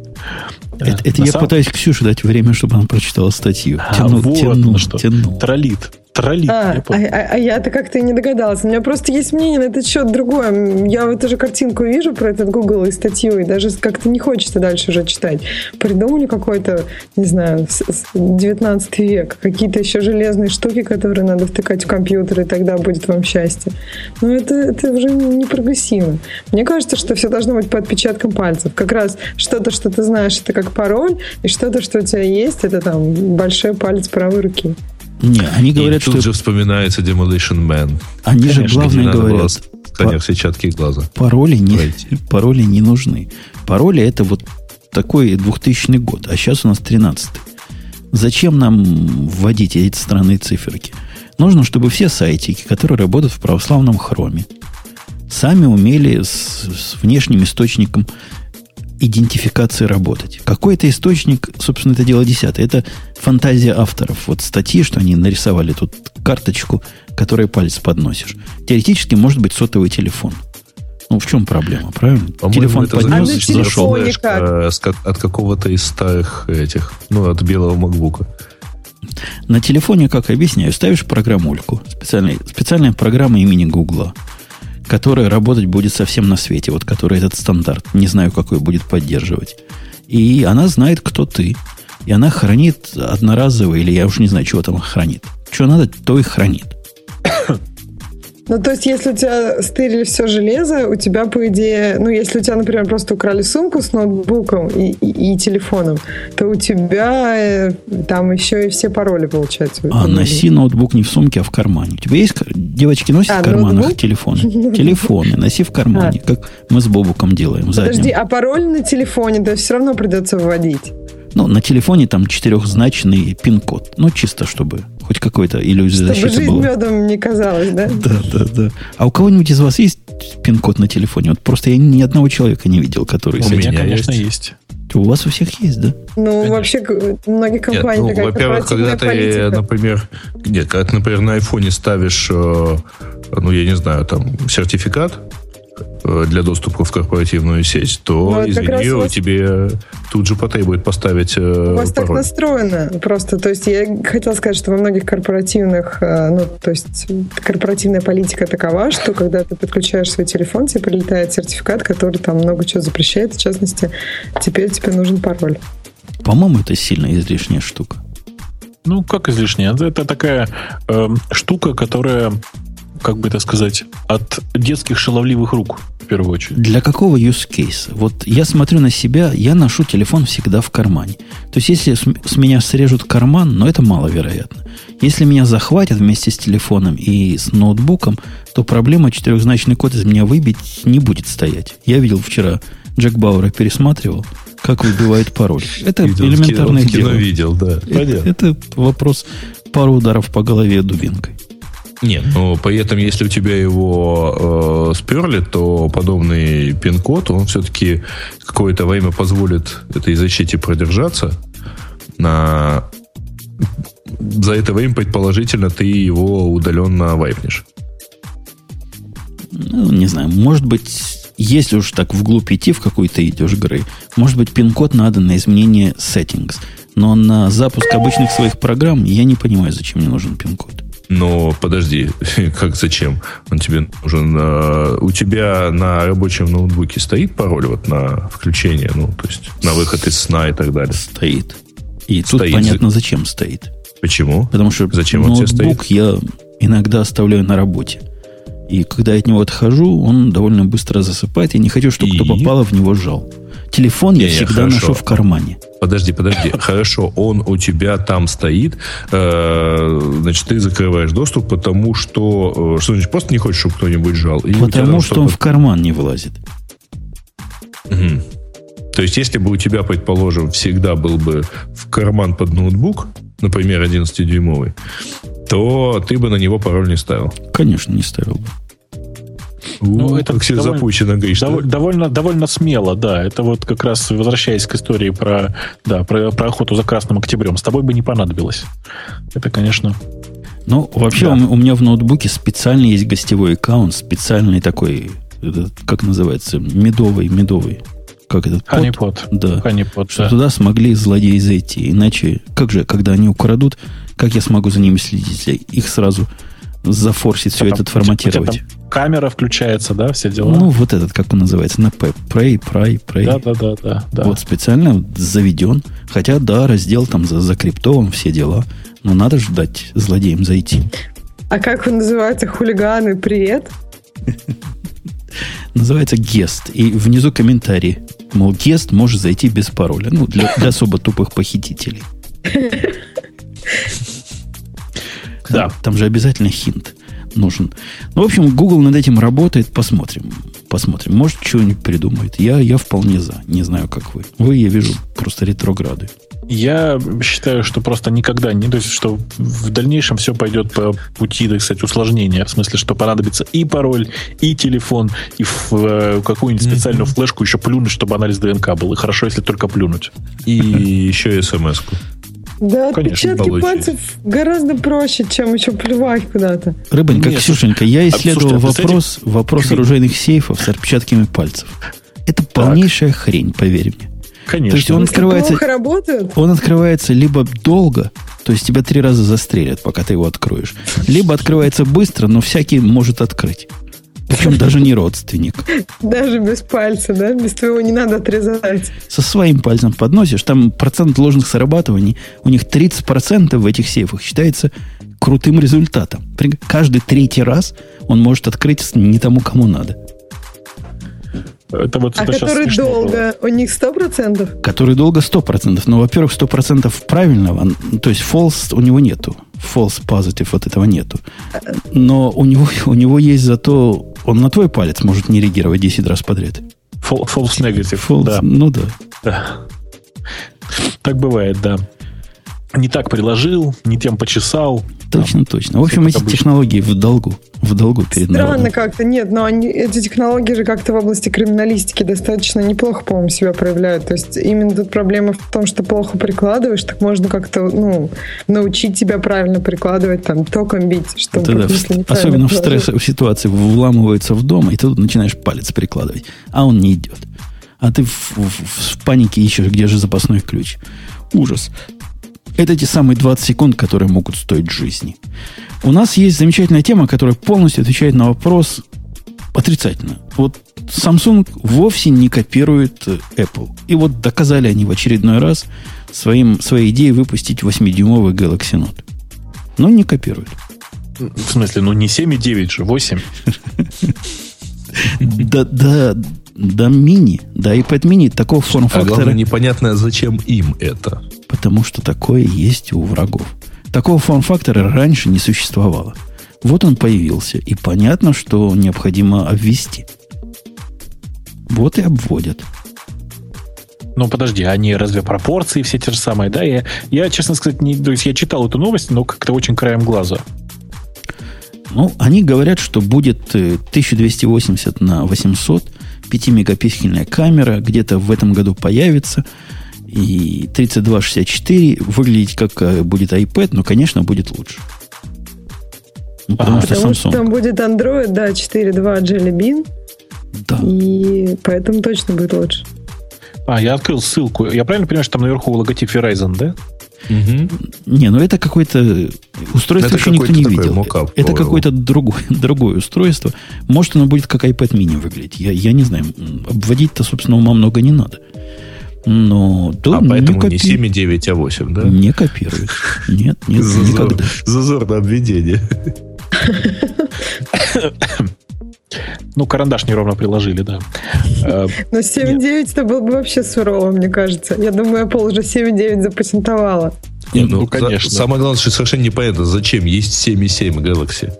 Это, это я самом... пытаюсь Ксюше дать время, чтобы она прочитала статью. А, тяну, вот тяну, что. Тяну. Троллит троллит. А, а, а, а я-то как-то и не догадалась. У меня просто есть мнение на этот счет другое. Я вот уже картинку вижу про этот Google и статью, и даже как-то не хочется дальше уже читать. Придумали какой-то, не знаю, 19 век, какие-то еще железные штуки, которые надо втыкать в компьютер, и тогда будет вам счастье. Но это, это уже не прогрессивно. Мне кажется, что все должно быть по отпечаткам пальцев. Как раз что-то, что ты знаешь, это как пароль, и что-то, что у тебя есть, это там большой палец правой руки. Не, они говорят, и тут что... же вспоминается Demolition Man. Они Конечно, же главное говорят... По... сетчатки глаза. Пароли не, пароли не нужны. Пароли это вот такой 2000 год, а сейчас у нас 13 -й. Зачем нам вводить эти странные циферки? Нужно, чтобы все сайтики, которые работают в православном хроме, сами умели с, с внешним источником идентификации работать. Какой-то источник, собственно, это дело десятое. Это фантазия авторов. Вот статьи, что они нарисовали тут карточку, которой палец подносишь. Теоретически может быть сотовый телефон. Ну, в чем проблема, правильно? Телефон это поднес, а зашел знаешь, как? от какого-то из старых этих, ну, от белого макбука. На телефоне, как объясняю, ставишь программульку. Специальная программа имени Гугла которая работать будет совсем на свете, вот который этот стандарт, не знаю, какой будет поддерживать. И она знает, кто ты. И она хранит одноразово, или я уж не знаю, чего там хранит. Что надо, то и хранит. Ну, то есть, если у тебя стырили все железо, у тебя, по идее, ну, если у тебя, например, просто украли сумку с ноутбуком и, и, и телефоном, то у тебя э, там еще и все пароли, получается. А, носи ноутбук не в сумке, а в кармане. У тебя есть... Девочки носят а, в карманах ноутбук? телефоны? Телефоны. Носи в кармане, а. как мы с Бобуком делаем. Подожди, а пароль на телефоне, то все равно придется вводить? Ну, на телефоне там четырехзначный пин-код. Ну, чисто чтобы хоть какой-то иллюзия Чтобы защиты жизнь была. медом не казалось, да? Да, да, да. А у кого-нибудь из вас есть пин-код на телефоне? Вот просто я ни одного человека не видел, который... У меня, конечно, есть. У вас у всех есть, да? Ну, Конечно. вообще, многие компании нет, ну, Во-первых, когда ты, политика. например, нет, когда ты, например, на айфоне ставишь, э, ну, я не знаю, там, сертификат, для доступа в корпоративную сеть, то, ну, извини, у тебе тут же потребует поставить э, У вас пароль. так настроено просто. То есть я хотела сказать, что во многих корпоративных, э, ну, то есть корпоративная политика такова, что когда ты подключаешь свой телефон, тебе прилетает сертификат, который там много чего запрещает. В частности, теперь тебе нужен пароль. По-моему, это сильно излишняя штука. Ну, как излишняя? Это такая э, штука, которая как бы это сказать, от детских шаловливых рук, в первую очередь. Для какого use case? Вот я смотрю на себя, я ношу телефон всегда в кармане. То есть, если с меня срежут карман, но это маловероятно. Если меня захватят вместе с телефоном и с ноутбуком, то проблема четырехзначный код из меня выбить не будет стоять. Я видел вчера, Джек Бауэра пересматривал, как выбивает пароль. Это видел, элементарное кино, дело. видел, да. Это, это вопрос пару ударов по голове дубинкой. Нет, но при этом, если у тебя его э, сперли, то подобный пин-код, он все-таки какое-то время позволит этой защите продержаться. На... За это время, предположительно, ты его удаленно вайпнешь. Ну, не знаю, может быть, если уж так вглубь идти в какой-то идешь игры, может быть, пин-код надо на изменение settings. Но на запуск обычных своих программ я не понимаю, зачем мне нужен пин-код. Но подожди, как зачем? Он тебе нужен. Э, у тебя на рабочем ноутбуке стоит пароль вот на включение, ну, то есть на выход из сна и так далее? Стоит. И тут стоит. понятно, зачем стоит. Почему? Потому что зачем ноутбук он стоит? я иногда оставляю на работе. И когда я от него отхожу, он довольно быстро засыпает. Я не хочу, чтобы и? кто попало в него жал. Телефон не, я всегда не, ношу в кармане. Подожди, подожди. Хорошо, он у тебя там стоит. Э, значит, ты закрываешь доступ, потому что... Э, что значит, просто не хочешь, чтобы кто-нибудь жал? Потому что он в карман не вылазит. Угу. То есть, если бы у тебя, предположим, всегда был бы в карман под ноутбук, например, 11-дюймовый, то ты бы на него пароль не ставил. Конечно, не ставил бы. Ну, это как все довольно, запущено, говоришь, дов, да? довольно, довольно смело, да. Это вот как раз возвращаясь к истории про, да, про, про охоту за красным октябрем. С тобой бы не понадобилось. Это, конечно... Ну, вообще да. у, у меня в ноутбуке специально есть гостевой аккаунт, специальный такой, этот, как называется, медовый, медовый. Как этот пот? Honeypot. Да. Что да. туда смогли злодеи зайти. Иначе, как же, когда они украдут, как я смогу за ними следить? Их сразу зафорсить все это форматировать. Камера включается, да, все дела. Ну, вот этот, как он называется, на П. Pray, Pray, Pray. Да, да, да, да, да. Вот специально заведен. Хотя, да, раздел там за закриптован, все дела. Но надо же дать злодеям зайти. А как он называется? Хулиганы, привет? Называется гест. И внизу комментарий. Мол, гест может зайти без пароля. Ну, для, для особо тупых похитителей. Да. Там же обязательно хинт нужен. Ну, в общем, Google над этим работает. Посмотрим. Посмотрим. Может, что-нибудь придумает. Я, я вполне за. Не знаю, как вы. Вы, я вижу, просто ретрограды. Я считаю, что просто никогда не... То есть, что в дальнейшем все пойдет по пути, так сказать, усложнения. В смысле, что понадобится и пароль, и телефон, и в э, какую-нибудь специальную mm-hmm. флешку еще плюнуть, чтобы анализ ДНК был. И хорошо, если только плюнуть. И еще смс-ку. Да, Конечно, отпечатки получить. пальцев гораздо проще, чем еще плевать куда-то. Рыбонька, Нет, Ксюшенька, я исследовал а, слушайте, вопрос, кстати, вопрос оружейных сейфов с отпечатками пальцев. Это так. полнейшая хрень, поверь мне. Конечно. То есть он открывается, он открывается либо долго, то есть тебя три раза застрелят, пока ты его откроешь, либо открывается быстро, но всякий может открыть. Причем даже не родственник. Даже без пальца, да? Без твоего не надо отрезать. Со своим пальцем подносишь, там процент ложных срабатываний, у них 30% в этих сейфах считается крутым результатом. Каждый третий раз он может открыть не тому, кому надо. Это вот а который долго, было. у них 100%? Который долго 100%. Но, во-первых, 100% правильного, то есть false у него нету. False positive вот этого нету. Но у него, у него есть зато... Он на твой палец может не реагировать 10 раз подряд. False negative. False, да. Ну да. да. Так бывает, да. Не так приложил, не тем почесал. Точно, точно. В общем, эти обычно. технологии в долгу. В долгу перед Странно народом. как-то. Нет, но они, эти технологии же как-то в области криминалистики достаточно неплохо, по-моему, себя проявляют. То есть именно тут проблема в том, что плохо прикладываешь, так можно как-то, ну, научить тебя правильно прикладывать, там, током бить, чтобы Тогда в, Особенно в стрессовой ситуации вламывается в дом, и ты тут начинаешь палец прикладывать, а он не идет. А ты в, в, в панике ищешь, где же запасной ключ. Ужас. Это те самые 20 секунд, которые могут стоить жизни. У нас есть замечательная тема, которая полностью отвечает на вопрос отрицательно. Вот Samsung вовсе не копирует Apple. И вот доказали они в очередной раз своим, своей идеей выпустить 8-дюймовый Galaxy Note. Но не копируют. В смысле, ну не 7,9 же, 8. Да, да, да, мини, да, iPad mini такого форм-фактора. А главное, непонятно, зачем им это. Потому что такое есть у врагов. Такого форм-фактора раньше не существовало. Вот он появился, и понятно, что необходимо обвести. Вот и обводят. Ну, подожди, они разве пропорции все те же самые, да? Я, я честно сказать, не, то есть я читал эту новость, но как-то очень краем глаза. Ну, они говорят, что будет 1280 э, на 800, 5-мегапиксельная камера, где-то в этом году появится – и 3264 выглядеть как э, будет iPad, но, конечно, будет лучше. Ну, потому а, что потому Samsung. что там будет Android, да, 4.2 Jelly Bean. Да. И поэтому точно будет лучше. А, я открыл ссылку. Я правильно понимаю, что там наверху логотип Verizon, да? Угу. Не, ну это какое-то устройство это еще никто не видел. Мокап, это какое-то другое, другое устройство. Может, оно будет как iPad mini выглядеть. Я, я не знаю. Обводить-то, собственно, ума много не надо. Но да, а поэтому не, копи... не 7,9, а 8, да? Не копируешь. Нет, нет, Зазор, никогда. Зазор на обведение. Ну, карандаш неровно приложили, да. Э, Но 7.9 это было бы вообще сурово, мне кажется. Я думаю, Apple уже 7.9 запатентовала. Нет, ну, ну, конечно. Самое главное, что совершенно непонятно, зачем есть 7.7 Galaxy.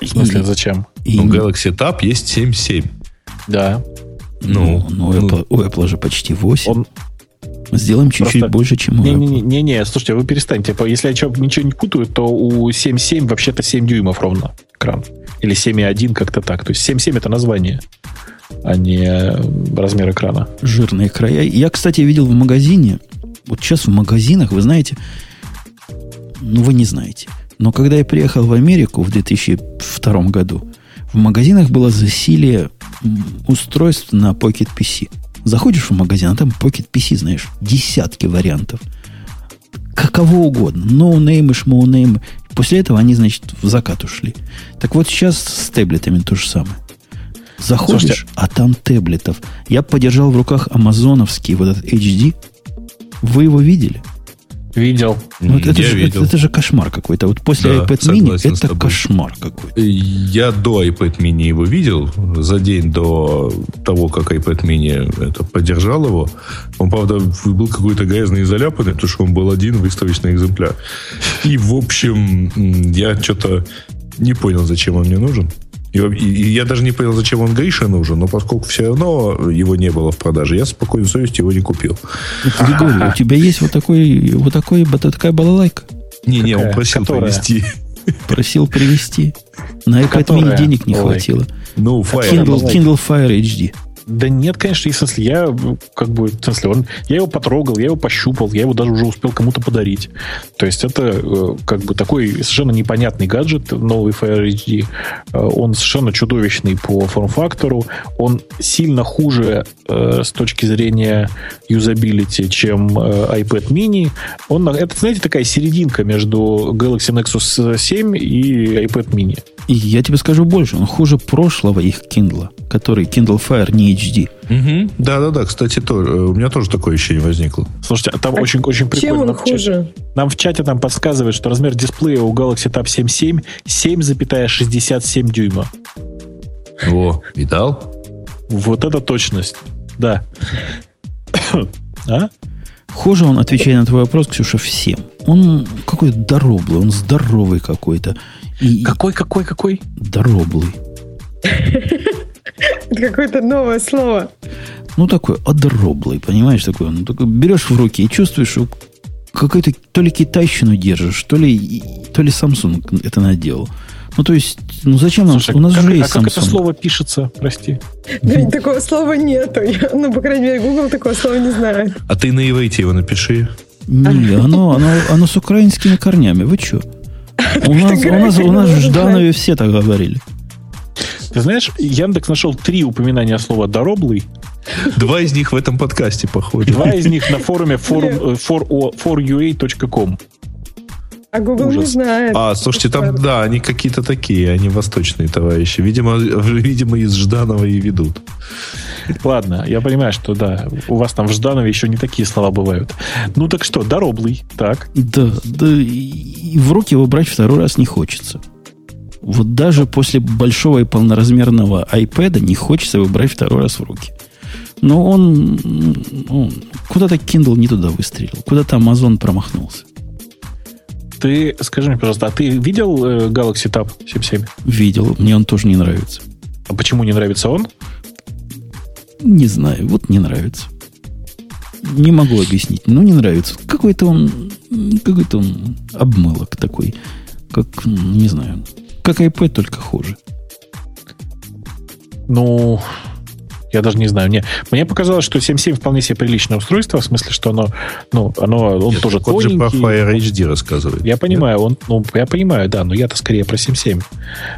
В смысле, зачем? Ну, Galaxy Tab есть 7.7. Да. Ну, ну, ну, Apple, у Apple же почти 8. Он, Сделаем чуть-чуть больше, чем у Не-не-не, слушайте, вы перестаньте. Если я ничего не путаю, то у 7.7 вообще-то 7 дюймов ровно экран. Или 7.1 как-то так. То есть 7.7 это название, а не размер экрана. Жирные края. Я, кстати, видел в магазине, вот сейчас в магазинах, вы знаете, ну вы не знаете, но когда я приехал в Америку в 2002 году, в магазинах было засилие устройств на Pocket PC. Заходишь в магазин, а там Pocket PC, знаешь, десятки вариантов. Каково угодно. Ноунеймы, шмоунеймы. После этого они, значит, в закат ушли. Так вот сейчас с таблетами то же самое. Заходишь, Слушайте, а там таблетов. Я подержал в руках амазоновский вот этот HD. Вы его видели? Видел. Ну, вот это, же, видел. Это, это же кошмар какой-то. Вот после да, iPad mini это кошмар какой-то. Я до iPad mini его видел, за день до того, как iPad mini это поддержал его. Он, правда, был какой-то грязный и заляпанный, потому что он был один выставочный экземпляр. И, в общем, я что-то не понял, зачем он мне нужен. И, и, я даже не понял, зачем он Грише нужен, но поскольку все равно его не было в продаже, я спокойно совестью его не купил. Григорий, у тебя есть вот такой, вот такой, вот такая балалайка? Не-не, он просил Которая? привезти. Просил привезти. На iPad mini денег не хватило. Ну, Fire. Kindle, Kindle Fire HD. Да нет, конечно, и в смысле, я как бы, в смысле, он, я его потрогал, я его пощупал, я его даже уже успел кому-то подарить. То есть это э, как бы такой совершенно непонятный гаджет, новый Fire HD. Э, он совершенно чудовищный по форм-фактору. Он сильно хуже э, с точки зрения юзабилити, чем iPad mini. Он, это, знаете, такая серединка между Galaxy Nexus 7 и iPad mini. И я тебе скажу больше, он хуже прошлого их Kindle, который Kindle Fire не HD. Угу. Да-да-да, кстати, то, э, у меня тоже такое ощущение возникло. Слушайте, а там а очень, очень прикольно. Чем он нам хуже? В нам в чате там подсказывает, что размер дисплея у Galaxy Tab 7.7 7,67 дюйма. О, видал? Вот это точность. Да. а? Хуже он, отвечая на твой вопрос, Ксюша, всем. Он какой-то дороблый, он здоровый какой-то. И, какой, какой, какой? Дороблый. Какое-то новое слово. Ну, такой одроблый, понимаешь, такой. Ну, такой берешь в руки и чувствуешь, что какой-то то ли китайщину держишь, то ли, то ли Samsung это наделал. Ну, то есть, ну зачем нам? Слушай, у нас как, же есть а Samsung. как это слово пишется, прости? Да, такого слова нету. ну, по крайней мере, Google такого слова не знает. А ты на ивейте его напиши. Не, оно, оно, оно с украинскими корнями. Вы что? У нас, у нас, у нас в Жданове все так говорили. Ты знаешь, Яндекс нашел три упоминания слова «дороблый». Два из них в этом подкасте, походу. Два из них на форуме forum, for, forua.com. А Google Ужас. не знает. А, слушайте, там, да, они какие-то такие, они восточные товарищи. Видимо, видимо из Жданова и ведут. Ладно, я понимаю, что да, у вас там в Жданове еще не такие слова бывают. Ну так что, дороблый, так. Да, да, и в руки его брать второй раз не хочется. Вот даже после большого и полноразмерного iPad не хочется его брать второй раз в руки. Но он, он куда-то Kindle не туда выстрелил, куда-то Amazon промахнулся. Ты скажи мне, пожалуйста, а ты видел э, Galaxy Tab 7.7? Видел, мне он тоже не нравится. А почему не нравится он? Не знаю, вот не нравится. Не могу объяснить, но не нравится. Какой-то он, какой-то он обмылок такой, как, не знаю, как iPad, только хуже. Ну, Я даже не знаю. Мне, мне показалось, что 7.7 вполне себе приличное устройство, в смысле, что оно, ну, оно, он Нет, тоже тоненький. же про Fire HD рассказывает. Я понимаю, Нет? он, ну, я понимаю, да, но я-то скорее про 7.7.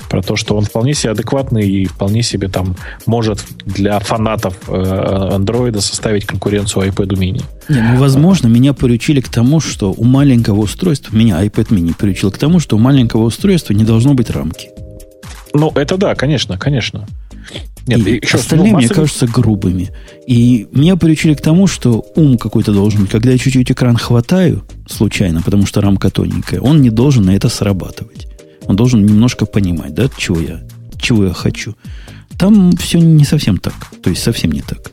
Про то, что он вполне себе адекватный и вполне себе там может для фанатов андроида э, составить конкуренцию iPad mini. Не, ну, возможно, меня приучили к тому, что у маленького устройства, меня iPad mini приучил к тому, что у маленького устройства не должно быть рамки. Ну, это да, конечно, конечно. Нет, и еще остальные, мне кажутся грубыми. И меня приучили к тому, что ум какой-то должен быть. Когда я чуть-чуть экран хватаю случайно, потому что рамка тоненькая, он не должен на это срабатывать. Он должен немножко понимать, да, чего я, чего я хочу. Там все не совсем так. То есть совсем не так.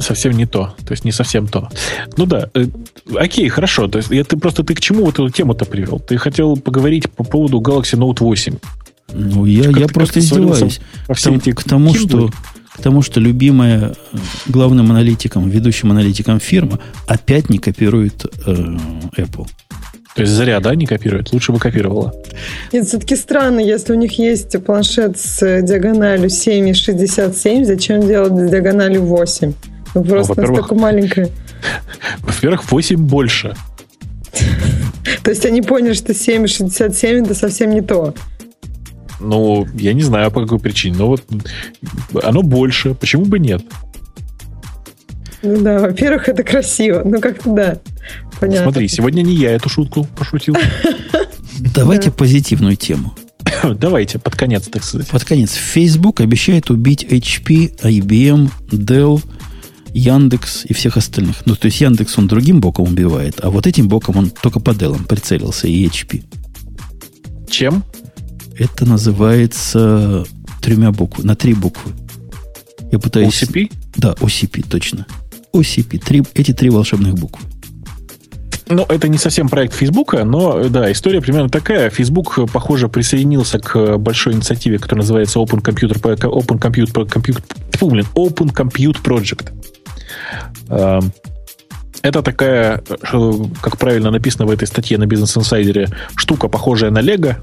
Совсем не то. То есть не совсем то. Ну да. Э, окей, хорошо. То есть я, ты просто ты к чему вот эту тему-то привел? Ты хотел поговорить по поводу Galaxy Note 8. Ну, я, я просто издеваюсь. К, тому, к, тому, что, к тому, что любимая э, главным аналитиком, ведущим аналитиком фирма опять не копирует э, Apple. То есть зря, да, не копирует? Лучше бы копировала. Нет, все-таки странно, если у них есть планшет с диагональю 7,67, зачем делать диагональю 8? Ну, просто ну, настолько маленькая. Во-первых, 8 больше. То есть они поняли, что 7,67 это совсем не то. Ну, я не знаю, по какой причине. Но вот оно больше. Почему бы нет? Ну да, во-первых, это красиво. Ну как-то да. Понятно. Смотри, сегодня не я эту шутку пошутил. Давайте позитивную тему. Давайте, под конец, так сказать. Под конец. Facebook обещает убить HP, IBM, Dell, Яндекс и всех остальных. Ну, то есть Яндекс он другим боком убивает, а вот этим боком он только по Dell прицелился и HP. Чем? Это называется тремя буквы, на три буквы. Я пытаюсь... OCP? Да, OCP, точно. OCP, три, эти три волшебных буквы. Ну, это не совсем проект Фейсбука, но да, история примерно такая. Facebook, похоже, присоединился к большой инициативе, которая называется Open Computer, Open Compute, Compute, фу, блин, Open Compute Project. Эм, это такая, э, как правильно написано в этой статье на Business Insider, штука, похожая на Lego,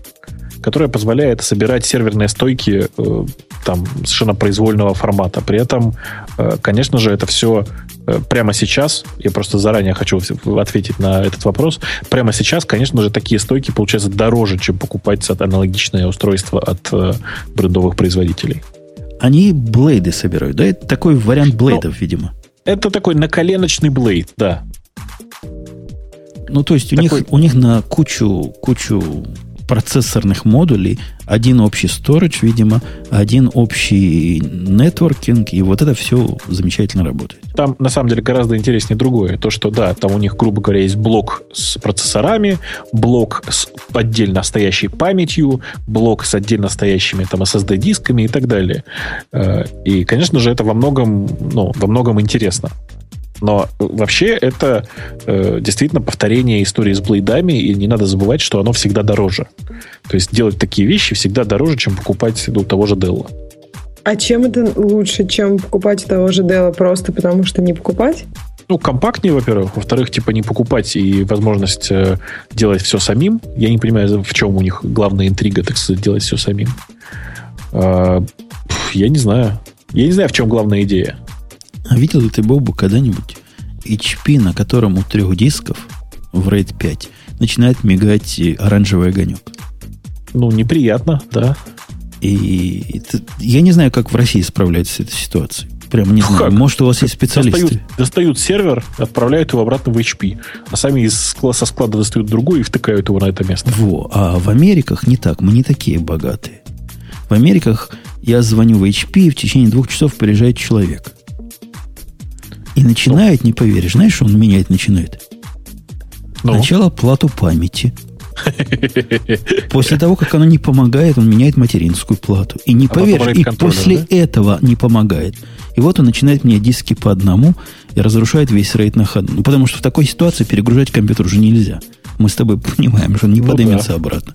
которая позволяет собирать серверные стойки э, там совершенно произвольного формата. При этом, э, конечно же, это все э, прямо сейчас, я просто заранее хочу ответить на этот вопрос, прямо сейчас, конечно же, такие стойки получаются дороже, чем покупать аналогичное устройство от э, брендовых производителей. Они блейды собирают, да? Это такой вариант ну, блейдов, ну, видимо. Это такой наколеночный блейд, да. Ну, то есть у них, у них на кучу, кучу процессорных модулей, один общий storage, видимо, один общий нетворкинг, и вот это все замечательно работает. Там, на самом деле, гораздо интереснее другое. То, что, да, там у них, грубо говоря, есть блок с процессорами, блок с отдельно стоящей памятью, блок с отдельно стоящими там SSD-дисками и так далее. Э, и, конечно же, это во многом, ну, во многом интересно. Но вообще это э, действительно повторение истории с блейдами, и не надо забывать, что оно всегда дороже. То есть делать такие вещи всегда дороже, чем покупать у того же Dell. А чем это лучше, чем покупать у того же Dell просто потому, что не покупать? Ну, компактнее, во-первых. Во-вторых, типа не покупать и возможность э, делать все самим. Я не понимаю, в чем у них главная интрига, так сказать, делать все самим. Э, я не знаю. Я не знаю, в чем главная идея. А видел ли ты, Бобу, когда-нибудь HP, на котором у трех дисков в RAID 5 начинает мигать оранжевый огонек? Ну, неприятно, да. И это, я не знаю, как в России справляется с этой ситуацией. Прям не ну, знаю. Как? Может, у вас есть специалисты? Достают, достают сервер, отправляют его обратно в HP, а сами из, со склада достают другой и втыкают его на это место. Во, а в Америках не так. Мы не такие богатые. В Америках я звоню в HP, и в течение двух часов приезжает человек. И начинает, не поверишь, знаешь, он меняет начинает? Ну. Сначала плату памяти. После того, как оно не помогает, он меняет материнскую плату. И не а поверишь, и после да? этого не помогает. И вот он начинает менять диски по одному и разрушает весь рейд на ходу. Ну, потому что в такой ситуации перегружать компьютер уже нельзя. Мы с тобой понимаем, что он не ну, поднимется да. обратно.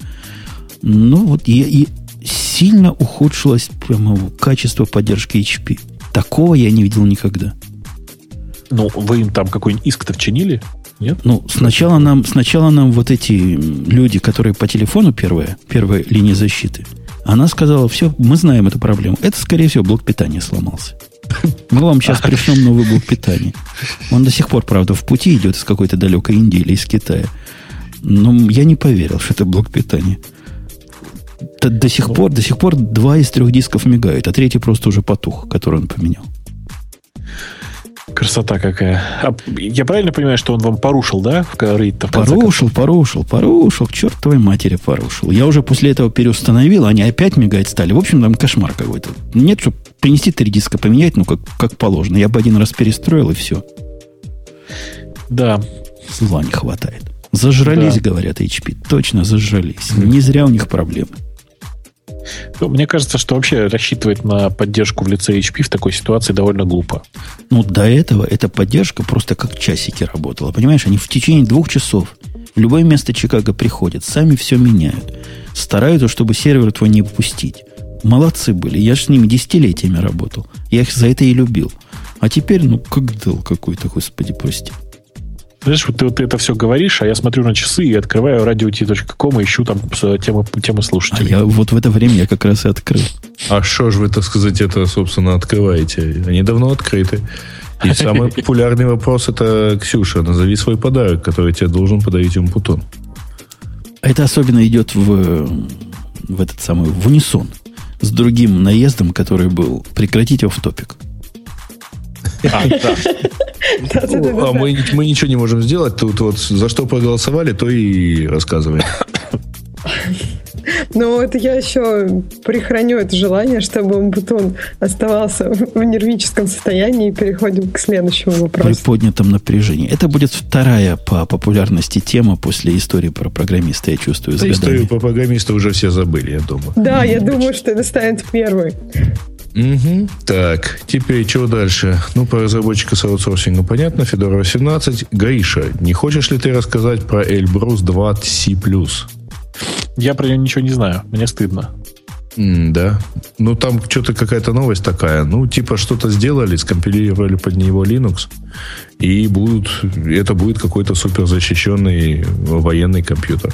Ну вот и, и сильно ухудшилось прямо качество поддержки HP. Такого я не видел никогда. Ну, вы им там какой-нибудь иск-то вчинили? Нет? Ну, сначала нам, сначала нам вот эти люди, которые по телефону первая, первая линия защиты, она сказала, все, мы знаем эту проблему. Это, скорее всего, блок питания сломался. Мы вам сейчас пришлем новый блок питания. Он до сих пор, правда, в пути идет из какой-то далекой Индии или из Китая. Но я не поверил, что это блок питания. До, до сих пор, до сих пор два из трех дисков мигают, а третий просто уже потух, который он поменял. Красота какая. А я правильно понимаю, что он вам порушил, да? В порушил, порушил, порушил. К чертовой матери порушил. Я уже после этого переустановил, они опять мигать стали. В общем, там кошмар какой-то. Нет, чтобы принести три диска поменять, ну, как, как положено. Я бы один раз перестроил, и все. Да. Зла не хватает. Зажрались, да. говорят HP. Точно зажрались. Не зря у них проблемы. Ну, мне кажется, что вообще рассчитывать на поддержку в лице HP в такой ситуации довольно глупо. Ну, до этого эта поддержка просто как часики работала. Понимаешь, они в течение двух часов в любое место Чикаго приходят, сами все меняют. Стараются, чтобы сервер твой не выпустить. Молодцы были. Я же с ними десятилетиями работал. Я их за это и любил. А теперь, ну, как дал какой-то, господи, прости. Знаешь, вот ты, вот ты это все говоришь, а я смотрю на часы и открываю radio.com и ищу там темы, темы слушателей. А я вот в это время я как раз и открыл. А что же вы, так сказать, это, собственно, открываете? Они давно открыты. И самый популярный вопрос это, Ксюша, назови свой подарок, который тебе должен подарить Умпутон. Это особенно идет в, в этот самый, в унисон с другим наездом, который был «Прекратить оф-топик». А, а мы, мы ничего не можем сделать. Тут вот за что проголосовали, то и рассказываем. Ну, это я еще прихраню это желание, чтобы Бутон оставался в нервическом состоянии и переходим к следующему вопросу. При поднятом напряжении. Это будет вторая по популярности тема после истории про программиста, я чувствую. За историю про программиста уже все забыли, я думаю. Да, я думаю, что это станет первой. Угу. Так, теперь что дальше? Ну, по разработчика с аутсорсингом понятно. Федора 18. Гриша, не хочешь ли ты рассказать про Эльбрус 2 C+? Я про нее ничего не знаю. Мне стыдно. Mm, да. Ну, там что-то какая-то новость такая. Ну, типа что-то сделали, скомпилировали под него Linux, и будут, это будет какой-то супер защищенный военный компьютер.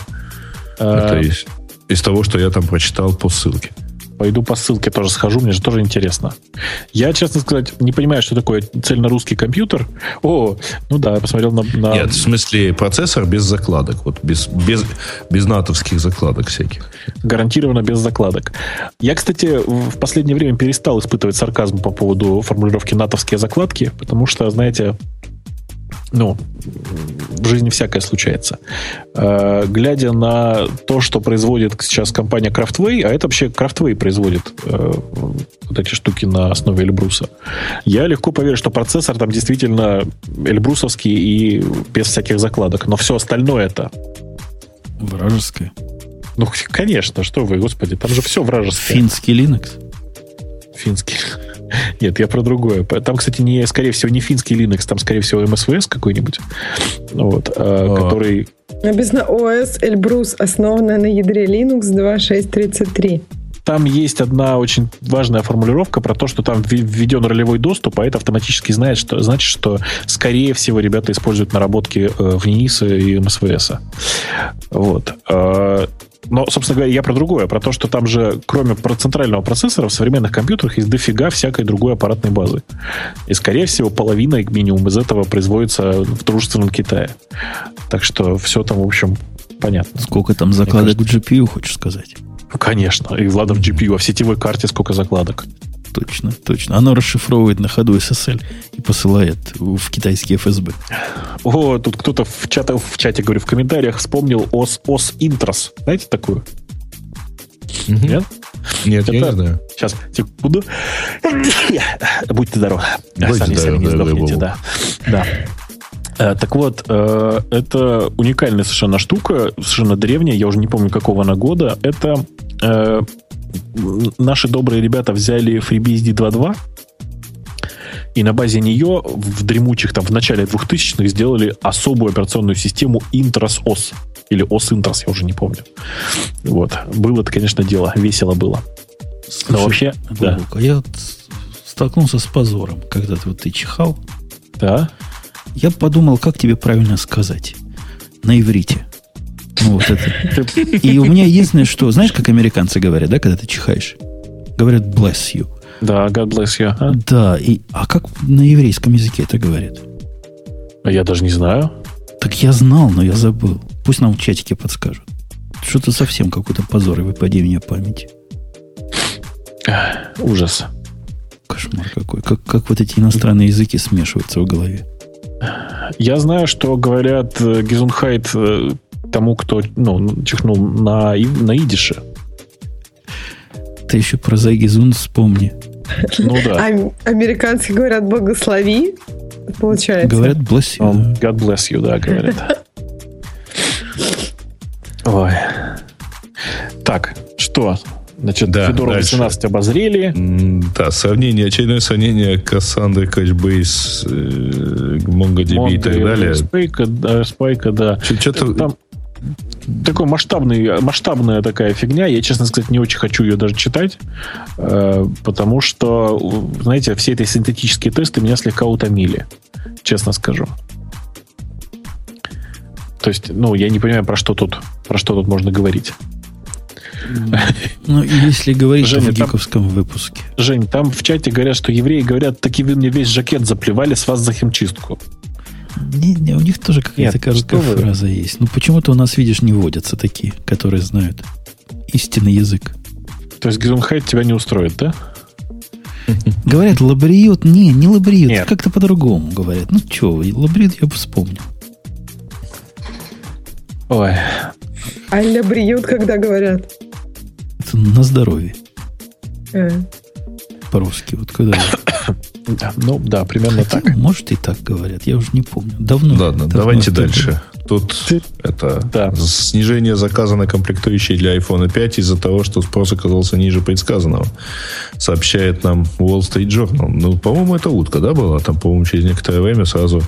А... Это из, из того, что я там прочитал по ссылке. Пойду по ссылке тоже схожу, мне же тоже интересно. Я, честно сказать, не понимаю, что такое цельнорусский компьютер. О, ну да, я посмотрел на... на... Нет, в смысле процессор без закладок, вот без, без, без натовских закладок всяких. Гарантированно без закладок. Я, кстати, в последнее время перестал испытывать сарказм по поводу формулировки натовские закладки, потому что, знаете, ну, в жизни всякое случается. Э, глядя на то, что производит сейчас компания Craftway, а это вообще Craftway производит э, вот эти штуки на основе Эльбруса, я легко поверю, что процессор там действительно эльбрусовский и без всяких закладок. Но все остальное это... Вражеское. Ну, конечно, что вы, господи, там же все вражеское. Финский Linux? Финский. Нет, я про другое. Там, кстати, не, скорее всего, не финский Linux, там, скорее всего, MSVS какой-нибудь, вот, а. который... Написано OS Elbrus, основанная на ядре Linux 2.6.33. Там есть одна очень важная формулировка про то, что там введен ролевой доступ, а это автоматически знает, что, значит, что, скорее всего, ребята используют наработки э, в НИИСа и МСВС. Вот. А, но, собственно говоря, я про другое, про то, что там же, кроме центрального процессора, в современных компьютерах есть дофига всякой другой аппаратной базы. И, скорее всего, половина, как минимум, из этого производится в дружественном Китае. Так что все там, в общем, понятно. Сколько там закладок в GPU, хочешь сказать? Конечно. И ладно в GPU, а в сетевой карте сколько закладок точно, точно. Оно расшифровывает на ходу SSL и посылает в китайский ФСБ. О, тут кто-то в, чате, в чате, говорю, в комментариях вспомнил ОС, ОС Интрос. Знаете такую? Угу. Нет? Нет, Это... я не знаю. Сейчас, секунду. Будьте здоровы. Будьте сами, здоровы, сами не сдохните, да. да. Э, так вот, э, это уникальная совершенно штука, совершенно древняя, я уже не помню, какого она года. Это э, наши добрые ребята взяли FreeBSD 2.2 и на базе нее в дремучих, там, в начале 2000-х сделали особую операционную систему Intros OS. Или OS Intros, я уже не помню. Вот. Было это, конечно, дело. Весело было. Слушай, Но вообще, да. Я столкнулся с позором, когда ты, вот, ты чихал. Да. Я подумал, как тебе правильно сказать. На иврите. Вот это. И у меня единственное, что... Знаешь, как американцы говорят, да, когда ты чихаешь? Говорят bless you. Да, God bless you. А? Да, и, а как на еврейском языке это говорят? А я даже не знаю. Так я знал, но я забыл. Пусть нам в чатике подскажут. Что-то совсем какой-то позор и выпадение памяти. Ужас. Кошмар какой. Как, как вот эти иностранные языки смешиваются в голове. Я знаю, что говорят э, Гизунхайт э, тому, кто ну, чихнул на, на идише. Ты еще про Зайгизун вспомни. Ну да. А, американцы говорят «благослови», получается. Говорят «bless you». God bless you, да, говорят. Ой. Так, что? Значит, да, Fedora дальше. 18 обозрели. Да, сравнение, очередное сравнение Cassandra, Couchbase, э, MongoDB Mongo и так далее. Да, Spike, да. Что-то... Там такой масштабный, масштабная такая фигня. Я, честно сказать, не очень хочу ее даже читать, э, потому что, знаете, все эти синтетические тесты меня слегка утомили, честно скажу. То есть, ну, я не понимаю, про что тут, про что тут можно говорить. Ну, если говорить Женя, в гиковском там, выпуске. Жень, там в чате говорят, что евреи говорят, таки вы мне весь жакет заплевали с вас за химчистку. Не, не, у них тоже какая-то короткая фраза есть. Ну, почему-то у нас, видишь, не водятся такие, которые знают истинный язык. То есть Гизунхайт тебя не устроит, да? Говорят, лабриот. Не, не лабриот. Как-то по-другому говорят. Ну, что, лабриот я бы вспомнил. Ой. А лабриот когда говорят? Это на здоровье. А. По-русски. Вот когда Да, ну да, примерно Хотя, так. Может и так говорят, я уже не помню. Давно. Ладно, давайте дальше. Тут это да. снижение заказа на комплектующие для iPhone 5 из-за того, что спрос оказался ниже предсказанного. Сообщает нам Wall Street Journal. Ну, по-моему, это утка, да, была? Там, по-моему, через некоторое время сразу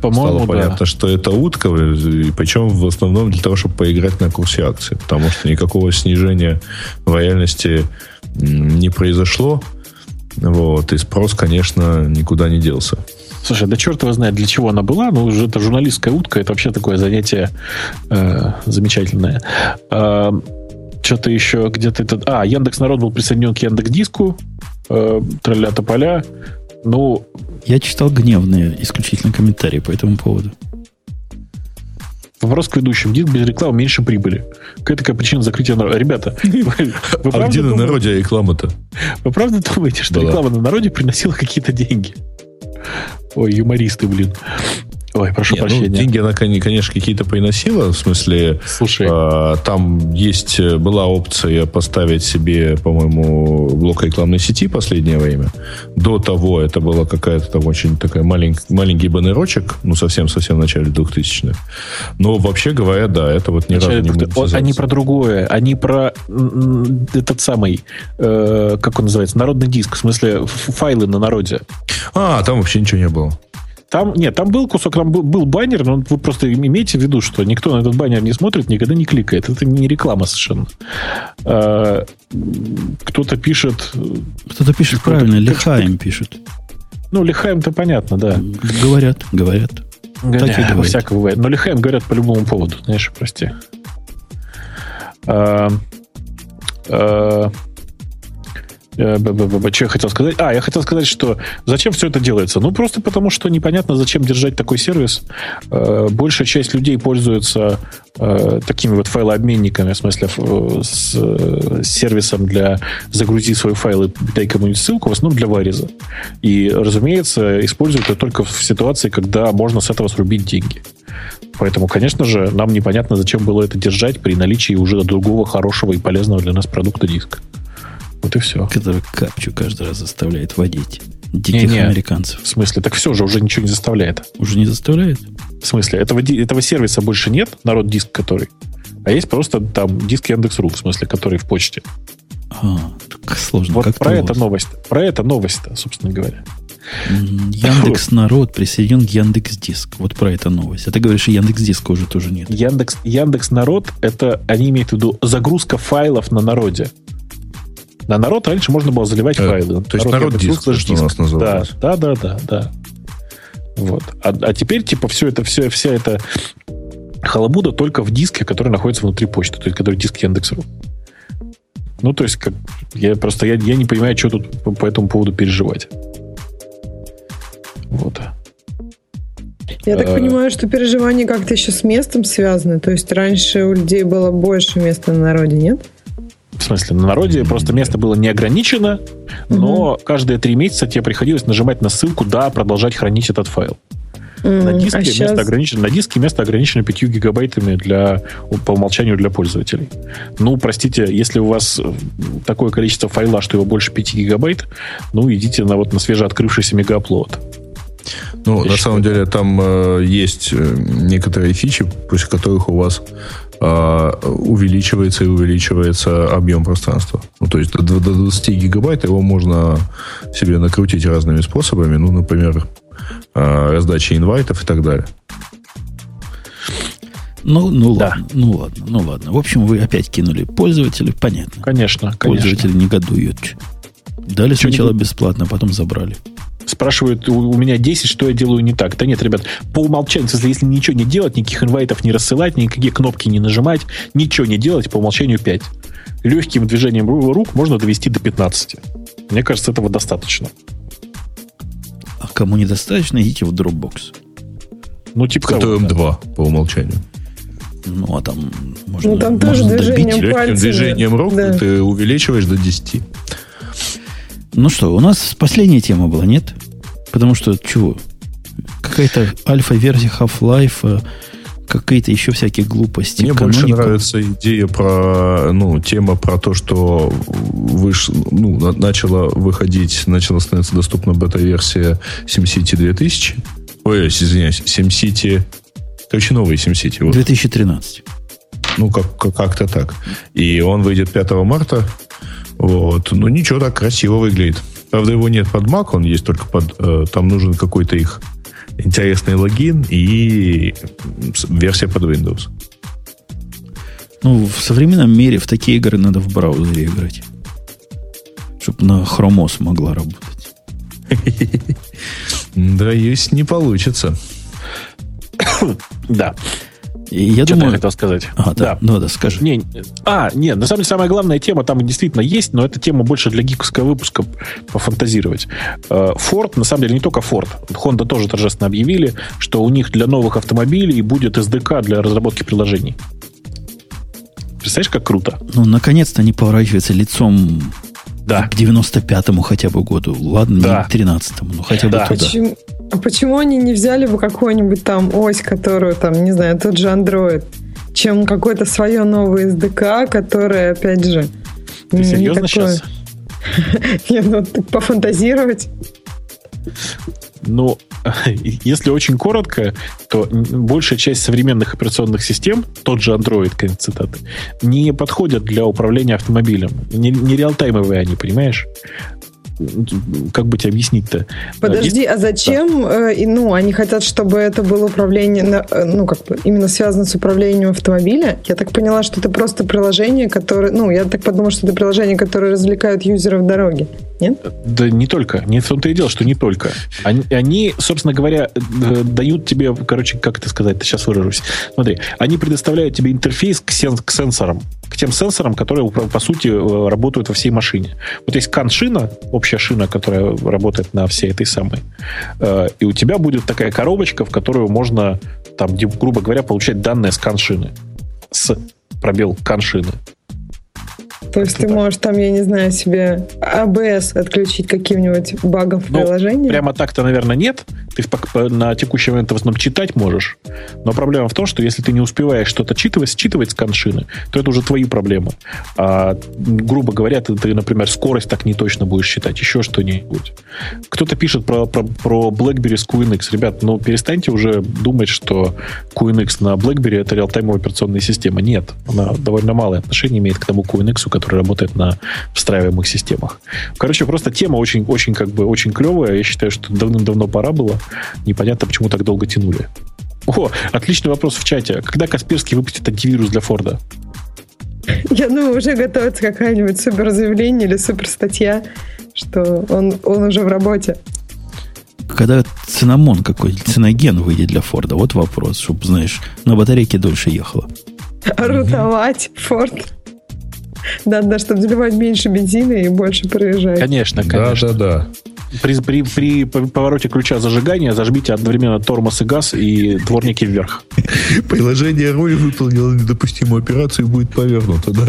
по-моему, стало понятно, да. что это утка, и причем в основном для того, чтобы поиграть на курсе акций, потому что никакого снижения в реальности не произошло. Вот, и спрос, конечно, никуда не делся. Слушай, да черт его знает, для чего она была. Ну, уже это журналистская утка, это вообще такое занятие э, замечательное. Э, что-то еще где-то это... А, Яндекс Народ был присоединен к Яндекс Диску. Э, Тролля тополя. Ну... Я читал гневные исключительно комментарии по этому поводу. Вопрос к ведущим. Диск без рекламы меньше прибыли. Какая такая причина закрытия народа? Ребята, вы, а где на народе реклама-то? Вы правда думаете, что реклама на народе приносила какие-то деньги? Ой, юмористы, блин. Ой, прошу Нет, ну, прощения. Ну, деньги она, конечно, какие-то приносила. В смысле, Слушай. Э, там есть, была опция поставить себе, по-моему, блок рекламной сети последнее время. До того это была какая-то там очень такая малень, маленький баннерочек, ну, совсем-совсем в начале 2000-х. Но вообще говоря, да, это вот ни разу не будет Они про другое. Они про этот самый, э, как он называется, народный диск. В смысле, файлы на народе. А, там вообще ничего не было. Там, нет, там был кусок, там был, был баннер, но вы просто имейте в виду, что никто на этот баннер не смотрит, никогда не кликает. Это не реклама совершенно. А, кто-то пишет... Кто-то пишет кто правильно, Лихаем пишет. Ну, Лихаем-то понятно, да. Говорят, говорят. Так и говорят. Всякое бывает. Но Лихаем говорят по любому поводу, знаешь, прости. А, а, что я хотел сказать? А, я хотел сказать, что зачем все это делается? Ну, просто потому, что непонятно, зачем держать такой сервис. Э, большая часть людей пользуется э, такими вот файлообменниками, в смысле с сервисом для загрузить свои файлы, дай кому-нибудь ссылку, в основном для вариза. И, разумеется, используют это только в ситуации, когда можно с этого срубить деньги. Поэтому, конечно же, нам непонятно, зачем было это держать при наличии уже другого хорошего и полезного для нас продукта диска. Вот и все. Который капчу каждый раз заставляет водить. Диких не, не. американцев. В смысле? Так все же уже ничего не заставляет. Уже не заставляет? В смысле? Этого, этого сервиса больше нет, народ диск который. А есть просто там диск Яндекс.ру, в смысле, который в почте. А, так сложно. Вот как про это новость. Про это новость, собственно говоря. Яндекс Народ присоединен к Яндекс Диск. Вот про это новость. А ты говоришь, Яндекс Диска уже тоже нет. Яндекс, Яндекс Народ это они имеют в виду загрузка файлов на народе. На народ раньше можно было заливать э, файлы. То есть народ, народ диск, диск, что у нас называлось. Да, да, да, да, да. Вот. А, а теперь, типа, все это, все, вся эта халабуда только в диске, который находится внутри почты, то есть который диск Яндекс.ру. Ну, то есть, как, я просто я, я не понимаю, что тут по, по этому поводу переживать. Вот. Я так а... понимаю, что переживания как-то еще с местом связаны. То есть раньше у людей было больше места на народе, нет? В смысле, на народе просто место было не ограничено, но угу. каждые три месяца тебе приходилось нажимать на ссылку «Да, продолжать хранить этот файл». Mm, на, диске а место сейчас... ограничено, на диске место ограничено 5 гигабайтами для, по умолчанию для пользователей. Ну, простите, если у вас такое количество файла, что его больше 5 гигабайт, ну, идите на, вот, на свежеоткрывшийся мегаплод. Ну, Я на считаю. самом деле, там э, есть э, некоторые фичи, после которых у вас э, увеличивается и увеличивается объем пространства. Ну, то есть до, до 20 гигабайт его можно себе накрутить разными способами. Ну, например, э, раздачи инвайтов и так далее. Ну, ну да. ладно, ну ладно, ну ладно. В общем, вы опять кинули пользователей, понятно. Конечно, Пользователи конечно. негодуют. Дали Что сначала не... бесплатно, а потом забрали. Спрашивают, у, у меня 10, что я делаю не так? Да нет, ребят, по умолчанию, если, если ничего не делать, никаких инвайтов не рассылать, никакие кнопки не нажимать, ничего не делать, по умолчанию 5. Легким движением рук можно довести до 15. Мне кажется, этого достаточно. А кому недостаточно, идите в Dropbox. Ну, типа Которым два по умолчанию. Ну, а там можно Ну, там тоже движением добить. Легким движением рук да. ты увеличиваешь до 10. Ну что, у нас последняя тема была, нет? Потому что, чего? Какая-то альфа-версия Half-Life, какие-то еще всякие глупости. Мне больше нравится идея про, ну, тема про то, что выш, ну, начала выходить, начала становиться доступна бета-версия SimCity 2000. Ой, извиняюсь, SimCity... Короче, новый SimCity. Вот. 2013. Ну, как, как-то так. И он выйдет 5 марта. Вот. Ну, ничего, так красиво выглядит. Правда, его нет под Mac, он есть только под... Э, там нужен какой-то их интересный логин и версия под Windows. Ну, в современном мире в такие игры надо в браузере играть. Чтобы на Chromos могла работать. Да, есть не получится. Да. Я Что думаю... я хотел сказать. А, да. да. Ну да, скажи. Не, а, нет, на самом деле самая главная тема там действительно есть, но эта тема больше для гиковского выпуска пофантазировать. Э, Ford, на самом деле, не только Ford. Honda тоже торжественно объявили, что у них для новых автомобилей будет SDK для разработки приложений. Представляешь, как круто? Ну, наконец-то они поворачиваются лицом да. к 95-му хотя бы году. Ладно, да. не 13-му, но хотя бы да. туда. Почему, а почему они не взяли бы какую-нибудь там ось, которую там, не знаю, тот же Android, чем какое-то свое новое SDK, которое, опять же, Ты серьезно такое... сейчас? Нет, ну, пофантазировать. Ну, если очень коротко, то большая часть современных операционных систем, тот же Android, конец цитаты, не подходят для управления автомобилем. Не, не реалтаймовые они, понимаешь? Как бы тебе объяснить-то? Подожди, Есть... а зачем? Да. Э, ну, они хотят, чтобы это было управление, э, ну, как бы именно связано с управлением автомобиля. Я так поняла, что это просто приложение, которое, ну, я так подумала, что это приложение, которое развлекает юзеров дороги. Нет? Да не только. Не в том-то и дело, что не только. Они, они, собственно говоря, э, дают тебе, короче, как это сказать, сейчас выражусь. Смотри, они предоставляют тебе интерфейс к, сен, к сенсорам, к тем сенсорам, которые, по сути, работают во всей машине. Вот есть кан-шина, общая шина, которая работает на всей этой самой. Э, и у тебя будет такая коробочка, в которую можно, там, грубо говоря, получать данные с каншины. С пробел каншины. То есть ты можешь там, я не знаю, себе ABS отключить каким-нибудь багом в ну, приложении? Прямо так-то, наверное, нет. Ты на текущий момент в основном читать можешь. Но проблема в том, что если ты не успеваешь что-то читывать, считывать с коншины, то это уже твои проблемы. А, грубо говоря, ты, ты, например, скорость так не точно будешь считать, еще что-нибудь. Кто-то пишет про, про, про BlackBerry с QNX. Ребят, ну перестаньте уже думать, что QNX на BlackBerry это реалтаймовая операционная система. Нет, она довольно малое отношение имеет к тому QNX, который работает на встраиваемых системах. Короче, просто тема очень, очень, как бы, очень клевая. Я считаю, что давным-давно пора было. Непонятно, почему так долго тянули. О, отличный вопрос в чате. Когда Касперский выпустит антивирус для Форда? Я думаю, уже готовится какая-нибудь супер заявление или супер статья, что он, он уже в работе. Когда цинамон какой, ценоген выйдет для Форда, вот вопрос, чтобы, знаешь, на батарейке дольше ехало. Рутовать Форд. Да, да, чтобы заливать меньше бензина и больше проезжать. Конечно, конечно. Да, да, да. При, при, при повороте ключа зажигания зажмите одновременно тормоз и газ и дворники вверх. Приложение руль выполнило недопустимую операцию и будет повернуто, да?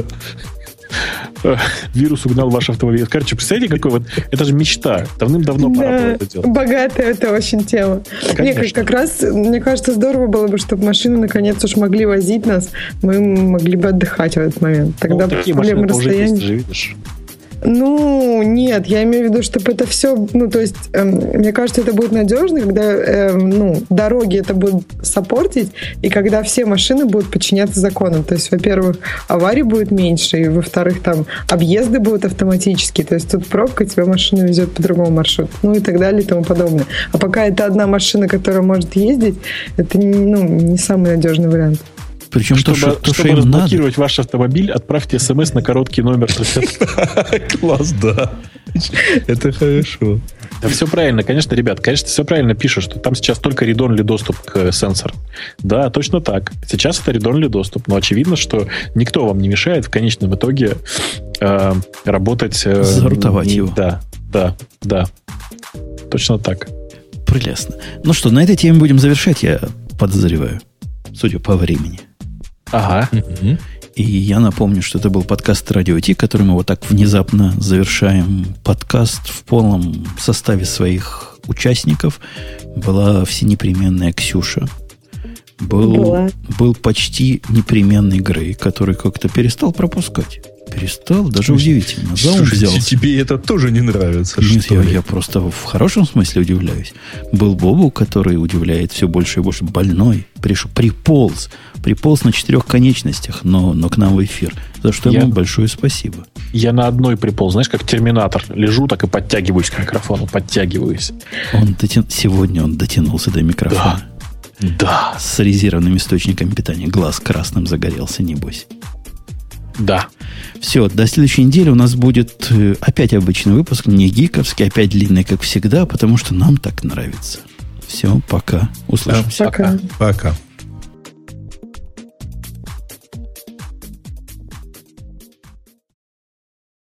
Вирус угнал ваш автомобиль. Короче, представляете, какой вот... Это же мечта. Давным-давно да, пора было это делать. Богатая это очень тема. Мне как, раз, мне кажется, здорово было бы, чтобы машины наконец уж могли возить нас. Мы могли бы отдыхать в этот момент. Тогда ну, такие машины расстояния... уже есть, видишь. Ну, нет, я имею в виду, чтобы это все, ну, то есть, э, мне кажется, это будет надежно, когда, э, ну, дороги это будут сопортить, и когда все машины будут подчиняться законам. То есть, во-первых, аварий будет меньше, и, во-вторых, там, объезды будут автоматические, то есть, тут пробка, тебя машина везет по другому маршруту, ну, и так далее, и тому подобное. А пока это одна машина, которая может ездить, это, ну, не самый надежный вариант. Причем чтобы, то, что, чтобы то, что разблокировать надо. ваш автомобиль, отправьте смс на короткий номер. Класс, да. Это хорошо. Все правильно, конечно, ребят, конечно, все правильно пишут, что там сейчас только редонли доступ к сенсору. Да, точно так. Сейчас это редонли доступ, но очевидно, что никто вам не мешает в конечном итоге э, работать... Э, Зарутовать не, его. Да, да, да. Точно так. Прелестно. Ну что, на этой теме будем завершать, я подозреваю, судя по времени. Ага. И я напомню, что это был подкаст Радио Ти, который мы вот так внезапно завершаем. Подкаст в полном составе своих участников. Была всенепременная Ксюша. Был, был почти непременный Грей, который как-то перестал пропускать. Перестал, даже удивительно. За ум взялся. Тебе это тоже не нравится? Нет, я, я просто в хорошем смысле удивляюсь. Был Бобу, который удивляет все больше и больше. Больной. Пришел, приполз. Приполз на четырех конечностях, но, но к нам в эфир. За что я, ему большое спасибо. Я на одной приполз. Знаешь, как терминатор. Лежу так и подтягиваюсь к микрофону. Подтягиваюсь. Он дотя... Сегодня он дотянулся до микрофона. Да. Да. С резервным источником питания. Глаз красным загорелся, небось. Да. Все, до следующей недели у нас будет э, опять обычный выпуск, не гиковский, опять длинный, как всегда, потому что нам так нравится. Все, пока. Услышимся. Пока. Пока.